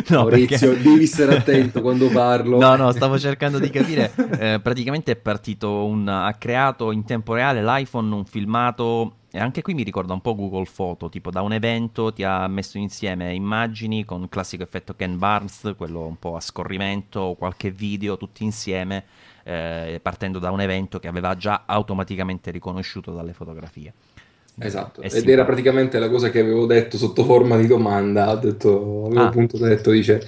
no, Maurizio, perché... devi stare attento quando parlo. No, no, stavo cercando di capire. Eh, praticamente è partito un. ha creato in tempo reale l'iPhone un filmato. E anche qui mi ricorda un po' Google Photo, tipo da un evento ti ha messo insieme immagini con il classico effetto Ken Barnes, quello un po' a scorrimento, qualche video tutti insieme, eh, partendo da un evento che aveva già automaticamente riconosciuto dalle fotografie. Esatto, ed era praticamente la cosa che avevo detto sotto forma di domanda, detto, avevo ah. appunto detto, dice,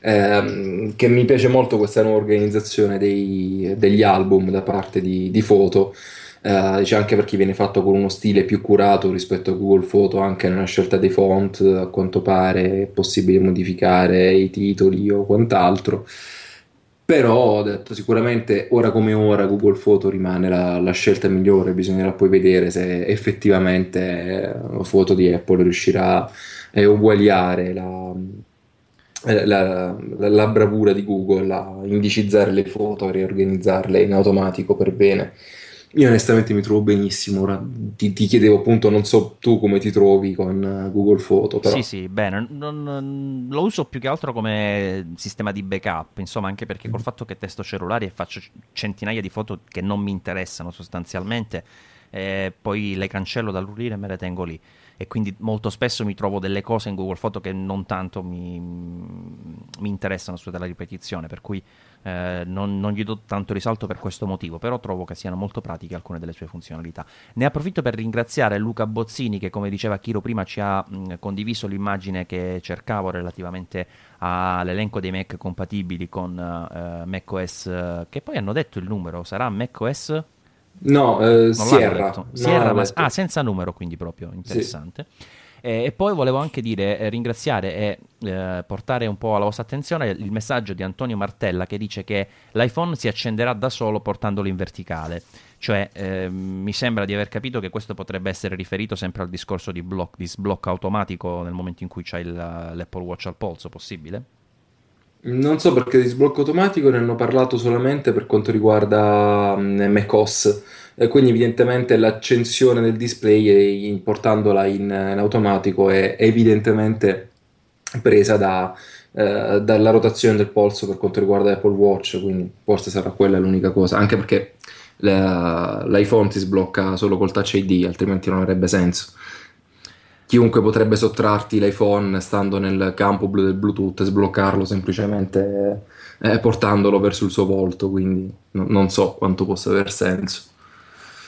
ehm, che mi piace molto questa nuova organizzazione dei, degli album da parte di, di Foto, eh, dice anche perché viene fatto con uno stile più curato rispetto a Google Photo, anche nella scelta dei font, a quanto pare è possibile modificare i titoli o quant'altro. Però ho detto sicuramente ora come ora Google Photo rimane la, la scelta migliore, bisognerà poi vedere se effettivamente la foto di Apple riuscirà a uguagliare la, la, la, la, bravura di Google a indicizzare le foto, a riorganizzarle in automatico per bene. Io onestamente mi trovo benissimo, ora ti, ti, chiedevo appunto, non so tu come ti trovi con eh, Google Photo. Però. Sì, sì, bene, non, lo uso più che altro come sistema di backup, insomma anche perché col mm. fatto che testo cellulari e faccio centinaia di foto che non mi interessano sostanzialmente, eh, poi le cancello dall'urlino e me le tengo lì e quindi molto spesso mi trovo delle cose in Google Photo che non tanto mi, mi interessano su della ripetizione, per cui eh, non, non, gli do tanto risalto per questo motivo, però trovo che siano molto pratiche alcune delle sue funzionalità. Ne approfitto per ringraziare Luca Bozzini che come diceva Chiro prima ci ha mh, condiviso l'immagine che cercavo relativamente all'elenco dei Mac compatibili con uh, macOS, che poi hanno detto il numero, sarà macOS No, eh, Sierra. Sierra ma... ah, senza numero, quindi proprio interessante. Sì. Eh, e poi volevo anche dire, eh, ringraziare e eh, portare un po' alla vostra attenzione il messaggio di Antonio Martella che dice che l'iPhone si accenderà da solo portandolo in verticale. Cioè, ehm, mi sembra di aver capito che questo potrebbe essere riferito sempre al discorso di, block, di sblocco automatico nel momento in cui il, l'Apple Watch al polso, possibile? Non so perché di sblocco automatico ne hanno parlato solamente per quanto riguarda um, macOS, eh, quindi evidentemente l'accensione del display eh, portandola in, in automatico è evidentemente presa da, eh, dalla rotazione del polso per quanto riguarda Apple Watch, quindi forse sarà quella l'unica cosa, anche perché la, l'iPhone si sblocca solo col Touch ID, altrimenti non avrebbe senso chiunque potrebbe sottrarti l'iPhone stando nel campo blu del Bluetooth e sbloccarlo semplicemente eh, portandolo verso il suo volto, quindi no, non so quanto possa aver senso.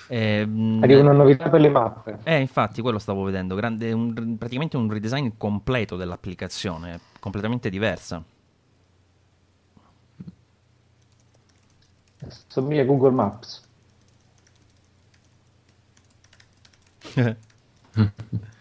Eh, Arriva una novità per le mappe. Eh, infatti, quello stavo vedendo. Grande, un, praticamente un redesign completo dell'applicazione, completamente diversa. Somiglia a Google Maps.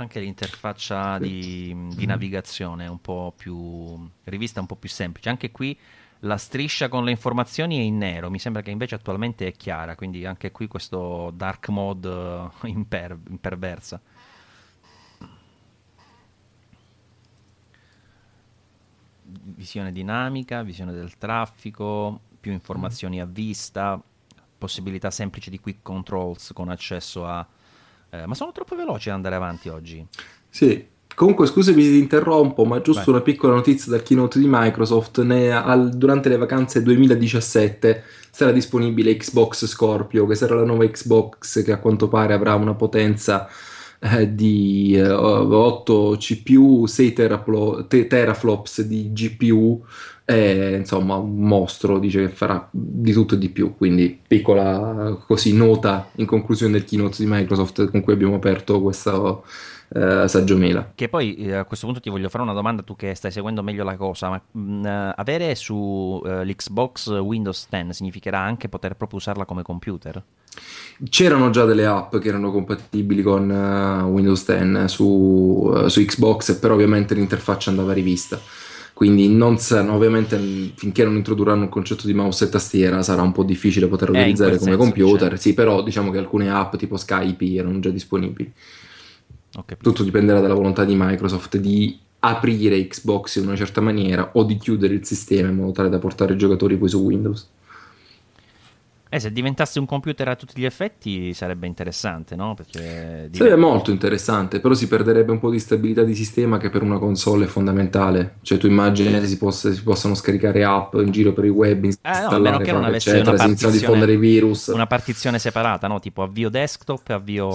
anche l'interfaccia di, di, navigazione è un po' più rivista, un po' più semplice. Anche qui la striscia con le informazioni è in nero, mi sembra che invece attualmente è chiara, quindi anche qui questo dark mode eh, imper, imperversa. visione dinamica, visione del traffico, più informazioni a vista, possibilità semplici di quick controls con accesso a... Eh, ma sono troppo veloci ad andare avanti oggi. Sì, Comunque, scusami se ti interrompo, ma giusto Vai. una piccola notizia dal keynote di Microsoft. Ne, al, durante le vacanze 2017 sarà disponibile Xbox Scorpio, che sarà la nuova Xbox che a quanto pare avrà una potenza eh, di eh, 8 CPU, 6 teraplo, te, teraflops di GPU. E, insomma, un mostro dice che farà di tutto e di più. Quindi, piccola così nota in conclusione del keynote di Microsoft con cui abbiamo aperto questo eh, Saggio Mela. Che poi eh, a questo punto ti voglio fare una domanda, tu che stai seguendo meglio la cosa, ma mh, mm, eh, avere su eh, l'Xbox Windows 10 significherà anche poter proprio usarla come computer? C'erano già delle app che erano compatibili con uh, Windows 10 su, uh, su, Xbox, però ovviamente l'interfaccia andava rivista. Quindi non sanno, ovviamente finché non introdurranno un concetto di mouse e tastiera sarà un po' difficile poterlo utilizzare come senso, computer. Cioè. Sì, però diciamo che alcune app tipo Skype erano già disponibili. Tutto dipenderà dalla volontà di Microsoft di aprire Xbox in una certa maniera o di chiudere il sistema in modo tale da portare i giocatori poi su Windows. Eh, se diventasse un computer a tutti gli effetti sarebbe interessante, no? Perché sarebbe molto interessante, però si perderebbe un po' di stabilità di sistema che per una console è fondamentale. Cioè, tu immagini che si, possa, si possano scaricare app in giro per i web, installare, eh, no, che non eccetera, una senza diffondere i virus. Una partizione separata, no? Tipo avvio desktop e avvio,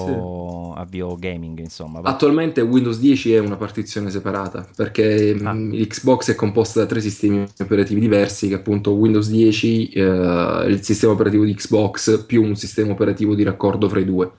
sì. avvio gaming, insomma. Va. Attualmente Windows 10 è una partizione separata, perché ah. Xbox è composta da tre sistemi operativi diversi, che appunto Windows 10, eh, il sistema operativo di Xbox più un sistema operativo di raccordo fra i due.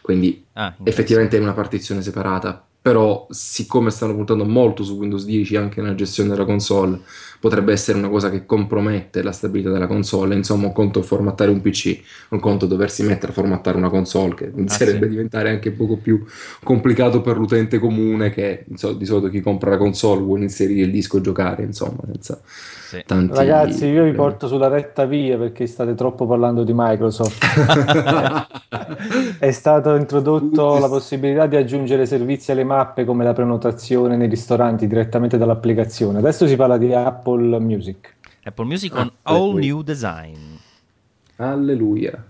Quindi ah, effettivamente è una partizione separata però siccome stanno puntando molto su Windows 10 anche nella gestione della console, potrebbe essere una cosa che compromette la stabilità della console, insomma un conto formattare un PC, un conto doversi mettere a formattare una console che ah, sì. diventare anche un poco più complicato per l'utente comune che insomma, di solito chi compra la console vuole inserire il disco e giocare, insomma, senza sì. tanti... Ragazzi, io vi porto sulla retta via perché state troppo parlando di Microsoft. È stato introdotto la possibilità di aggiungere servizi alle mappe come la prenotazione nei ristoranti direttamente dall'applicazione. Adesso si parla di Apple Music. Apple Music con ah, All New Design. Alleluia.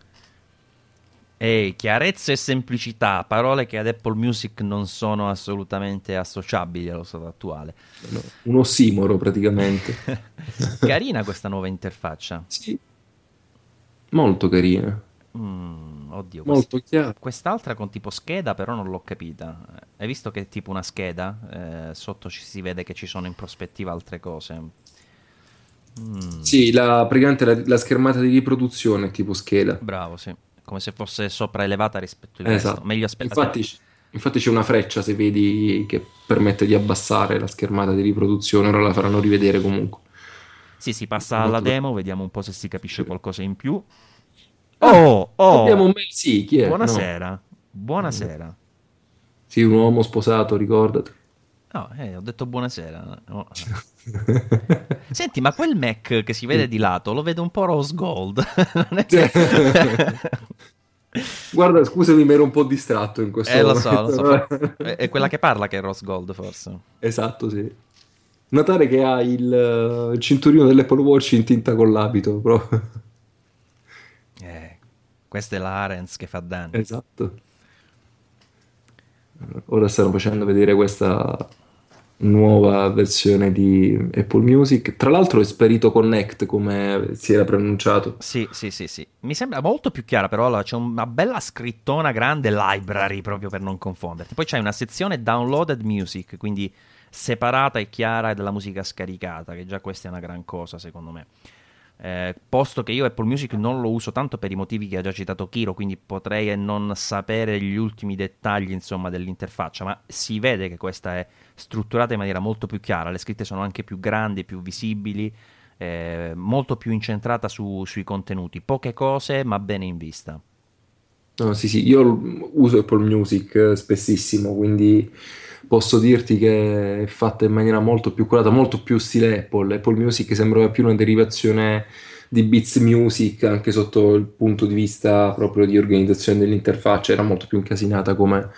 E chiarezza e semplicità, parole che ad Apple Music non sono assolutamente associabili allo stato attuale. No, un ossimoro praticamente. carina questa nuova interfaccia. Sì. Molto carina. Mm, oddio, molto quest- chiaro. Quest'altra con tipo scheda però non l'ho capita. Hai visto che è tipo una scheda? Eh, sotto ci si vede che ci sono in prospettiva altre cose. Mm. Sì, la, praticamente la, la schermata di riproduzione è tipo scheda. Bravo, sì come se fosse sopraelevata rispetto al esatto. resto. Meglio aspettare. Infatti, infatti, c'è una freccia, se vedi, che permette di abbassare la schermata di riproduzione, ora la faranno rivedere comunque. Sì, si passa alla demo, vediamo un po' se si capisce qualcosa in più. Ah, oh, oh! Abbiamo un bel sì, chi è? Buonasera, no. buonasera. Sì, un uomo sposato, ricordati. No, eh, ho detto buonasera. Oh. Senti, ma quel Mac che si vede di lato lo vedo un po' rose gold. che... Guarda, scusami, mi ero un po' distratto in questo eh, momento. lo so, lo so. È quella che parla che è rose gold, forse. Esatto, sì. Notare che ha il, il cinturino dell'Apple Watch in tinta con l'abito, proprio. Eh, questa è la Arens che fa danni. Esatto. Ora stanno facendo vedere questa nuova versione di Apple Music. Tra l'altro è sparito Connect come si era pronunciato. Sì, sì, sì, sì. Mi sembra molto più chiara, però c'è una bella scrittona grande library proprio per non confonderti. Poi c'è una sezione downloaded music, quindi separata e chiara della musica scaricata, che già questa è una gran cosa secondo me. Eh, posto che io Apple Music non lo uso tanto per i motivi che ha già citato Kiro, quindi potrei non sapere gli ultimi dettagli insomma, dell'interfaccia, ma si vede che questa è strutturata in maniera molto più chiara, le scritte sono anche più grandi, più visibili, eh, molto più incentrata su, sui contenuti, poche cose ma bene in vista. No, sì, sì, io uso Apple Music spessissimo, quindi posso dirti che è fatta in maniera molto più curata, molto più stile Apple. Apple Music sembrava più una derivazione di Beats Music anche sotto il punto di vista proprio di organizzazione dell'interfaccia, era molto più incasinata come,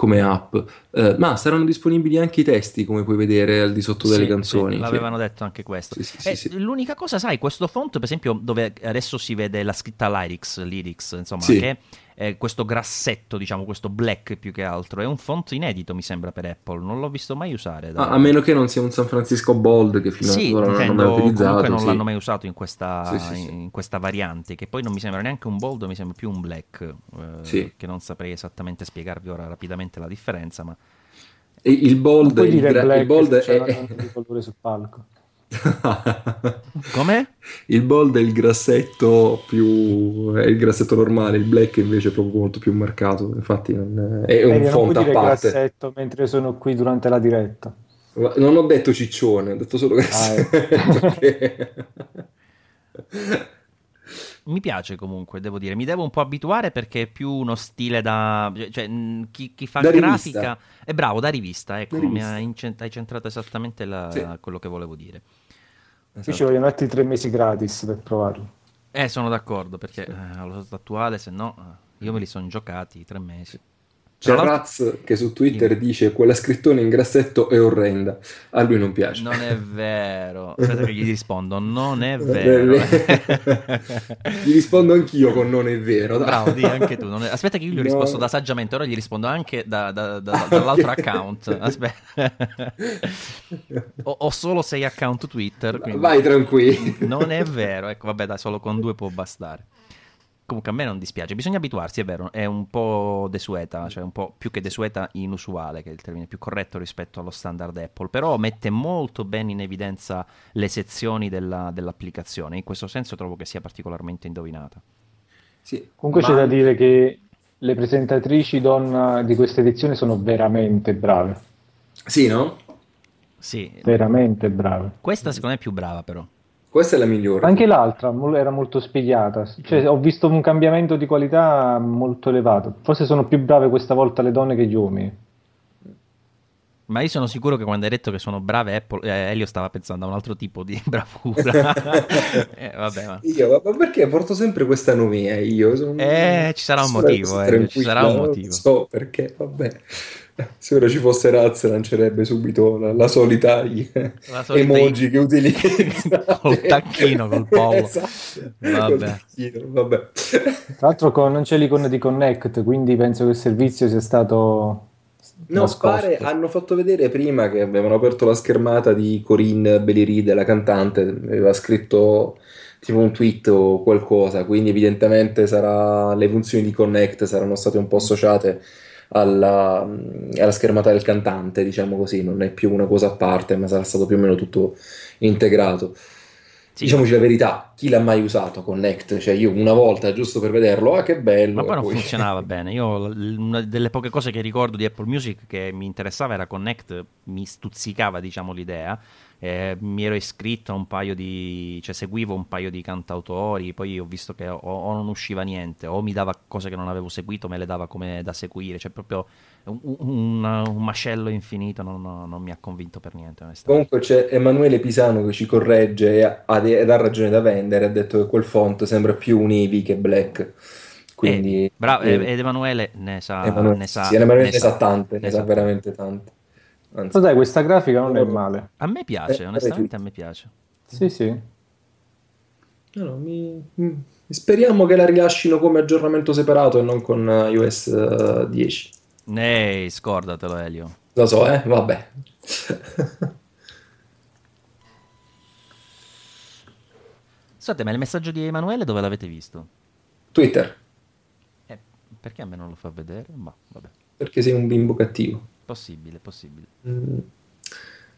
come app. Uh, ma saranno disponibili anche i testi, come puoi vedere al di sotto delle sì, canzoni. Sì, l'avevano detto anche questo. Sì, eh, l'unica cosa, sai, questo font, per esempio, dove adesso si vede la scritta lyrics, lyrics insomma, che è questo grassetto, diciamo, questo black più che altro, è un font inedito, mi sembra, per Apple. Non l'ho visto mai usare. Da... Ah, a meno che non sia un San Francisco Bold che fino sì, ad ora non hanno mai utilizzato. Comunque non l'hanno mai usato in questa, in questa, variante, che poi non mi sembra neanche un bold, mi sembra più un black, eh, che non saprei esattamente spiegarvi ora rapidamente la differenza, ma il bold, il, gra- il bold è... colore sul palco. Com'è? Il bold è il grassetto più è il grassetto normale, il black invece è proprio molto più marcato. Infatti, non è, è un eh, font a parte. grassetto mentre sono qui durante la diretta. Non ho detto ciccione, ho detto solo grassetto. Ah, mi piace comunque, devo dire. Mi devo un po' abituare perché è più uno stile da... Cioè, chi, chi fa da grafica... Rivista. È bravo, da rivista, ecco, da rivista. mi incent- hai centrato esattamente la... sì. quello che volevo dire. Esatto. Qui ci vogliono altri tre mesi gratis per provarlo. Eh, sono d'accordo, perché sì. eh, allo stato attuale, se no, eh, io me li sono giocati tre mesi. C'è Raz che su Twitter dice quella scrittone in grassetto è orrenda. A lui non piace. Non è vero. Aspetta che gli rispondo. Non è vero. gli rispondo anch'io con non è vero. Dai. Bravo, di anche tu. È... Aspetta che io gli ho risposto no. da saggiamente, ora gli rispondo anche da, da, da, dall'altro account. Aspetta. ho, ho, solo sei account Twitter. Quindi... Vai tranquillo. Non è vero. Ecco, vabbè, dai, solo con due può bastare. Comunque a me non dispiace, bisogna abituarsi, è vero, è un po' desueta, cioè un po' più che desueta inusuale, che è il termine più corretto rispetto allo standard Apple, però mette molto bene in evidenza le sezioni della, dell'applicazione, in questo senso trovo che sia particolarmente indovinata. Sì, Comunque ma... c'è da dire che le presentatrici donna di questa edizione sono veramente brave. Sì, no? Sì. Veramente brave. Questa secondo me è più brava però. Questa è la migliore. Anche l'altra era molto spiegata. Cioè, ho visto un cambiamento di qualità molto elevato. Forse sono più brave questa volta le donne che gli uomini. Ma io sono sicuro che quando hai detto che sono brave, Apple, eh, Elio stava pensando a un altro tipo di bravura. eh, vabbè, ma... Io, ma perché porto sempre questa nomea? Io sono... Eh, ci sarà un motivo, eh, ci sarà un motivo. Non so perché, vabbè. Se ora ci fosse Raz lancerebbe subito la, la solita, la solita emoji i... che utilizza col tacchino, col pollo. Esatto. Vabbè. Tacchino, vabbè. Tra l'altro con, non c'è l'icona di Connect, quindi penso che il servizio sia stato No, pare hanno fatto vedere prima che avevano aperto la schermata di Corinne Beliride, la cantante, aveva scritto tipo un tweet o qualcosa, quindi evidentemente sarà, le funzioni di Connect saranno state un po' associate alla, alla, schermata del cantante, diciamo così, non è più una cosa a parte, ma sarà stato più o meno tutto integrato. Sì. Diciamoci la verità, chi l'ha mai usato Connect? Cioè io una volta, giusto per vederlo, ah che bello. Ma poi non poi... funzionava bene. Io una delle poche cose che ricordo di Apple Music che mi interessava era Connect, mi stuzzicava diciamo l'idea eh, mi ero iscritto a un paio di, cioè seguivo un paio di cantautori, poi ho visto che o, o, non usciva niente, o mi dava cose che non avevo seguito, me le dava come da seguire, cioè proprio un, un, un macello infinito, non, non, mi ha convinto per niente. Comunque c'è Emanuele Pisano che ci corregge e ha, ed ha ragione da vendere, ha detto che quel font sembra più un Eevee che Black. Quindi, eh, bravo, eh, ed Emanuele ne sa, Emanuele, ne sa, sì, Emanuele ne, ne sa, sa tante, ne, ne sa veramente tante. Anzi, Ma dai, questa grafica non è male. A me piace, eh, onestamente a me piace. Sì, sì. No, no, mi... Speriamo che la rilascino come aggiornamento separato e non con iOS 10. Ehi, scordatelo Elio. Lo so, eh, vabbè. Scusate, ma il messaggio di Emanuele dove l'avete visto? Twitter. Eh, perché a me non lo fa vedere? Ma vabbè. Perché sei un bimbo cattivo. Possibile, possibile. Mm.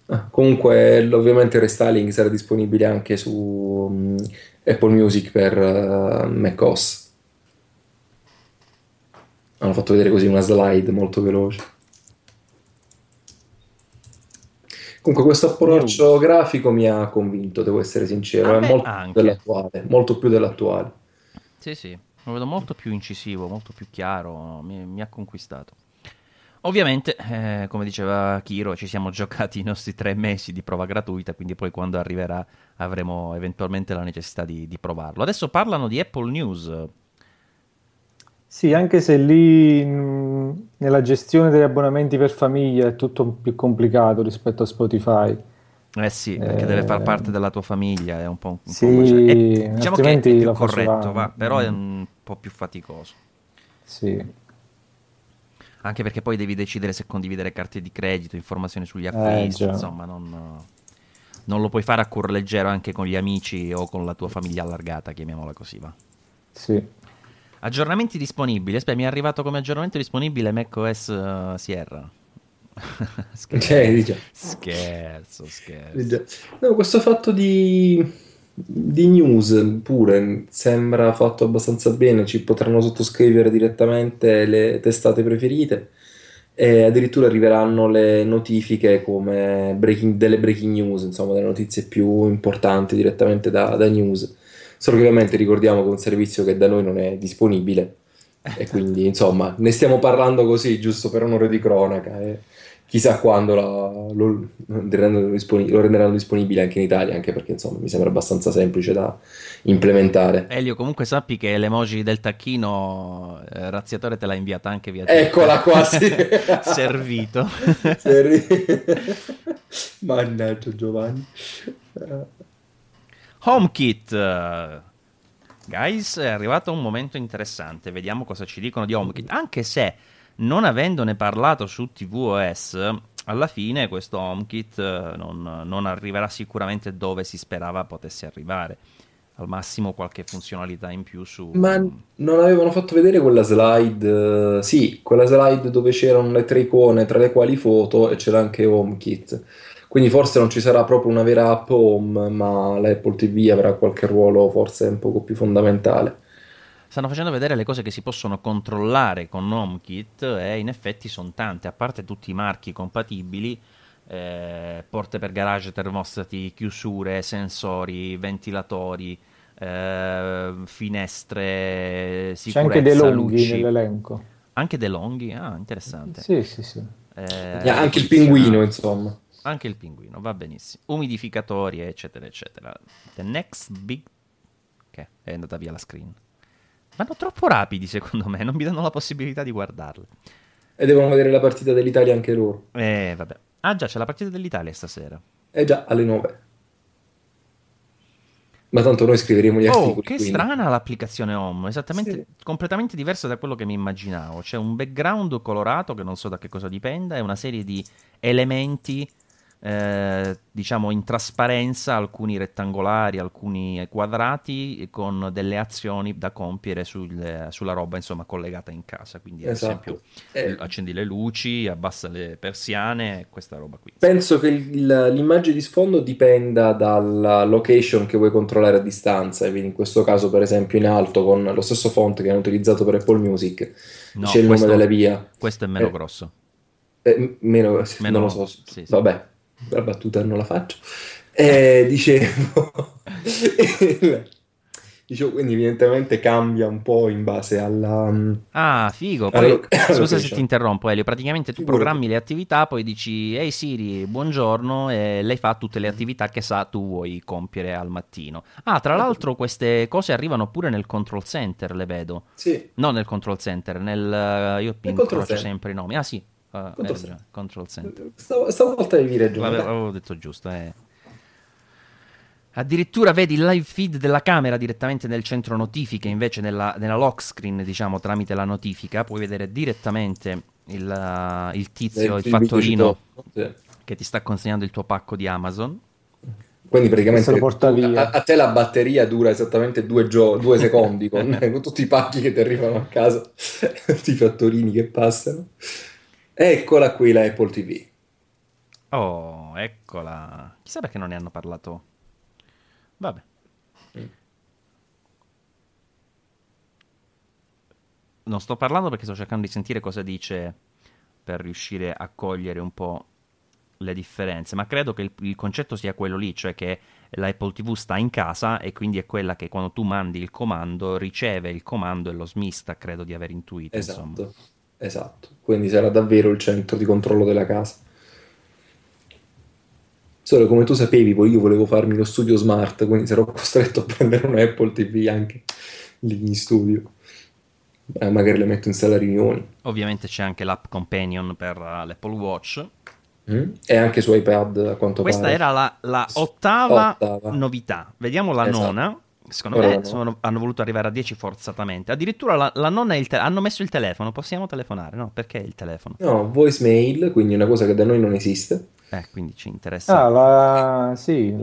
Ah, comunque, ovviamente il restyling sarà disponibile anche su um, Apple Music per uh, macOS. Hanno fatto vedere così una slide molto veloce. Comunque questo approccio grafico mi ha convinto, devo essere sincero, è molto più, dell'attuale, molto più dell'attuale. Sì, sì, lo vedo molto più incisivo, molto più chiaro, mi, mi ha conquistato. Ovviamente, eh, come diceva Kiro, ci siamo giocati i nostri tre mesi di prova gratuita, quindi poi quando arriverà avremo eventualmente la necessità di, di provarlo. Adesso parlano di Apple News. Sì, anche se lì mh, mm, nella gestione degli abbonamenti per famiglia è tutto più complicato rispetto a Spotify. Eh sì, perché Eh, deve far parte della tua famiglia, è un po', un po' Sì, macello. E diciamo che è più corretto, va, però è Mm. un po' più faticoso. Sì. Anche perché poi devi decidere se condividere carte di credito, informazioni sugli Eh, acquisti, già. insomma, non, non lo puoi fare a cuor leggero anche con gli amici o con la tua famiglia allargata, chiamiamola così, va. Sì. Aggiornamenti disponibili. Aspetta, mi è arrivato come aggiornamento disponibile macOS uh, Sierra. scherzo, dice, scherzo, scherzo. No, questo fatto di, di news pure sembra fatto abbastanza bene, ci potranno sottoscrivere direttamente le testate preferite e addirittura arriveranno le notifiche come breaking- delle breaking news, insomma, delle notizie più importanti direttamente da, da news. Solo che ovviamente ricordiamo che è un servizio che da noi non è disponibile e quindi insomma ne stiamo parlando così giusto per onore di cronaca e chissà quando la- lo, lo renderanno disponibile anche in Italia, anche perché insomma mi sembra abbastanza semplice da implementare. Elio, comunque sappi che l'emoji del tacchino eh, razziatore te l'ha inviata anche via Eccola qua, sì. Servito. Mannaggia Giovanni. HomeKit. eh, Guys, è arrivato un momento interessante. Vediamo cosa ci dicono di HomeKit. Anche se non avendone parlato su tvOS, alla fine questo HomeKit eh, non, non arriverà sicuramente dove si sperava potesse arrivare. Al massimo qualche funzionalità in più su... Ma non avevano fatto vedere quella slide? eh, sì, quella slide dove c'erano le tre icone, tra le quali foto, e c'era anche HomeKit. Quindi forse non ci sarà proprio una vera app home, ma l'Apple TV avrà qualche ruolo forse un poco più fondamentale. Stanno facendo vedere le cose che si possono controllare con HomeKit e in effetti sono tante, a parte tutti i marchi compatibili, eh, porte per garage, termostati, chiusure, sensori, ventilatori, eh, finestre, C'è anche dei sicurezza, lunghi luci. nell'elenco. Anche dei longhi? Ah, interessante. Sì, sì, sì. Eh, anche il pinguino, ah, insomma. Anche il pinguino, va benissimo. Umidificatori, eccetera, eccetera. The next big... Che? È andata via la screen. Vanno troppo rapidi, secondo me, non mi danno la possibilità di guardarle. E devono vedere la partita dell'Italia anche loro. Eh, vabbè. Ah già, c'è la partita dell'Italia stasera. È già alle 9. Ma tanto noi scriveremo gli Oh, articoli. che quindi. strana l'applicazione Home, esattamente, Sì. completamente diversa da quello che mi immaginavo. C'è un background colorato che non so da che cosa dipenda, e una serie di elementi, eh, diciamo in trasparenza, alcuni rettangolari, alcuni quadrati, con delle azioni da compiere sul- sulla roba, insomma, collegata in casa. Quindi, ad Esatto. esempio, Eh, accendi le luci, abbassa le persiane, questa roba qui. Penso che il- l'immagine di sfondo dipenda dalla location che vuoi controllare a distanza, quindi in questo caso, per esempio, in alto con lo stesso font che hanno utilizzato per Apple Music, No, c'è il questo- nome della via. Questo è meno Eh, grosso. Eh, meno, Meno- non lo so, sì, sì. vabbè, la battuta non la faccio. Eh, dicevo, dicevo, quindi evidentemente cambia un po' in base alla... mm, Ah, figo. Poi, scusa se ti interrompo, Elio. Praticamente tu Figurati. programmi le attività, poi dici, ehi Siri, buongiorno, e lei fa tutte le attività che sa tu vuoi compiere al mattino. Ah, tra l'altro queste cose arrivano pure nel control center, le vedo. Sì, No, nel control center, nel... Io control incrocio sempre i nomi. Ah sì, eh, hai Control ragione, control center. stav- stavolta devi ragione. Vabbè, avevo detto giusto, eh. Addirittura vedi il live feed della camera direttamente nel centro notifiche, invece nella, nella lock screen, diciamo, tramite la notifica, puoi vedere direttamente il, uh, il tizio, il video fattorino Sì. che ti sta consegnando il tuo pacco di Amazon. Quindi praticamente Se lo porta tu- via. A, a te la batteria dura esattamente due, gio- due secondi con, con tutti i pacchi che ti arrivano a casa, tutti i fattorini che passano. Eccola qui la Apple TV. Oh, eccola. Chissà perché non ne hanno parlato. Vabbè. Non sto parlando perché sto cercando di sentire cosa dice per riuscire a cogliere un po' le differenze, ma credo che il, il concetto sia quello lì, cioè che la Apple TV sta in casa e quindi è quella che quando tu mandi il comando riceve il comando e lo smista, credo di aver intuito. insomma. Esatto. Quindi sarà davvero il centro di controllo della casa. Solo come tu sapevi, poi io volevo farmi lo studio smart, quindi sarò costretto a prendere un Apple TV anche lì in studio. eh, magari le metto in sala riunioni. Ovviamente c'è anche l'app Companion per uh, l'Apple Watch. Mm. E anche su iPad a quanto Questa pare. era la, la ottava, Ottava. novità. Vediamo la Esatto. nona. Secondo me sono- hanno voluto arrivare a 10 forzatamente. Addirittura la, la nonna il te- hanno messo il telefono. Possiamo telefonare? No, perché il telefono? No, voicemail, quindi una cosa che da noi non esiste. Eh, quindi ci interessa. Ah, la... sì.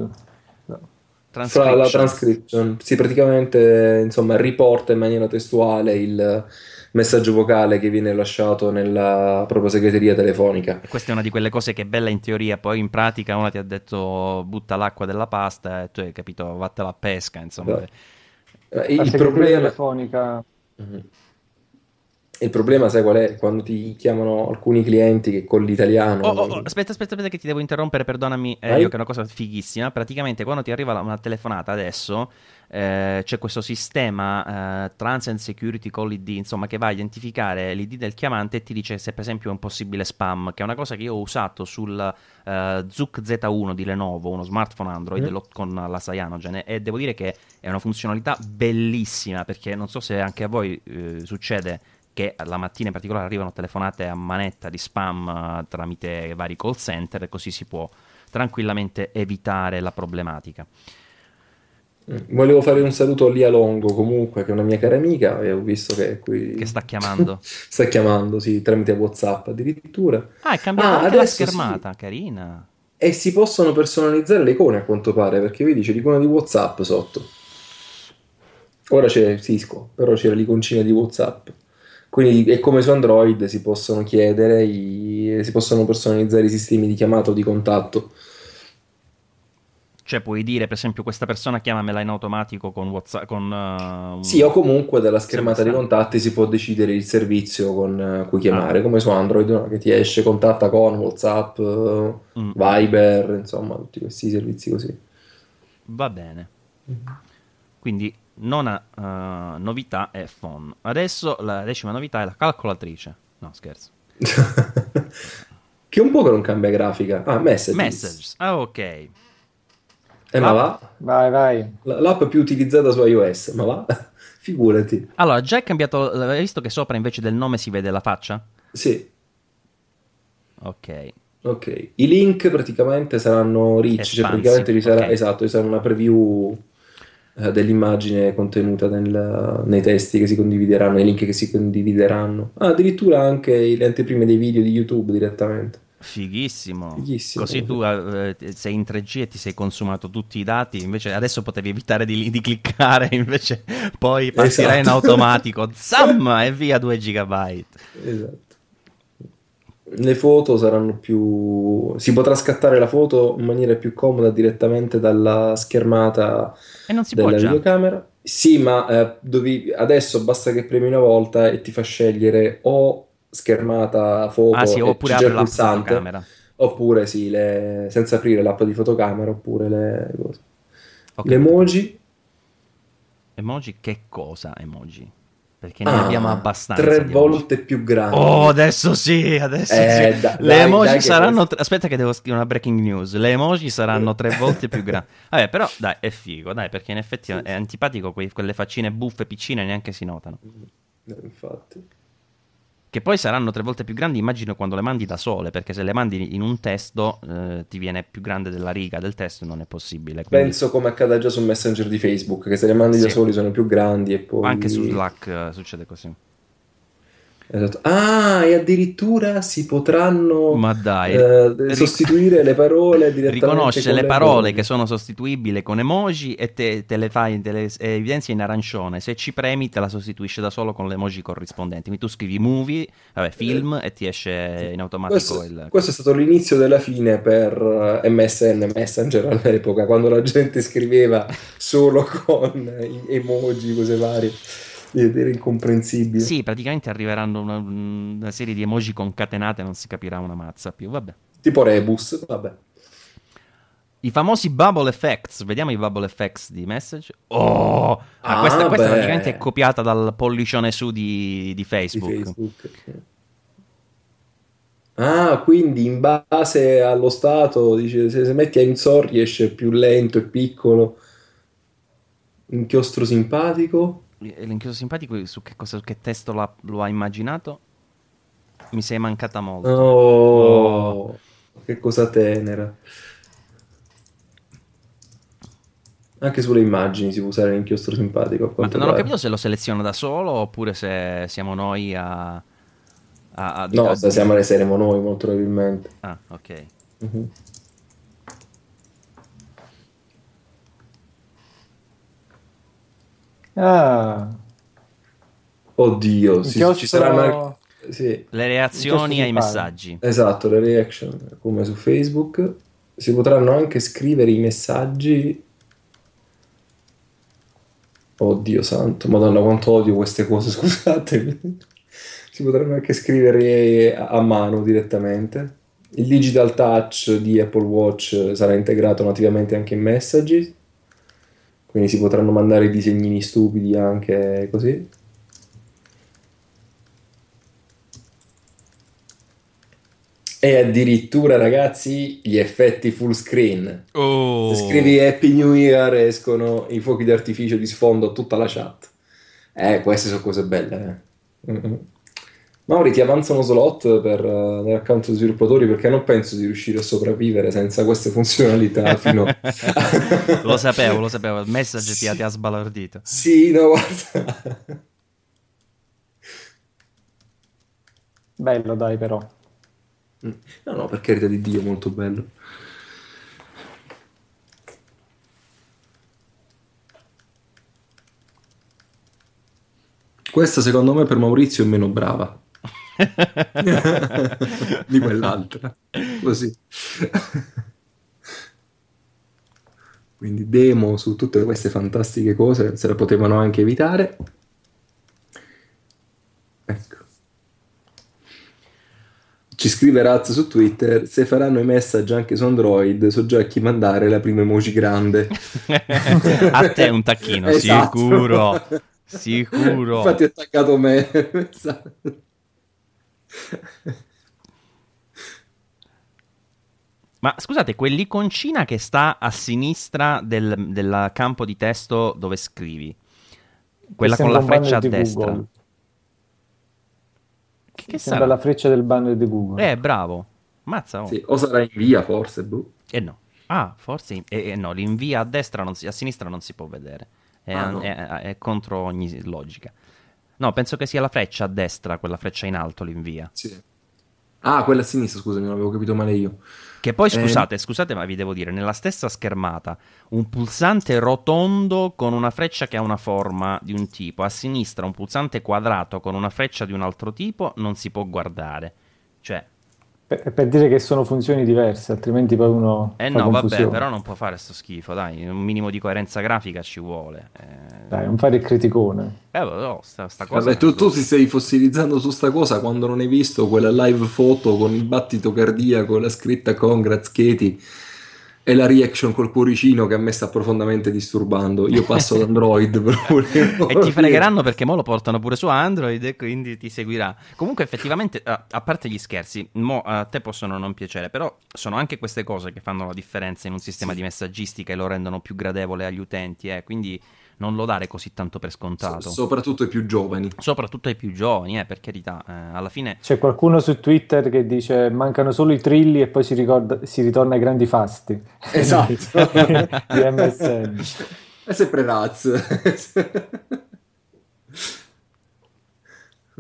Fra la Transcription. transcription, sì, praticamente insomma riporta in maniera testuale il messaggio vocale che viene lasciato nella propria segreteria telefonica. E Questa è una di quelle cose che è bella in teoria, poi in pratica una ti ha detto butta l'acqua della pasta e tu hai capito vattela a pesca, insomma. Esatto. Eh, La Il problema, telefonica. Mhm. Il problema, sai qual è? Quando ti chiamano alcuni clienti che con l'italiano Oh, oh, oh, aspetta, aspetta, aspetta che ti devo interrompere, perdonami, eh, io che è una cosa fighissima. Praticamente quando ti arriva una telefonata adesso eh, c'è questo sistema eh, Transient Security Call ID, insomma, che va a identificare l'ID del chiamante e ti dice se per esempio è un possibile spam, che è una cosa che io ho usato sul eh, Zook Z1 di Lenovo, uno smartphone Android Mm. con la Cyanogen e devo dire che è una funzionalità bellissima perché non so se anche a voi eh, succede che la mattina in particolare arrivano telefonate a manetta di spam eh, tramite vari call center e così si può tranquillamente evitare la problematica. Mm. Volevo fare un saluto a Lia Longo comunque, che è una mia cara amica, e ho visto che è qui Che sta chiamando. sta chiamando, sì, tramite WhatsApp addirittura. Ah, è cambiata Ah, la adesso sì. schermata, carina. E si possono personalizzare le icone a quanto pare, perché vedi c'è l'icona di WhatsApp sotto. Ora c'è Cisco, però c'era l'iconcina di WhatsApp. Quindi è come su Android si possono chiedere, i- si possono personalizzare i sistemi di chiamata o di contatto. Cioè puoi dire per esempio questa persona chiamamela in automatico con WhatsApp con eh, un- Sì, o comunque dalla schermata Sì, contatti si può decidere il servizio con eh, cui chiamare, Ah. come su Android, no? che ti esce contatta con WhatsApp, Mm. Viber, insomma, tutti questi servizi così. Va bene. Quindi nona eh, novità è phone. Adesso la decima novità è la calcolatrice. No, scherzo. che un po' che non cambia grafica. Ah, Messages. Messages. Ah, ok. Eh, ma va? Vai, vai. L- L'app più utilizzata su iOS, ma va? Figurati. Allora, già è cambiato. Hai visto che sopra invece del nome si vede la faccia? Sì, Ok. ok. I link praticamente saranno rich, cioè praticamente ci sarà, ok. esatto, ci sarà una preview eh, dell'immagine contenuta nel- nei testi che si condivideranno, nei link che si condivideranno. Ah, addirittura anche le anteprime dei video di YouTube direttamente. Fighissimo. Fighissimo. Così tu eh, sei in 3G e ti sei consumato tutti i dati. Invece adesso potevi evitare di, di cliccare. Invece poi in Esatto. automatico. Zam! E via 2 GB. Esatto. Le foto saranno più... Si potrà scattare la foto in maniera più comoda direttamente dalla schermata E non si della può già. videocamera. Sì, ma eh, dovevi- adesso basta che premi una volta e ti fa scegliere o schermata foto Ah, sì, oppure c'è apre il la pulsante, fotocamera. oppure sì, le- senza aprire l'app di fotocamera, oppure le cose. Ok. Le emoji, Emoji, che cosa emoji? Perché ne ah, abbiamo abbastanza. tre emoji. volte più grandi. Oh, adesso sì, adesso Eh, sì. da- Le dai, emoji dai che saranno. tre- Aspetta, che devo scrivere una breaking news. Le emoji saranno tre volte più grandi. Vabbè, però, dai, è figo, dai, perché in effetti è antipatico. quei- quelle faccine buffe piccine neanche si notano. Eh, infatti. Che poi saranno tre volte più grandi, immagino, quando le mandi da sole. Perché se le mandi in un testo, eh, ti viene più grande della riga del testo, non è possibile. Quindi Penso come accada già su Messenger di Facebook, che se le mandi da Sì. soli sono più grandi e poi... Anche su Slack eh, succede così. Esatto. Ah, e addirittura si potranno Ma dai, eh, sostituire le parole direttamente riconosce con le le parole che sono sostituibili con emoji e te, te le fai, te le eh, evidenzia in arancione. Se ci premi, te la sostituisce da solo con le emoji corrispondenti. Quindi tu scrivi movie, vabbè, film e ti esce in automatico Questo, il. questo è stato l'inizio della fine per eh, MSN, Messenger all'epoca, quando la gente scriveva solo con eh, emoji, cose varie, ed era incomprensibile. Sì, praticamente arriveranno una, una serie di emoji concatenate, non si capirà una mazza più. Vabbè. Tipo Rebus, vabbè. I famosi bubble effects, vediamo i bubble effects di message. Oh, ah, Ah, questa, questa beh. praticamente è copiata dal pollicione su di, di di Facebook. Facebook. Ah, quindi in base allo stato, dice, se, se metti a insorri esce più lento e piccolo, inchiostro simpatico. L'inchiodo simpatico su che, cosa, su che testo lo ha, lo ha immaginato? Mi sei mancata molto. Oh, oh. che cosa tenera. Anche sulle immagini si può usare l'inchiostro simpatico. Ma non ho capito se lo seleziona da solo oppure se siamo noi a... a, a no, se siamo le saremo noi molto probabilmente. Ah, ok. Mm-hmm. Ah. Oddio, sì, ci saranno sì. le reazioni ai messaggi. Esatto, le reaction, come su Facebook. Si potranno anche scrivere i messaggi Oddio santo, madonna quanto odio queste cose, scusate. si potranno anche scrivere a mano direttamente. Il digital touch di Apple Watch sarà integrato nativamente anche in Messages, quindi si potranno mandare i disegnini stupidi anche così. E addirittura, ragazzi, gli effetti full screen. Oh. Se scrivi Happy New Year escono i fuochi d'artificio di sfondo a tutta la chat. Eh, queste sono cose belle. Eh. Mm-hmm. Mauri, ti avanzano slot per uh, l'account sviluppatori perché non penso di riuscire a sopravvivere senza queste funzionalità. fino lo sapevo, lo sapevo. Il message sì. ti ha sbalordito. Sì, no, guarda. Bello, dai, però. Mm. No, no, per carità di Dio, molto bello. Questa secondo me per Maurizio è meno brava di quell'altra. Così. Quindi demo su tutte queste fantastiche cose se le potevano anche evitare. Ci scrive Raz su Twitter, se faranno i messaggi anche su Android, so già a chi mandare la prima emoji grande. a te un tacchino, esatto. sicuro. Sicuro. Infatti ha attaccato me. Ma scusate, quell'iconcina che sta a sinistra del, del campo di testo dove scrivi, quella con la freccia a destra. Google. Che, che sembra sarà? la freccia del banner di Google. Eh, bravo. Mazza. Oh. Sì, o sarà in via forse, boh. Eh no. Ah, forse eh, eh, no, l'invia a destra, si, a sinistra non si può vedere. È, ah, no. è, è, contro ogni logica. No, penso che sia la freccia a destra, quella freccia in alto l'invia. Sì. Ah, quella a sinistra, scusami, non avevo capito male io. Che poi, eh, scusate, eh... scusate, ma vi devo dire, nella stessa schermata, un pulsante rotondo con una freccia che ha una forma di un tipo, a sinistra un pulsante quadrato con una freccia di un altro tipo, non si può guardare. Cioè, per, per, dire che sono funzioni diverse, altrimenti poi uno. Eh no, confusione. vabbè, però non può fare sto schifo, dai, un minimo di coerenza grafica ci vuole. Eh... Dai, non fare il criticone. Eh, no, sta, sta cosa. Vabbè, tu, tu ti stai fossilizzando su sta cosa quando non hai visto quella live foto con il battito cardiaco, la scritta Congrats Katie è la reaction col cuoricino che a me sta profondamente disturbando. Io passo ad Android e ti fregheranno perché mo lo portano pure su Android e quindi ti seguirà. Comunque, effettivamente, a parte gli scherzi, mo a te possono non piacere, però sono anche queste cose che fanno la differenza in un sistema sì. di messaggistica e lo rendono più gradevole agli utenti. Eh. Quindi non lo dare così tanto per scontato. So, soprattutto ai più giovani. Soprattutto ai più giovani, eh, per carità. Eh, alla fine... C'è qualcuno su Twitter che dice mancano solo i trilli e poi si, ricorda, si ritorna ai grandi fasti. Esatto. di MSN. È sempre Raz.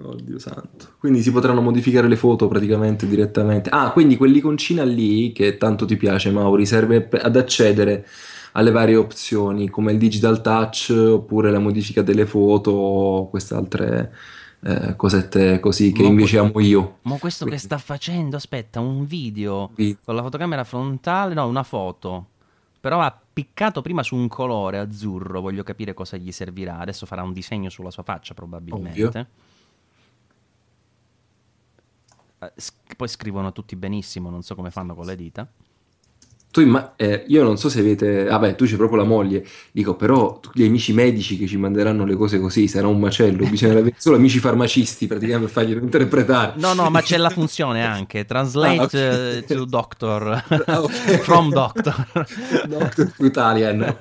Oddio santo. Quindi si potranno modificare le foto praticamente direttamente. Ah, quindi quell'iconcina lì, che tanto ti piace Mauri, serve ad accedere alle varie opzioni come il digital touch oppure la modifica delle foto o queste altre eh, cosette così che mo invece amo io. Ma questo Quindi. che sta facendo, aspetta, un video sì. con la fotocamera frontale, no, una foto. Però ha piccato prima su un colore azzurro, voglio capire cosa gli servirà. Adesso farà un disegno sulla sua faccia probabilmente. Ovvio. Eh, poi scrivono tutti benissimo, non so come fanno con le dita. Tu imma- eh, io non so se avete, vabbè, tu c'è proprio la moglie, dico, però gli amici medici che ci manderanno le cose così sarà un macello, bisogna avere solo amici farmacisti praticamente per farglielo interpretare. No, no, ma c'è la funzione anche, translate ah, okay. uh, to doctor, ah, okay. from doctor. doctor to Italian,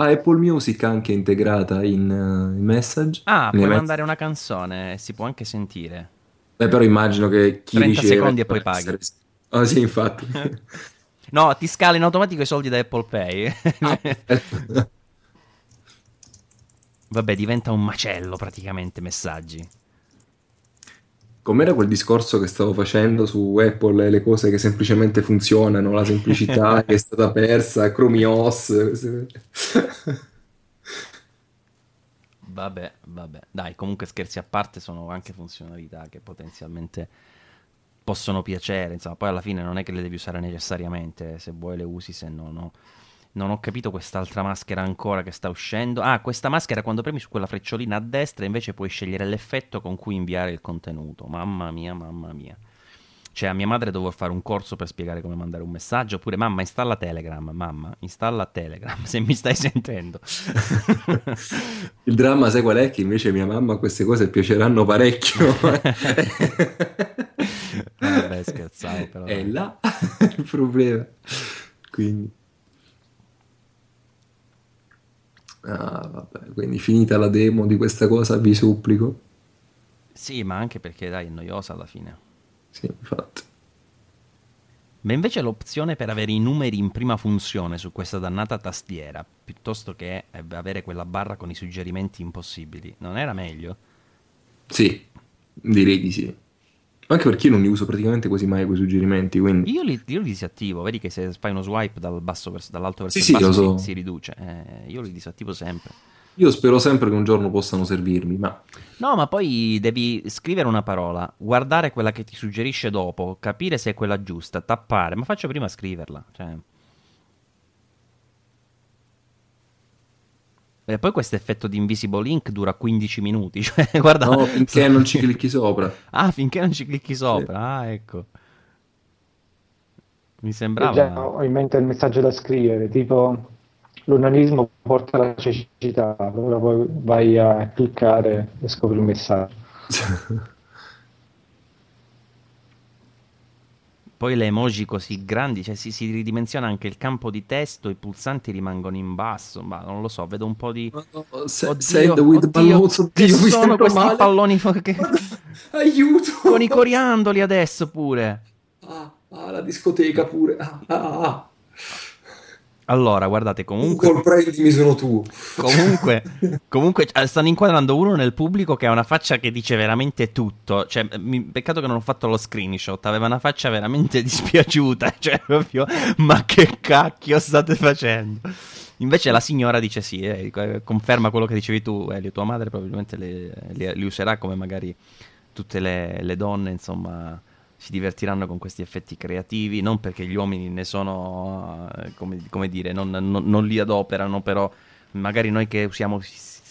Ah, Apple Music anche integrata in, uh, in message. Ah, puoi mandare una canzone, si può anche sentire. Beh, però immagino che chi 30 secondi e poi paghi. Essere... Oh sì, infatti. No, ti scala in automatico i soldi da Apple Pay. Ah, Vabbè, diventa un macello praticamente messaggi. Com'era quel discorso che stavo facendo su Apple e le cose che semplicemente funzionano, la semplicità che è stata persa, Chrome OS. vabbè, vabbè. Dai, comunque scherzi a parte sono anche funzionalità che potenzialmente possono piacere, insomma, poi alla fine non è che le devi usare necessariamente, se vuoi le usi, se no no. Non ho capito quest'altra maschera ancora che sta uscendo. Ah, questa maschera quando premi su quella frecciolina a destra invece puoi scegliere l'effetto con cui inviare il contenuto. Mamma mia, mamma mia. Cioè, a mia madre dovevo fare un corso per spiegare come mandare un messaggio. Oppure, mamma, installa Telegram. Mamma, installa Telegram. Se mi stai sentendo. il dramma, sai qual è? Che invece mia mamma queste cose piaceranno parecchio. Vabbè, scherzavo, però. È là il problema. Quindi. Ah, vabbè, quindi finita la demo di questa cosa, vi supplico. Sì, ma anche perché dai, è noiosa alla fine. Sì, infatti. Ma invece l'opzione per avere i numeri in prima funzione su questa dannata tastiera, piuttosto che avere quella barra con i suggerimenti impossibili, non era meglio? Sì, direi di sì. Anche perché io non li uso praticamente quasi mai quei suggerimenti. Quindi... Io, li, io li disattivo, vedi che se fai uno swipe dal basso verso, dall'alto verso sì, il basso sì, so. si, si, riduce. Eh, io li disattivo sempre. Io spero sempre che un giorno possano servirmi, ma... No, ma poi devi scrivere una parola, guardare quella che ti suggerisce dopo, capire se è quella giusta, tappare, ma faccio prima scriverla. Cioè... E poi questo effetto di invisible link dura 15 minuti. Cioè, guarda, no, finché non ci clicchi sopra. Ah, finché non ci clicchi sopra. Sì. Ah, ecco. Mi sembrava. Io già ho in mente il messaggio da scrivere, tipo l'onanismo porta alla cecità, allora poi vai a cliccare e scopri il messaggio. Poi le emoji così grandi, cioè si, si, ridimensiona anche il campo di testo, i pulsanti rimangono in basso, ma non lo so, vedo un po' di... Oh, oh, se, oddio, oddio, balloons, oddio, che sono questi male. palloni che... Aiuto! Con i coriandoli adesso pure! Ah, ah la discoteca pure! Ah, ah, ah. Allora, guardate, comunque... Comprendimi, sono tu. Comunque, comunque cioè, stanno inquadrando uno nel pubblico che ha una faccia che dice veramente tutto. Cioè, mi, peccato che non ho fatto lo screenshot, aveva una faccia veramente dispiaciuta. Cioè, proprio, ma che cacchio state facendo? Invece la signora dice sì, eh, conferma quello che dicevi tu, Elio, tua madre probabilmente li userà come magari tutte le, le donne, insomma si divertiranno con questi effetti creativi, non perché gli uomini ne sono, eh, come, come dire, non, non, non, li adoperano, però magari noi che usiamo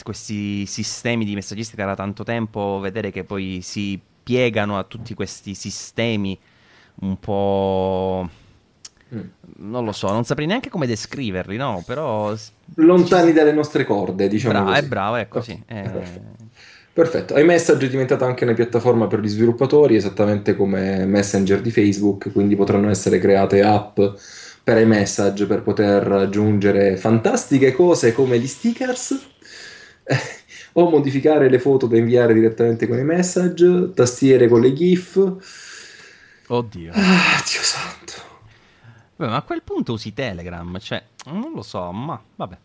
questi sistemi di messaggistica da tanto tempo, vedere che poi si piegano a tutti questi sistemi un po'... Mm. Non lo so, non saprei neanche come descriverli, no? Però... Lontani dalle nostre corde, diciamo così. È bravo, ecco, sì. Eh... Perfetto, iMessage è diventata anche una piattaforma per gli sviluppatori, esattamente come Messenger di Facebook, quindi potranno essere create app per iMessage per poter aggiungere fantastiche cose come gli stickers o modificare le foto da inviare direttamente con iMessage, tastiere con le GIF. Oddio. Ah, Dio santo. Beh, ma a quel punto usi Telegram, cioè, non lo so, ma vabbè.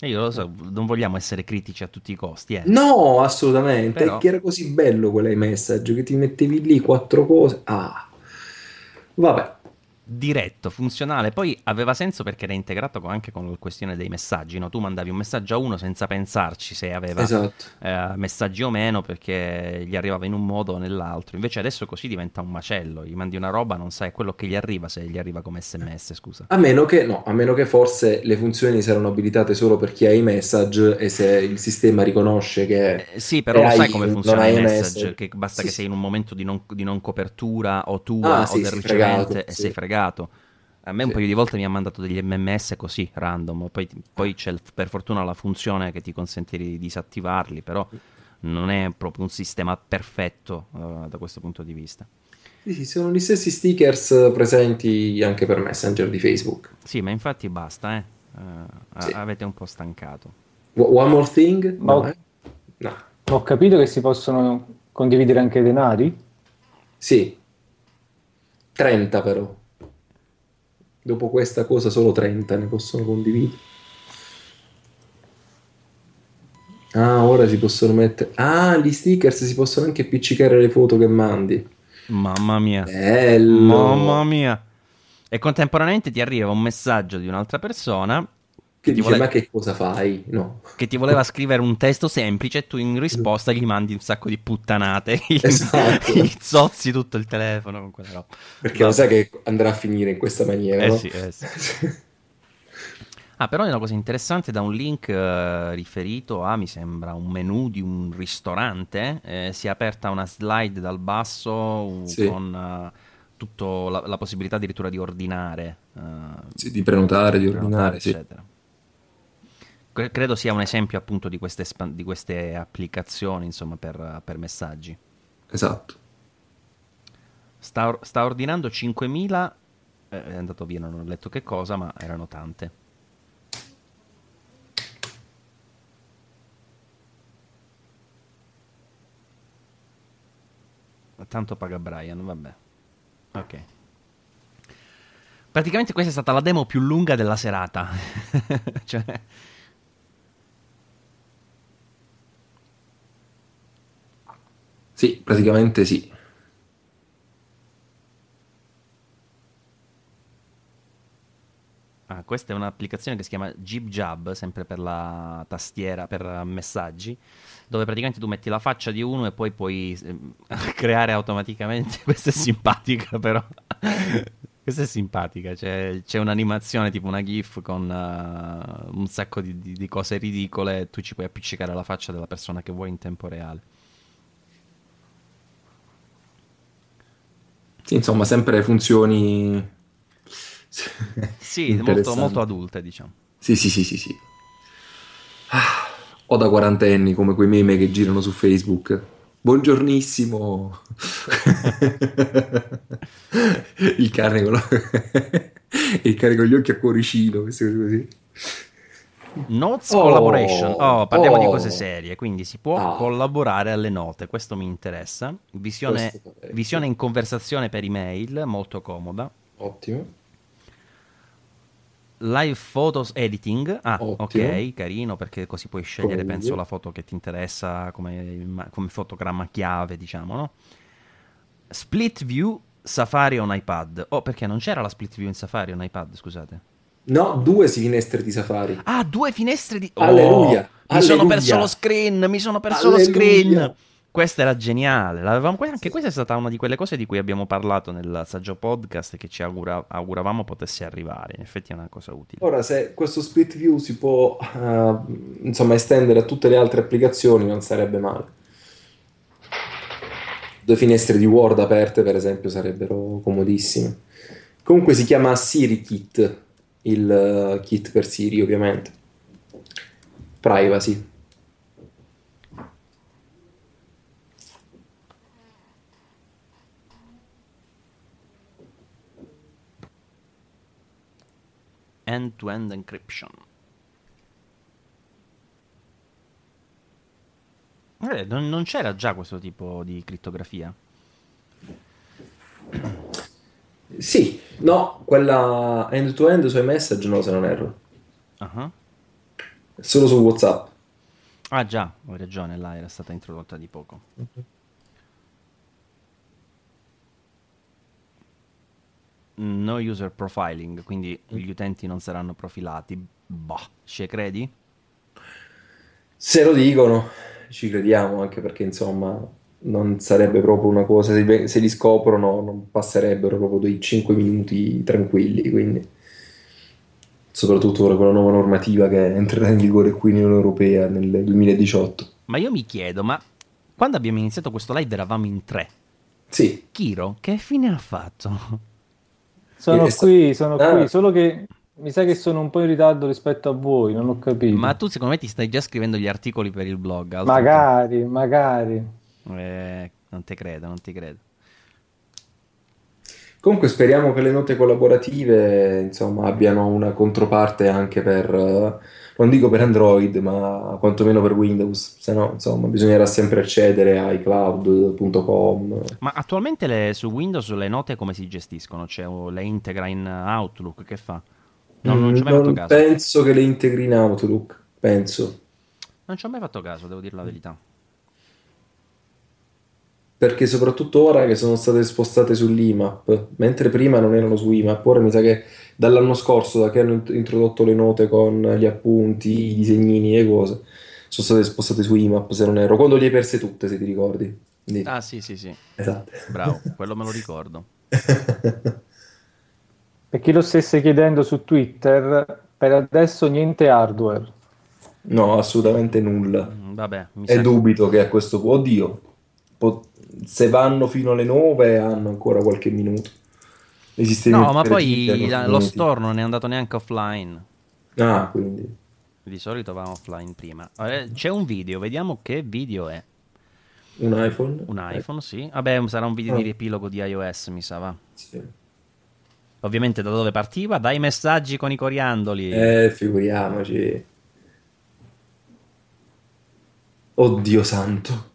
Io lo so, non vogliamo essere critici a tutti i costi. Eh. No, assolutamente. Però... Che era così bello quell'iMessage che ti mettevi lì quattro cose. Ah, vabbè diretto, funzionale. Poi aveva senso perché era integrato anche con la questione dei messaggi. No? Tu mandavi un messaggio a uno senza pensarci se aveva esatto. eh, messaggi o meno perché gli arrivava in un modo o nell'altro. Invece adesso così diventa un macello. Gli mandi una roba, non sai quello che gli arriva se gli arriva come sms. Scusa. A meno che, no, a meno che forse le funzioni saranno abilitate solo per chi ha i message e se il sistema riconosce che. Eh, sì, però lo sai come funziona il message. message che basta sì, che sei in un momento di non, di non copertura o tua ah, o del ricevente fregato, e sei fregato fregato. A me un sì. paio di volte mi ha mandato degli MMS così, random, poi, poi c'è per fortuna la funzione che ti consente di disattivarli, però non è proprio un sistema perfetto uh, da questo punto di vista. Sì, sono gli stessi stickers presenti anche per Messenger di Facebook. Sì, ma infatti basta, eh. Uh, sì. Avete un po' stancato. One more thing? No. Ho, eh? no. ho capito che si possono condividere anche i denari? Sì. 30 però. Dopo questa cosa solo 30 ne possono condividere. Ah, ora si possono mettere... Ah, gli stickers si possono anche appiccicare le foto che mandi. Mamma mia. Bello. Mamma mia. E contemporaneamente ti arriva un messaggio di un'altra persona che dice vole... ma che cosa fai? No. Che ti voleva scrivere un testo semplice e tu in risposta gli mandi un sacco di puttanate, esatto. gli zozzi tutto il telefono con quella roba. Perché lo sai che andrà a finire in questa maniera, eh no? Sì, eh sì. Ah, però è una cosa interessante da un link eh, riferito a, mi sembra, un menu di un ristorante. Eh, si è aperta una slide dal basso sì. con uh, tutta la, la, possibilità addirittura di ordinare. Uh, sì, di prenotare, di ordinare, eccetera. Sì. Credo sia un esempio appunto di queste, di queste applicazioni, insomma, per, per, messaggi. Esatto. Sta, sta ordinando 5.000, eh, è andato via, non ho letto che cosa, ma erano tante. Tanto paga Brian, vabbè. Ok. Praticamente questa è stata la demo più lunga della serata. cioè... Sì, praticamente sì. Ah, questa è un'applicazione che si chiama JibJab, sempre per la tastiera, per messaggi, dove praticamente tu metti la faccia di uno e poi puoi eh, creare automaticamente. Questa è simpatica, però. Questa è simpatica, c'è, c'è, un'animazione tipo una GIF con uh, un sacco di, di, di, cose ridicole e tu ci puoi appiccicare la faccia della persona che vuoi in tempo reale. Sì, insomma, sempre funzioni sì, molto, molto adulte, diciamo. Sì, sì, sì, sì, sì. Ah, o da quarantenni, come quei meme che girano su Facebook. Buongiornissimo. il cane con, la... il cane con gli occhi a cuoricino, queste cose così. Notes oh, collaboration. Oh, parliamo oh. di cose serie, quindi si può ah. collaborare alle note, questo mi interessa. Visione, visione in conversazione per email, molto comoda. Ottimo. Live Photos Editing, ah Ottimo. ok, carino perché così puoi scegliere Poi. penso la foto che ti interessa come, come fotogramma chiave diciamo no? Split View Safari on iPad, oh perché non c'era la Split View in Safari on iPad scusate No, due finestre di Safari. Ah, due finestre di... Oh, Alleluia! Mi Alleluia. sono perso lo screen, mi sono perso Alleluia. lo screen. Questa era geniale. L'avevamo... Anche questa è stata una di quelle cose di cui abbiamo parlato nel saggio podcast che ci augura... auguravamo potesse arrivare. In effetti è una cosa utile. Ora, se questo split view si può uh, insomma estendere a tutte le altre applicazioni, non sarebbe male. Due finestre di Word aperte, per esempio, sarebbero comodissime. Comunque si chiama Siri Kit, il uh, kit per Siri, ovviamente. Privacy. end-to-end encryption. Eh, non, non c'era già questo tipo di crittografia? Sì, no, quella end-to-end sui message no, se non erro. Uh-huh. Solo su WhatsApp. Ah già, hai ragione, là era stata introdotta di poco. Uh-huh. no user profiling, quindi gli utenti non saranno profilati. Boh, ci credi? Se lo dicono, ci crediamo, anche perché insomma non sarebbe proprio una cosa, se, se li scoprono non passerebbero proprio dei 5 minuti tranquilli, quindi soprattutto ora con la nuova normativa che entrerà in vigore qui in Unione Europea nel 2018. Ma io mi chiedo, ma quando abbiamo iniziato questo live eravamo in tre. Sì. Kiro, che fine ha fatto? Sono qui, sono ah. qui, solo che mi sa che sono un po' in ritardo rispetto a voi, non ho capito. Ma tu secondo me ti stai già scrivendo gli articoli per il blog? Magari, tempo. magari. Eh, non ti credo, non ti credo. Comunque speriamo che le note collaborative, insomma, abbiano una controparte anche per, eh, non dico per Android, ma quantomeno per Windows, se no, insomma, bisognerà sempre accedere a iCloud.com. Ma attualmente le- su Windows le note come si gestiscono? Cioè, le integra in Outlook? Che fa? No, non ci ho mai Mm, fatto non caso. penso che le integri in Outlook, penso. Non ci ho mai fatto caso, devo dire la verità. Perché soprattutto ora che sono state spostate sull'IMAP, mentre prima non erano su IMAP, ora mi sa che dall'anno scorso, da che hanno int- introdotto le note con gli appunti, i disegnini e cose, sono state spostate su IMAP, se non erro, quando le hai perse tutte, se ti ricordi. Quindi- Ah, sì, sì, sì. Esatto. Bravo, quello me lo ricordo. Per chi lo stesse chiedendo su Twitter, per adesso niente hardware. No, assolutamente nulla. Mm, Vabbè, mi E sa dubito che a questo punto, oddio, po- se vanno fino alle 9 hanno ancora qualche minuto. No, ma poi la- lo store non è andato neanche offline. Ah, quindi. Di solito va offline prima. Eh, C'è un video, vediamo che video è. Un iPhone? Un iPhone, sì. Vabbè, sarà un video di Ah. riepilogo di iOS, mi sa, va. Sì. Ovviamente da dove partiva? Dai messaggi con i coriandoli. Eh, figuriamoci. Oddio santo.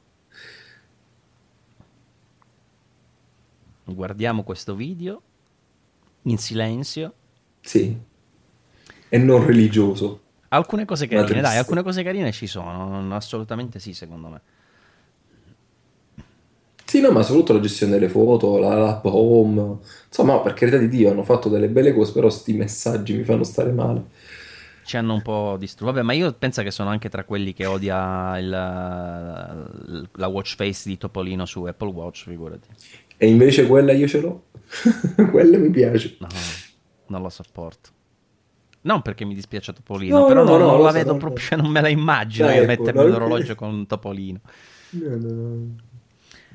Guardiamo questo video in silenzio. Sì. E non religioso. Alcune cose carine, dai, alcune cose carine ci sono, assolutamente sì, secondo me. Sì, no, ma soprattutto la gestione delle foto, la- l'app home. Insomma, per carità di Dio, hanno fatto delle belle cose, però sti messaggi mi fanno stare male. Ci hanno un po' distrutto. Vabbè, ma io penso che sono anche tra quelli che odia il- la watch face di Topolino su Apple Watch, figurati. E invece quella io ce l'ho. quella mi piace. No, non lo sopporto. Non perché mi dispiace Topolino, No, però no, non, no, non la vedo proprio, no. cioè, non me la immagino Dai, io ecco, mettermi no, l'orologio con Topolino. No, no.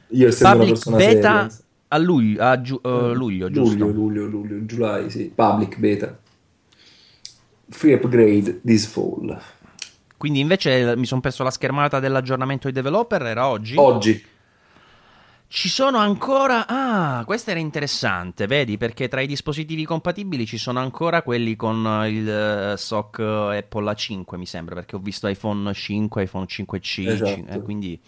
Io essendo una Public persona beta seria. a luglio, a giu- eh, luglio, giusto? Luglio, luglio, luglio, July, sì. Public beta. Free upgrade this fall. Quindi invece mi sono perso la schermata dell'aggiornamento di developer, era oggi? Oggi. Ci sono ancora... Ah, questo era interessante, vedi, perché tra i dispositivi compatibili ci sono ancora quelli con il eh, SOC Apple A5, mi sembra, perché ho visto iPhone 5, iPhone 5C, Esatto. eh, quindi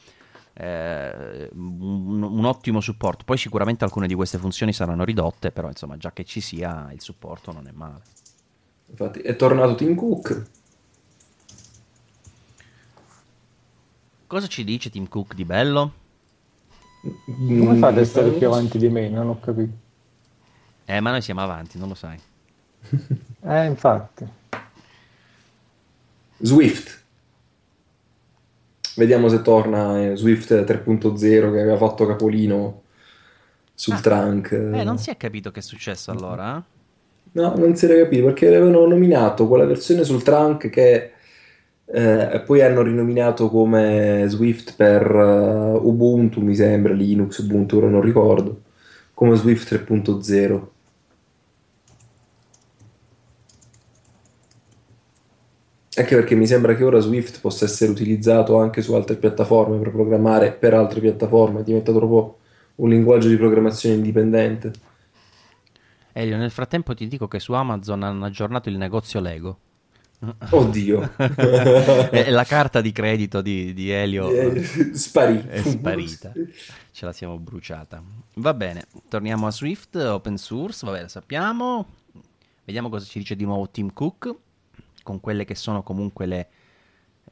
eh, un, un ottimo supporto. Poi sicuramente alcune di queste funzioni saranno ridotte, però insomma già che ci sia il supporto non è male. Infatti è tornato Tim Cook. Cosa ci dice Tim Cook di bello? Come Mm, fate ad essere più avanti di me? Non ho capito. Eh, ma noi siamo avanti, non lo sai. Eh, infatti. Swift. Vediamo se torna eh, Swift 3.0 che aveva fatto capolino sul Ah. trunk. Eh, non si è capito che è successo allora? No, non si era capito perché avevano nominato quella versione sul trunk che eh, poi hanno rinominato come Swift per eh, Ubuntu, mi sembra, Linux, Ubuntu, ora non ricordo, come Swift 3.0. Anche perché mi sembra che ora Swift possa essere utilizzato anche su altre piattaforme per programmare per altre piattaforme, è diventato proprio un linguaggio di programmazione indipendente. Elio, nel frattempo ti dico che su Amazon hanno aggiornato il negozio Lego. Oddio. e la carta di credito di, di Elio Eh, sparì. è sparita. Ce la siamo bruciata. Va bene, torniamo a Swift, open source, vabbè, lo sappiamo. Vediamo cosa ci dice di nuovo Tim Cook con quelle che sono comunque le-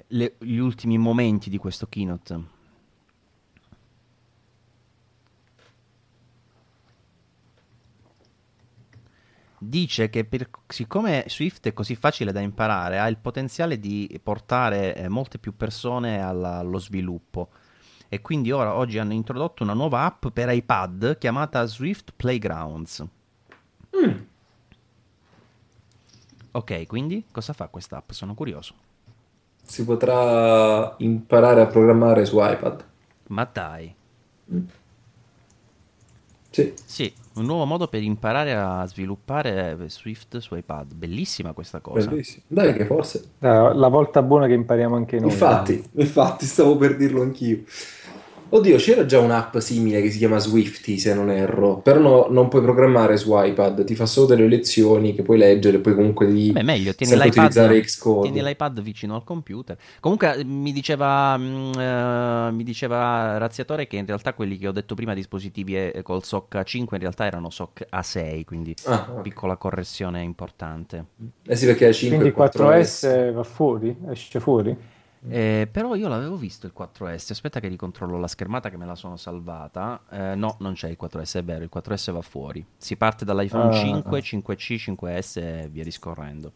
le- gli ultimi momenti di questo keynote. Dice che per- siccome Swift è così facile da imparare, ha il potenziale di portare eh, molte più persone alla- allo sviluppo. E quindi ora oggi hanno introdotto una nuova app per iPad chiamata Swift Playgrounds. Mm. Ok, quindi cosa fa questa app? Sono curioso. Si potrà imparare a programmare su iPad. Ma dai, Sì, sì, un nuovo modo per imparare a sviluppare Swift su iPad. Bellissima questa cosa. bellissimo. Dai, che forse. Eh, La volta buona che impariamo anche noi. Infatti, infatti, stavo per dirlo anch'io. Oddio, c'era già un'app simile che si chiama Swifty, se non erro, però no, non puoi programmare su iPad, ti fa solo delle lezioni che puoi leggere, poi comunque di Beh, meglio, tieni sempre l'iPad, utilizzare Xcode. tieni l'iPad vicino al computer. Comunque mi diceva, mm, eh, mi diceva Razziatore che in realtà quelli che ho detto prima, dispositivi eh, col SOC A5, in realtà erano SOC A6, quindi Ah, ok. piccola correzione importante. Eh sì, perché è 5 Quindi e 4S va fuori? Esce fuori? Eh, però io l'avevo visto il 4S, aspetta che ricontrollo la schermata che me la sono salvata. Eh, no, non c'è il 4S, è vero, il 4S va fuori. Si parte dall'iPhone Ah. 5, 5C, 5S e via discorrendo.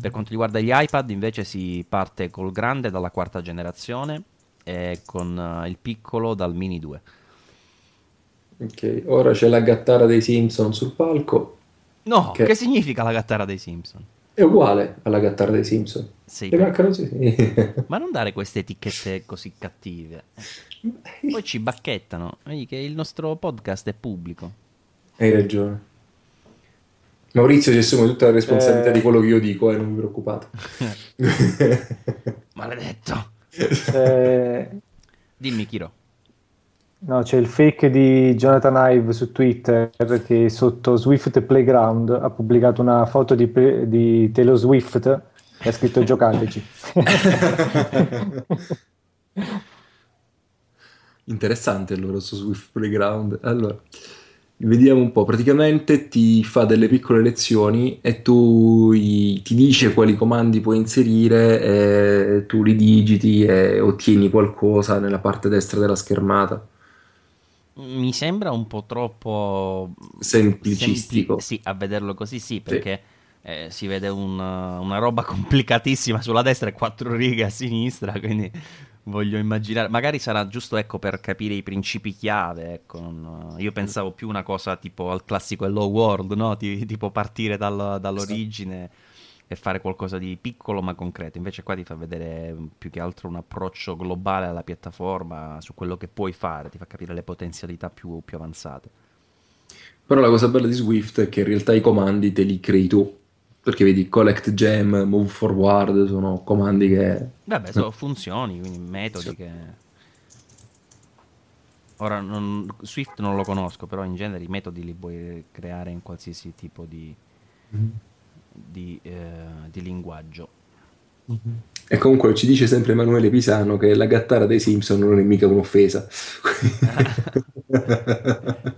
Per quanto riguarda gli iPad invece si parte col grande dalla quarta generazione e con eh, il piccolo dal mini 2. Ok, ora c'è la gattara dei Simpson sul palco, No, Che- che significa la gattara dei Simpson? È uguale alla gattara dei Simpson. Sì, E mancano sì. ma non dare queste etichette così cattive. Poi ci bacchettano. Vedi che il nostro podcast è pubblico. Hai ragione. Maurizio si assume tutta la responsabilità Eh. di quello che io dico, eh, non vi preoccupate. Maledetto. Eh, Dimmi, Kiro. No, c'è il fake di Jonathan Ive su Twitter che sotto Swift Playground ha pubblicato una foto di, di Taylor Swift e ha scritto giocateci. Interessante il loro su Swift Playground. Allora, vediamo un po'. Praticamente ti fa delle piccole lezioni e tu i- ti dice quali comandi puoi inserire tu li digiti e ottieni qualcosa nella parte destra della schermata. Mi sembra un po' troppo Semplicistico. sempli- sì, a vederlo così sì, perché eh, si vede un, una roba complicatissima sulla destra e quattro righe a sinistra, quindi voglio immaginare. Magari sarà giusto ecco, per capire i principi chiave. Ecco, non- io pensavo più una cosa tipo al classico Hello World, no? Ti- tipo partire dal- dall'origine e fare qualcosa di piccolo ma concreto. Invece qua ti fa vedere mm, più che altro un approccio globale alla piattaforma su quello che puoi fare, ti fa capire le potenzialità più, più avanzate. Però la cosa bella di Swift è che in realtà i comandi te li crei tu. Perché vedi, collect gem, move forward, sono comandi che... Vabbè, sono funzioni, quindi metodi Sì. che... Ora, non- Swift non lo conosco, però in genere i metodi li puoi creare in qualsiasi tipo di, di, eh, di linguaggio. E comunque ci dice sempre Emanuele Pisano che la gattara dei Simpson non è mica un'offesa.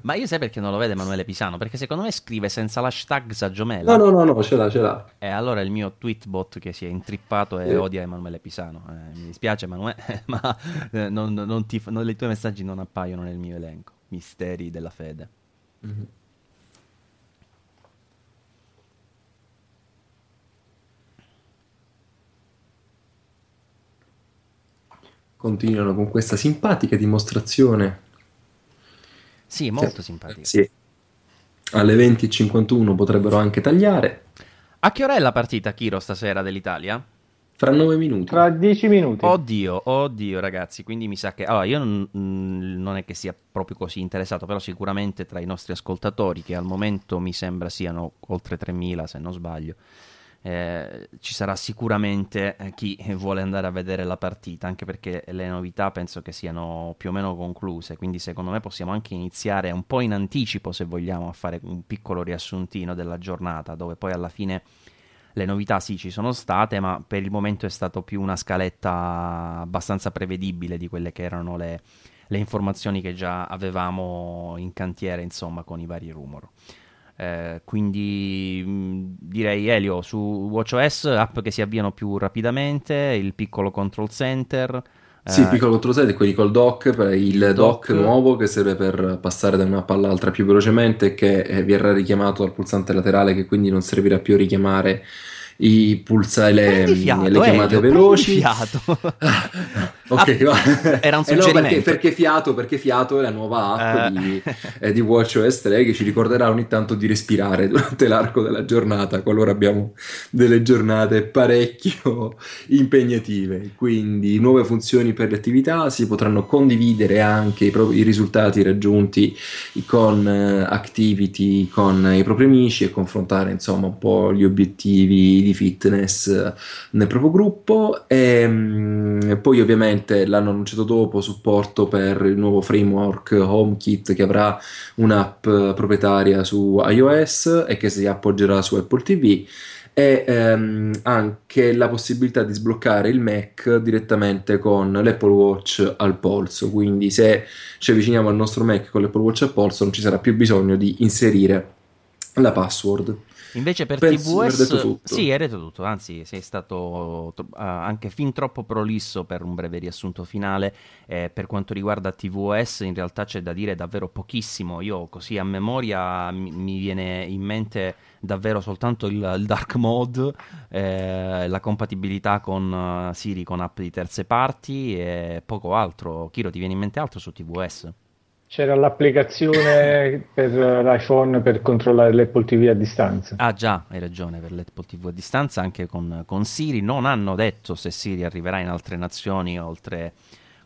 Ma io sai perché non lo vede Emanuele Pisano? Perché secondo me scrive senza l'hashtag Saggiomela. No, no, no, no, ce l'ha, ce l'ha. E allora il mio tweetbot che si è intrippato e Eh. odia Emanuele Pisano. Eh, mi dispiace Emanuele, ma eh, non, non ti, non- i tuoi messaggi non appaiono nel mio elenco. Misteri della fede. Continuano con questa simpatica dimostrazione. Sì, molto simpatico. Sì. Alle 20.51 potrebbero anche tagliare. A che ora è la partita, Kiro, stasera dell'Italia? Fra 9 minuti. Tra dieci minuti. Oddio, oddio, ragazzi. Quindi mi sa che. Allora, io non, non è che sia proprio così interessato, però sicuramente tra i nostri ascoltatori, che al momento mi sembra siano oltre 3.000, se non sbaglio, eh, ci sarà sicuramente eh, chi vuole andare a vedere la partita, anche perché le novità penso che siano più o meno concluse. Quindi, secondo me, possiamo anche iniziare un po' in anticipo, se vogliamo, a fare un piccolo riassuntino della giornata, dove poi alla fine le novità sì ci sono state, ma per il momento è stato più una scaletta abbastanza prevedibile di quelle che erano le, le informazioni che già avevamo in cantiere, insomma, con i vari rumor. Eh, quindi mh, direi Elio su WatchOS app che si avviano più rapidamente, il piccolo control center. Sì, eh, piccolo control set, quelli col dock, il, il dock, dock. nuovo che serve per passare da un'app all'altra più velocemente che eh, verrà richiamato dal pulsante laterale che quindi non servirà più a richiamare i pulsai, le, fiato, le chiamate Elio, prendi veloci. fiato. Ok, Ah, era un Eh no, suggerimento. perché, perché Fiato, perché Fiato è la nuova app Eh. di, eh, di WatchOS 3 che ci ricorderà ogni tanto di respirare durante l'arco della giornata, qualora abbiamo delle giornate parecchio impegnative. Quindi nuove funzioni per le attività, si potranno condividere anche i, propri- i risultati raggiunti con eh, Activity con i propri amici e confrontare insomma un po' gli obiettivi di fitness nel proprio gruppo e um, poi ovviamente l'hanno annunciato dopo supporto per il nuovo framework HomeKit che avrà un'app proprietaria su iOS e che si appoggerà su Apple TV e ehm, anche la possibilità di sbloccare il Mac direttamente con l'Apple Watch al polso. Quindi, se ci avviciniamo al nostro Mac con l'Apple Watch al polso, non ci sarà più bisogno di inserire la password. Invece per Penso TVS sì, hai detto tutto, anzi sei stato uh, anche fin troppo prolisso per un breve riassunto finale. Eh, per quanto riguarda TVS in realtà c'è da dire davvero pochissimo. Io così a memoria mi, mi viene in mente davvero soltanto il, il dark mode, eh, la compatibilità con uh, Siri con app di terze parti e poco altro. Kiro, ti viene in mente altro su TVS? C'era l'applicazione per l'iPhone per controllare l'Apple TV a distanza. Ah già, hai ragione, per l'Apple TV a distanza anche con, con Siri. Non hanno detto se Siri arriverà in altre nazioni oltre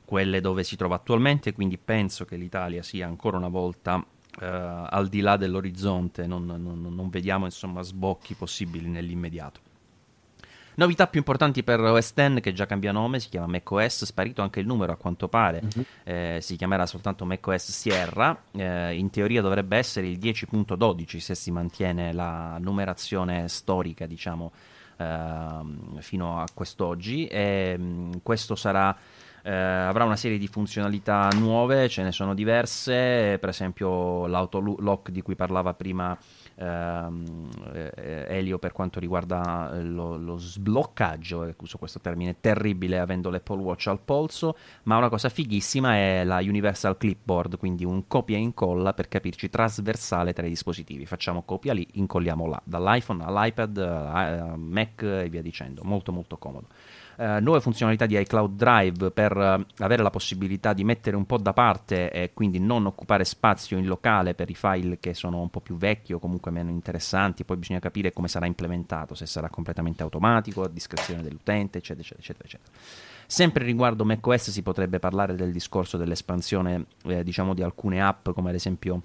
quelle dove si trova attualmente, quindi penso che l'Italia sia ancora una volta eh, al di là dell'orizzonte, non, non, non vediamo insomma sbocchi possibili nell'immediato. Novità più importanti per OS X che già cambia nome, si chiama macOS, sparito anche il numero a quanto pare, uh-huh. eh, si chiamerà soltanto macOS Sierra, eh, in teoria dovrebbe essere il 10.12 se si mantiene la numerazione storica diciamo eh, fino a quest'oggi. E mh, mm, questo sarà eh, avrà una serie di funzionalità nuove, ce ne sono diverse, per esempio l'autolock di cui parlava prima ehm, eh, Elio per quanto riguarda eh, lo, lo sbloccaggio, eh, uso questo termine terribile avendo l'Apple Watch al polso, ma una cosa fighissima è la Universal Clipboard, quindi un copia e incolla per capirci trasversale tra i dispositivi. Facciamo copia lì, incolliamo là, dall'iPhone all'iPad, Mac e via dicendo, molto molto comodo eh, nuove funzionalità di iCloud Drive per eh, avere la possibilità di mettere un po' da parte e quindi non occupare spazio in locale per i file che sono un po' più vecchi o comunque meno interessanti. Poi bisogna capire come sarà implementato, se sarà completamente automatico, a discrezione dell'utente, eccetera, eccetera, eccetera. eccetera. Sempre riguardo macOS si potrebbe parlare del discorso dell'espansione, eh, diciamo, di alcune app, come ad esempio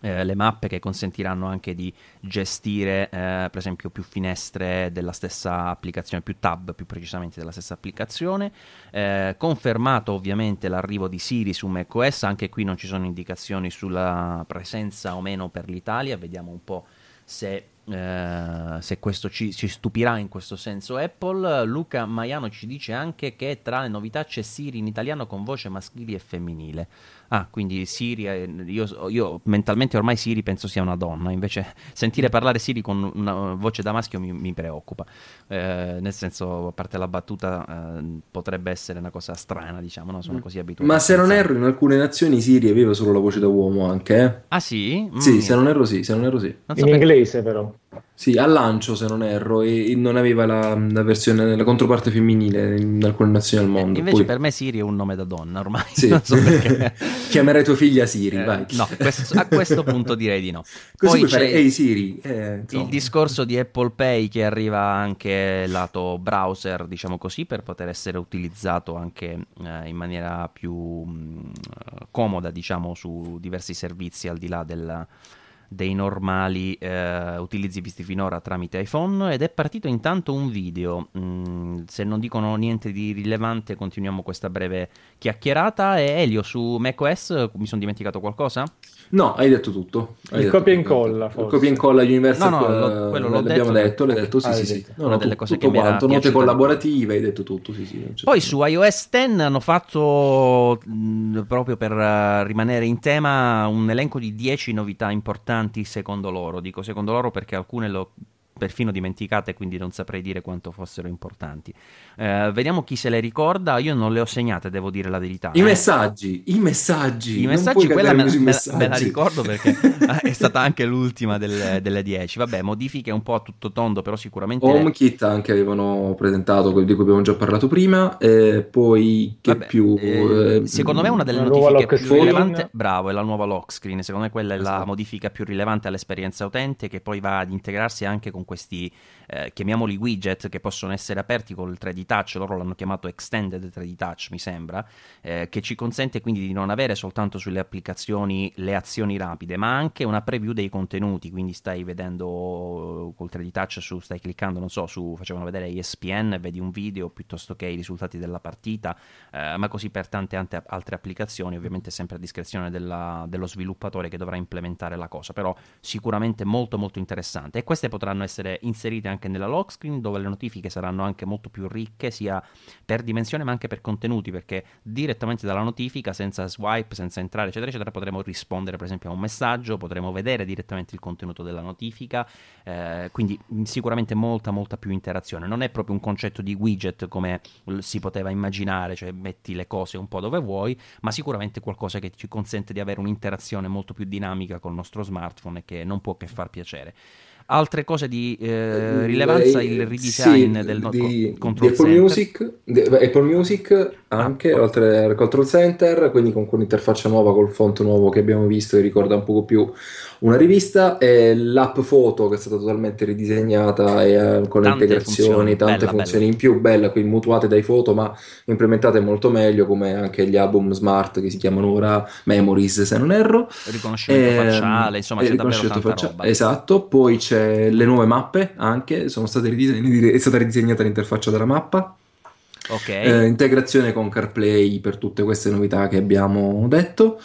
eh, le mappe che consentiranno anche di gestire eh, per esempio più finestre della stessa applicazione, più tab più precisamente della stessa applicazione. Eh, confermato ovviamente l'arrivo di Siri su macOS, anche qui non ci sono indicazioni sulla presenza o meno per l'Italia, vediamo un po' se eh, se questo ci, ci, stupirà in questo senso Apple. Luca Maiano ci dice anche che tra le novità c'è Siri in italiano con voce maschile e femminile. Ah, quindi Siri, io, io, mentalmente ormai Siri penso sia una donna, invece sentire parlare Siri con una voce da maschio mi, mi preoccupa. Eh, nel senso, a parte la battuta, eh, potrebbe essere una cosa strana, diciamo, no? sono mm. così abituato. Ma se non erro, in alcune nazioni Siri aveva solo la voce da uomo anche. Eh? Ah sì? Mm. Sì, se non erro sì, se non erro sì. Non in inglese però. Sì, al lancio se non erro, e non aveva la, la versione, la controparte femminile in alcune nazioni al mondo. invece Poi... per me Siri è un nome da donna ormai. Sì. Non so Chiamerei tua figlia Siri, eh, vai. No, questo, a questo punto direi di no. Così Poi fare Ehi Siri. Eh, il discorso di Apple Pay che arriva anche lato browser, diciamo così, per poter essere utilizzato anche eh, in maniera più mh, comoda, diciamo, su diversi servizi al di là del dei normali eh, utilizzi visti finora tramite iPhone ed è partito intanto un video. Mm, se non dicono niente di rilevante, continuiamo questa breve chiacchierata. E Elio su macOS, mi sono dimenticato qualcosa? No, hai detto tutto. Hai il copia e incolla. Il copia e incolla Universal. No, no, lo, quello l'ho l'abbiamo detto. l'hai detto, sì, ah, sì, sì. No, no, delle cose tutto che quanto, note collaborative, hai detto tutto, sì, sì. Poi su iOS 10 hanno fatto, mh, proprio per uh, rimanere in tema, un elenco di 10 novità importanti secondo loro. Dico secondo loro perché alcune lo perfino dimenticate, quindi non saprei dire quanto fossero importanti. Eh, vediamo chi se le ricorda. Io non le ho segnate, devo dire la verità. I eh. messaggi, i messaggi. I messaggi, quella me, me, me, la ricordo perché è stata anche l'ultima delle, delle 10. Vabbè, modifiche un po' a tutto tondo, però sicuramente. HomeKit anche avevano presentato, quello di cui abbiamo già parlato prima. E poi che Vabbè, più. Eh, eh secondo me una delle notifiche più rilevanti. Bravo, è la nuova lock screen. Secondo me quella è la esatto. modifica più rilevante all'esperienza utente, che poi va ad integrarsi anche con questi, eh, chiamiamoli widget, che possono essere aperti con il 3D Touch, loro l'hanno chiamato Extended 3D Touch, mi sembra, eh, che ci consente quindi di non avere soltanto sulle applicazioni le azioni rapide, ma anche una preview dei contenuti, quindi stai vedendo col 3D Touch, su, stai cliccando, non so, su, facevano vedere ESPN, vedi un video piuttosto che i risultati della partita, eh, ma così per tante, tante altre applicazioni, ovviamente sempre a discrezione della, dello sviluppatore che dovrà implementare la cosa, però sicuramente molto molto interessante. E queste potranno essere inserite anche nella lock screen dove le notifiche saranno anche molto più ricche sia per dimensione ma anche per contenuti perché direttamente dalla notifica senza swipe, senza entrare eccetera eccetera potremo rispondere per esempio a un messaggio, potremo vedere direttamente il contenuto della notifica, eh, quindi sicuramente molta molta più interazione, non è proprio un concetto di widget come si poteva immaginare, cioè metti le cose un po' dove vuoi, ma sicuramente qualcosa che ci consente di avere un'interazione molto più dinamica col nostro smartphone e che non può che far piacere. Altre cose di eh, rilevanza, Beh, il redesign sì, del no- di, control di Apple center. Music, di Apple Music anche, Ah. oltre al control center, quindi con quell'interfaccia nuova, col font nuovo che abbiamo visto, che ricorda un poco più una rivista, e l'app foto che è stata totalmente ridisegnata e, eh, con le Tante integrazioni, funzioni, tante bella, funzioni in più, bella, quindi mutuate dai foto, ma implementate molto meglio, come anche gli album smart che si chiamano ora Memories, se non erro. riconoscimento Ehm, facciale, insomma eh, c'è davvero tanta faccia-. Esatto, poi c'è le nuove mappe anche, sono state ridisegn- è stata ridisegnata l'interfaccia della mappa, Ok. eh, integrazione con CarPlay per tutte queste novità che abbiamo detto.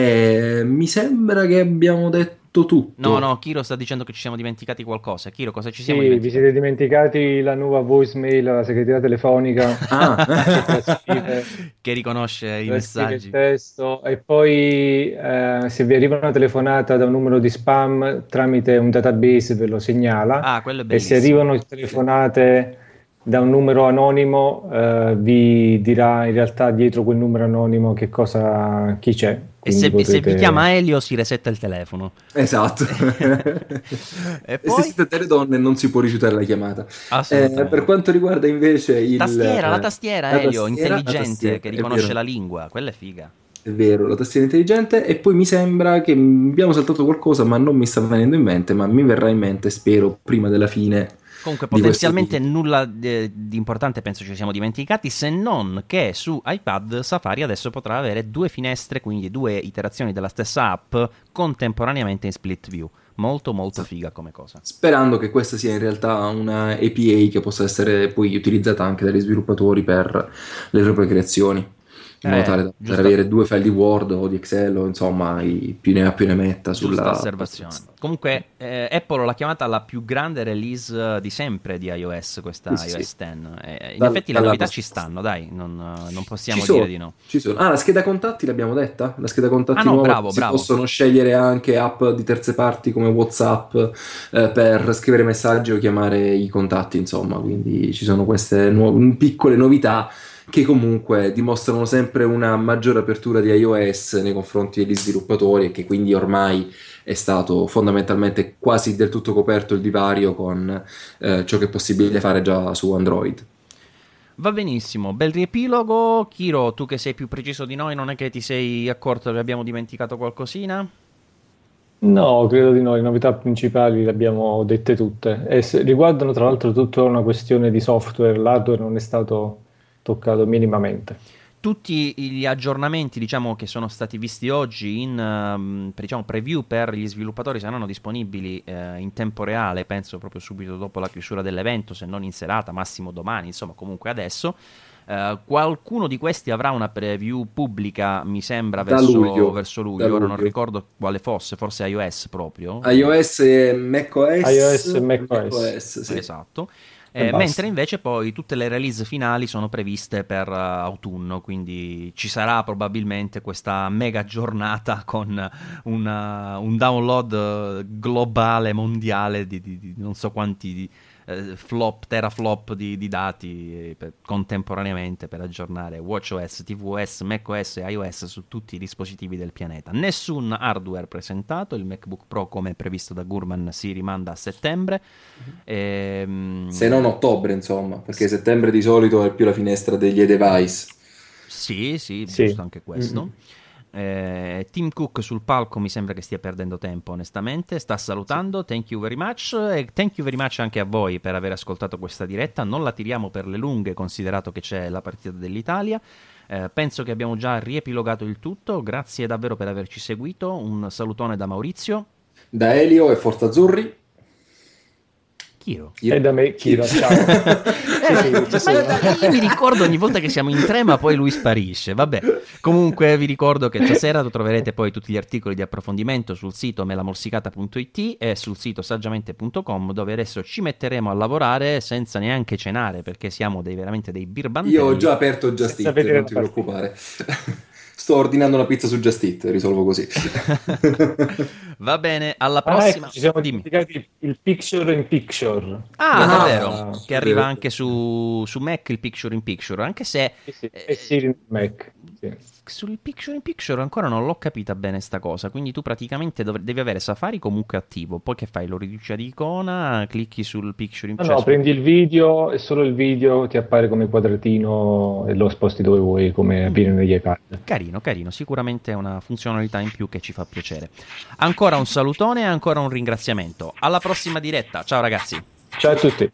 E mi sembra che abbiamo detto tutto. No, no, Kiro sta dicendo che ci siamo dimenticati qualcosa. Kiro, cosa ci Sì, siamo vi dimenticati? siete dimenticati la nuova voicemail alla segreteria telefonica Ah. che riconosce i messaggi. il testo e poi eh, se vi arriva una telefonata da un numero di spam tramite un database ve lo segnala Ah, quello è e se bellissimo. arrivano telefonate da un numero anonimo eh, vi dirà in realtà dietro quel numero anonimo che cosa chi c'è. E se, Quindi se vi potete- chiama Elio si resetta il telefono. Esatto. E E poi? se siete delle donne non si può rifiutare la chiamata. Eh, per quanto riguarda invece il... Tastiera, la tastiera, la Elio, tastiera, intelligente, tastiera, che riconosce la lingua. Quella è figa. È vero, la tastiera intelligente e poi mi sembra che abbiamo saltato qualcosa ma non mi sta venendo in mente, ma mi verrà in mente, spero, prima della fine. Comunque, di potenzialmente video. nulla eh, di importante penso ci siamo dimenticati, se non che su iPad Safari adesso potrà avere due finestre, quindi due iterazioni della stessa app contemporaneamente in split view. Molto, molto figa come cosa. Sperando che questa sia in realtà una API che possa essere poi utilizzata anche dagli sviluppatori per le proprie creazioni. In modo Eh, tale da poter avere due file di Word o di Excel o insomma i- più ne ha più ne metta sulla osservazione. Comunque, eh, Apple l'ha chiamata la più grande release eh, di sempre di iOS, questa Sì, sì. iOS 10. Eh, in Dal- effetti le novità post- ci stanno, dai, non, eh, non possiamo sono, dire di no. ci sono. Ah, la scheda contatti l'abbiamo detta? La scheda contatti Ah, no, nuova bravo, si bravo. possono scegliere anche app di terze parti come WhatsApp eh, per scrivere messaggi o chiamare i contatti, insomma, quindi ci sono queste nuove, piccole novità che comunque dimostrano sempre una maggiore apertura di iOS nei confronti degli sviluppatori e che quindi ormai è stato fondamentalmente quasi del tutto coperto il divario con eh, ciò che è possibile fare già su Android. Va benissimo, bel riepilogo. Kiro, tu che sei più preciso di noi, non è che ti sei accorto che abbiamo dimenticato qualcosina? No, credo di no, le novità principali le abbiamo dette tutte e se- riguardano tra l'altro tutta una questione di software, l'hardware non è stato toccato minimamente. Tutti gli aggiornamenti, diciamo, che sono stati visti oggi in ehm, diciamo, preview per gli sviluppatori saranno disponibili eh, in tempo reale, penso proprio subito dopo la chiusura dell'evento, se non in serata, massimo domani, insomma, comunque adesso. Eh, qualcuno di questi avrà una preview pubblica, mi sembra, Da verso luglio, verso luglio. Ora non ricordo quale fosse, forse iOS proprio. iOS e macOS. iOS e macOS. sì. Esatto. Eh, mentre invece poi tutte le release finali sono previste per eh, autunno, quindi ci sarà probabilmente questa mega giornata con una- un download eh, globale, mondiale di, di- di non so quanti di, eh, flop, teraflop di, di dati eh, per- contemporaneamente per aggiornare WatchOS, tvOS, macOS e iOS su tutti i dispositivi del pianeta. Nessun hardware presentato, il MacBook Pro come previsto da Gurman si rimanda a settembre. Ehm, Se non ottobre, insomma, perché settembre di solito è più la finestra degli e-device. Sì, sì, Sì. giusto anche questo. Mhm. Eh, Tim Cook sul palco mi sembra che stia perdendo tempo, onestamente. Sta salutando. Thank you very much. E thank you very much anche a voi per aver ascoltato questa diretta. Non la tiriamo per le lunghe, considerato che c'è la partita dell'Italia. Eh, penso che abbiamo già riepilogato il tutto. Grazie davvero per averci seguito. Un salutone da Maurizio. Da Elio e Forza Azzurri. Chiro. E da me, Chiro, ciao. eh, sì, sì, io mi ricordo ogni volta che siamo in tre, ma poi lui sparisce. Vabbè, comunque vi ricordo che stasera troverete poi tutti gli articoli di approfondimento sul sito melamorsicata.it e sul sito saggiamente.com, dove adesso ci metteremo a lavorare senza neanche cenare, perché siamo dei, veramente dei birbantelli. Io ho già aperto Just Eat, non ti preoccupare. Sto ordinando una pizza su Just Eat, risolvo così. Va bene, alla prossima. Ah, ecco, ci siamo dimenticati il picture in picture. Ah, ah davvero, che arriva anche su, su, Mac il picture in picture, anche se... Sì, sì. Eh, sì, Mac. Sì sul picture in picture ancora non l'ho capita bene sta cosa, quindi tu praticamente dov- devi avere Safari comunque attivo, poi che fai? Lo riduci ad icona, clicchi sul picture in picture. No, no, prendi il video e solo il video ti appare come quadratino e lo sposti dove vuoi, come avviene mm. negli iPad. Carino, carino, sicuramente è una funzionalità in più che ci fa piacere. Ancora un salutone e ancora un ringraziamento. Alla prossima diretta, ciao ragazzi. Ciao a tutti.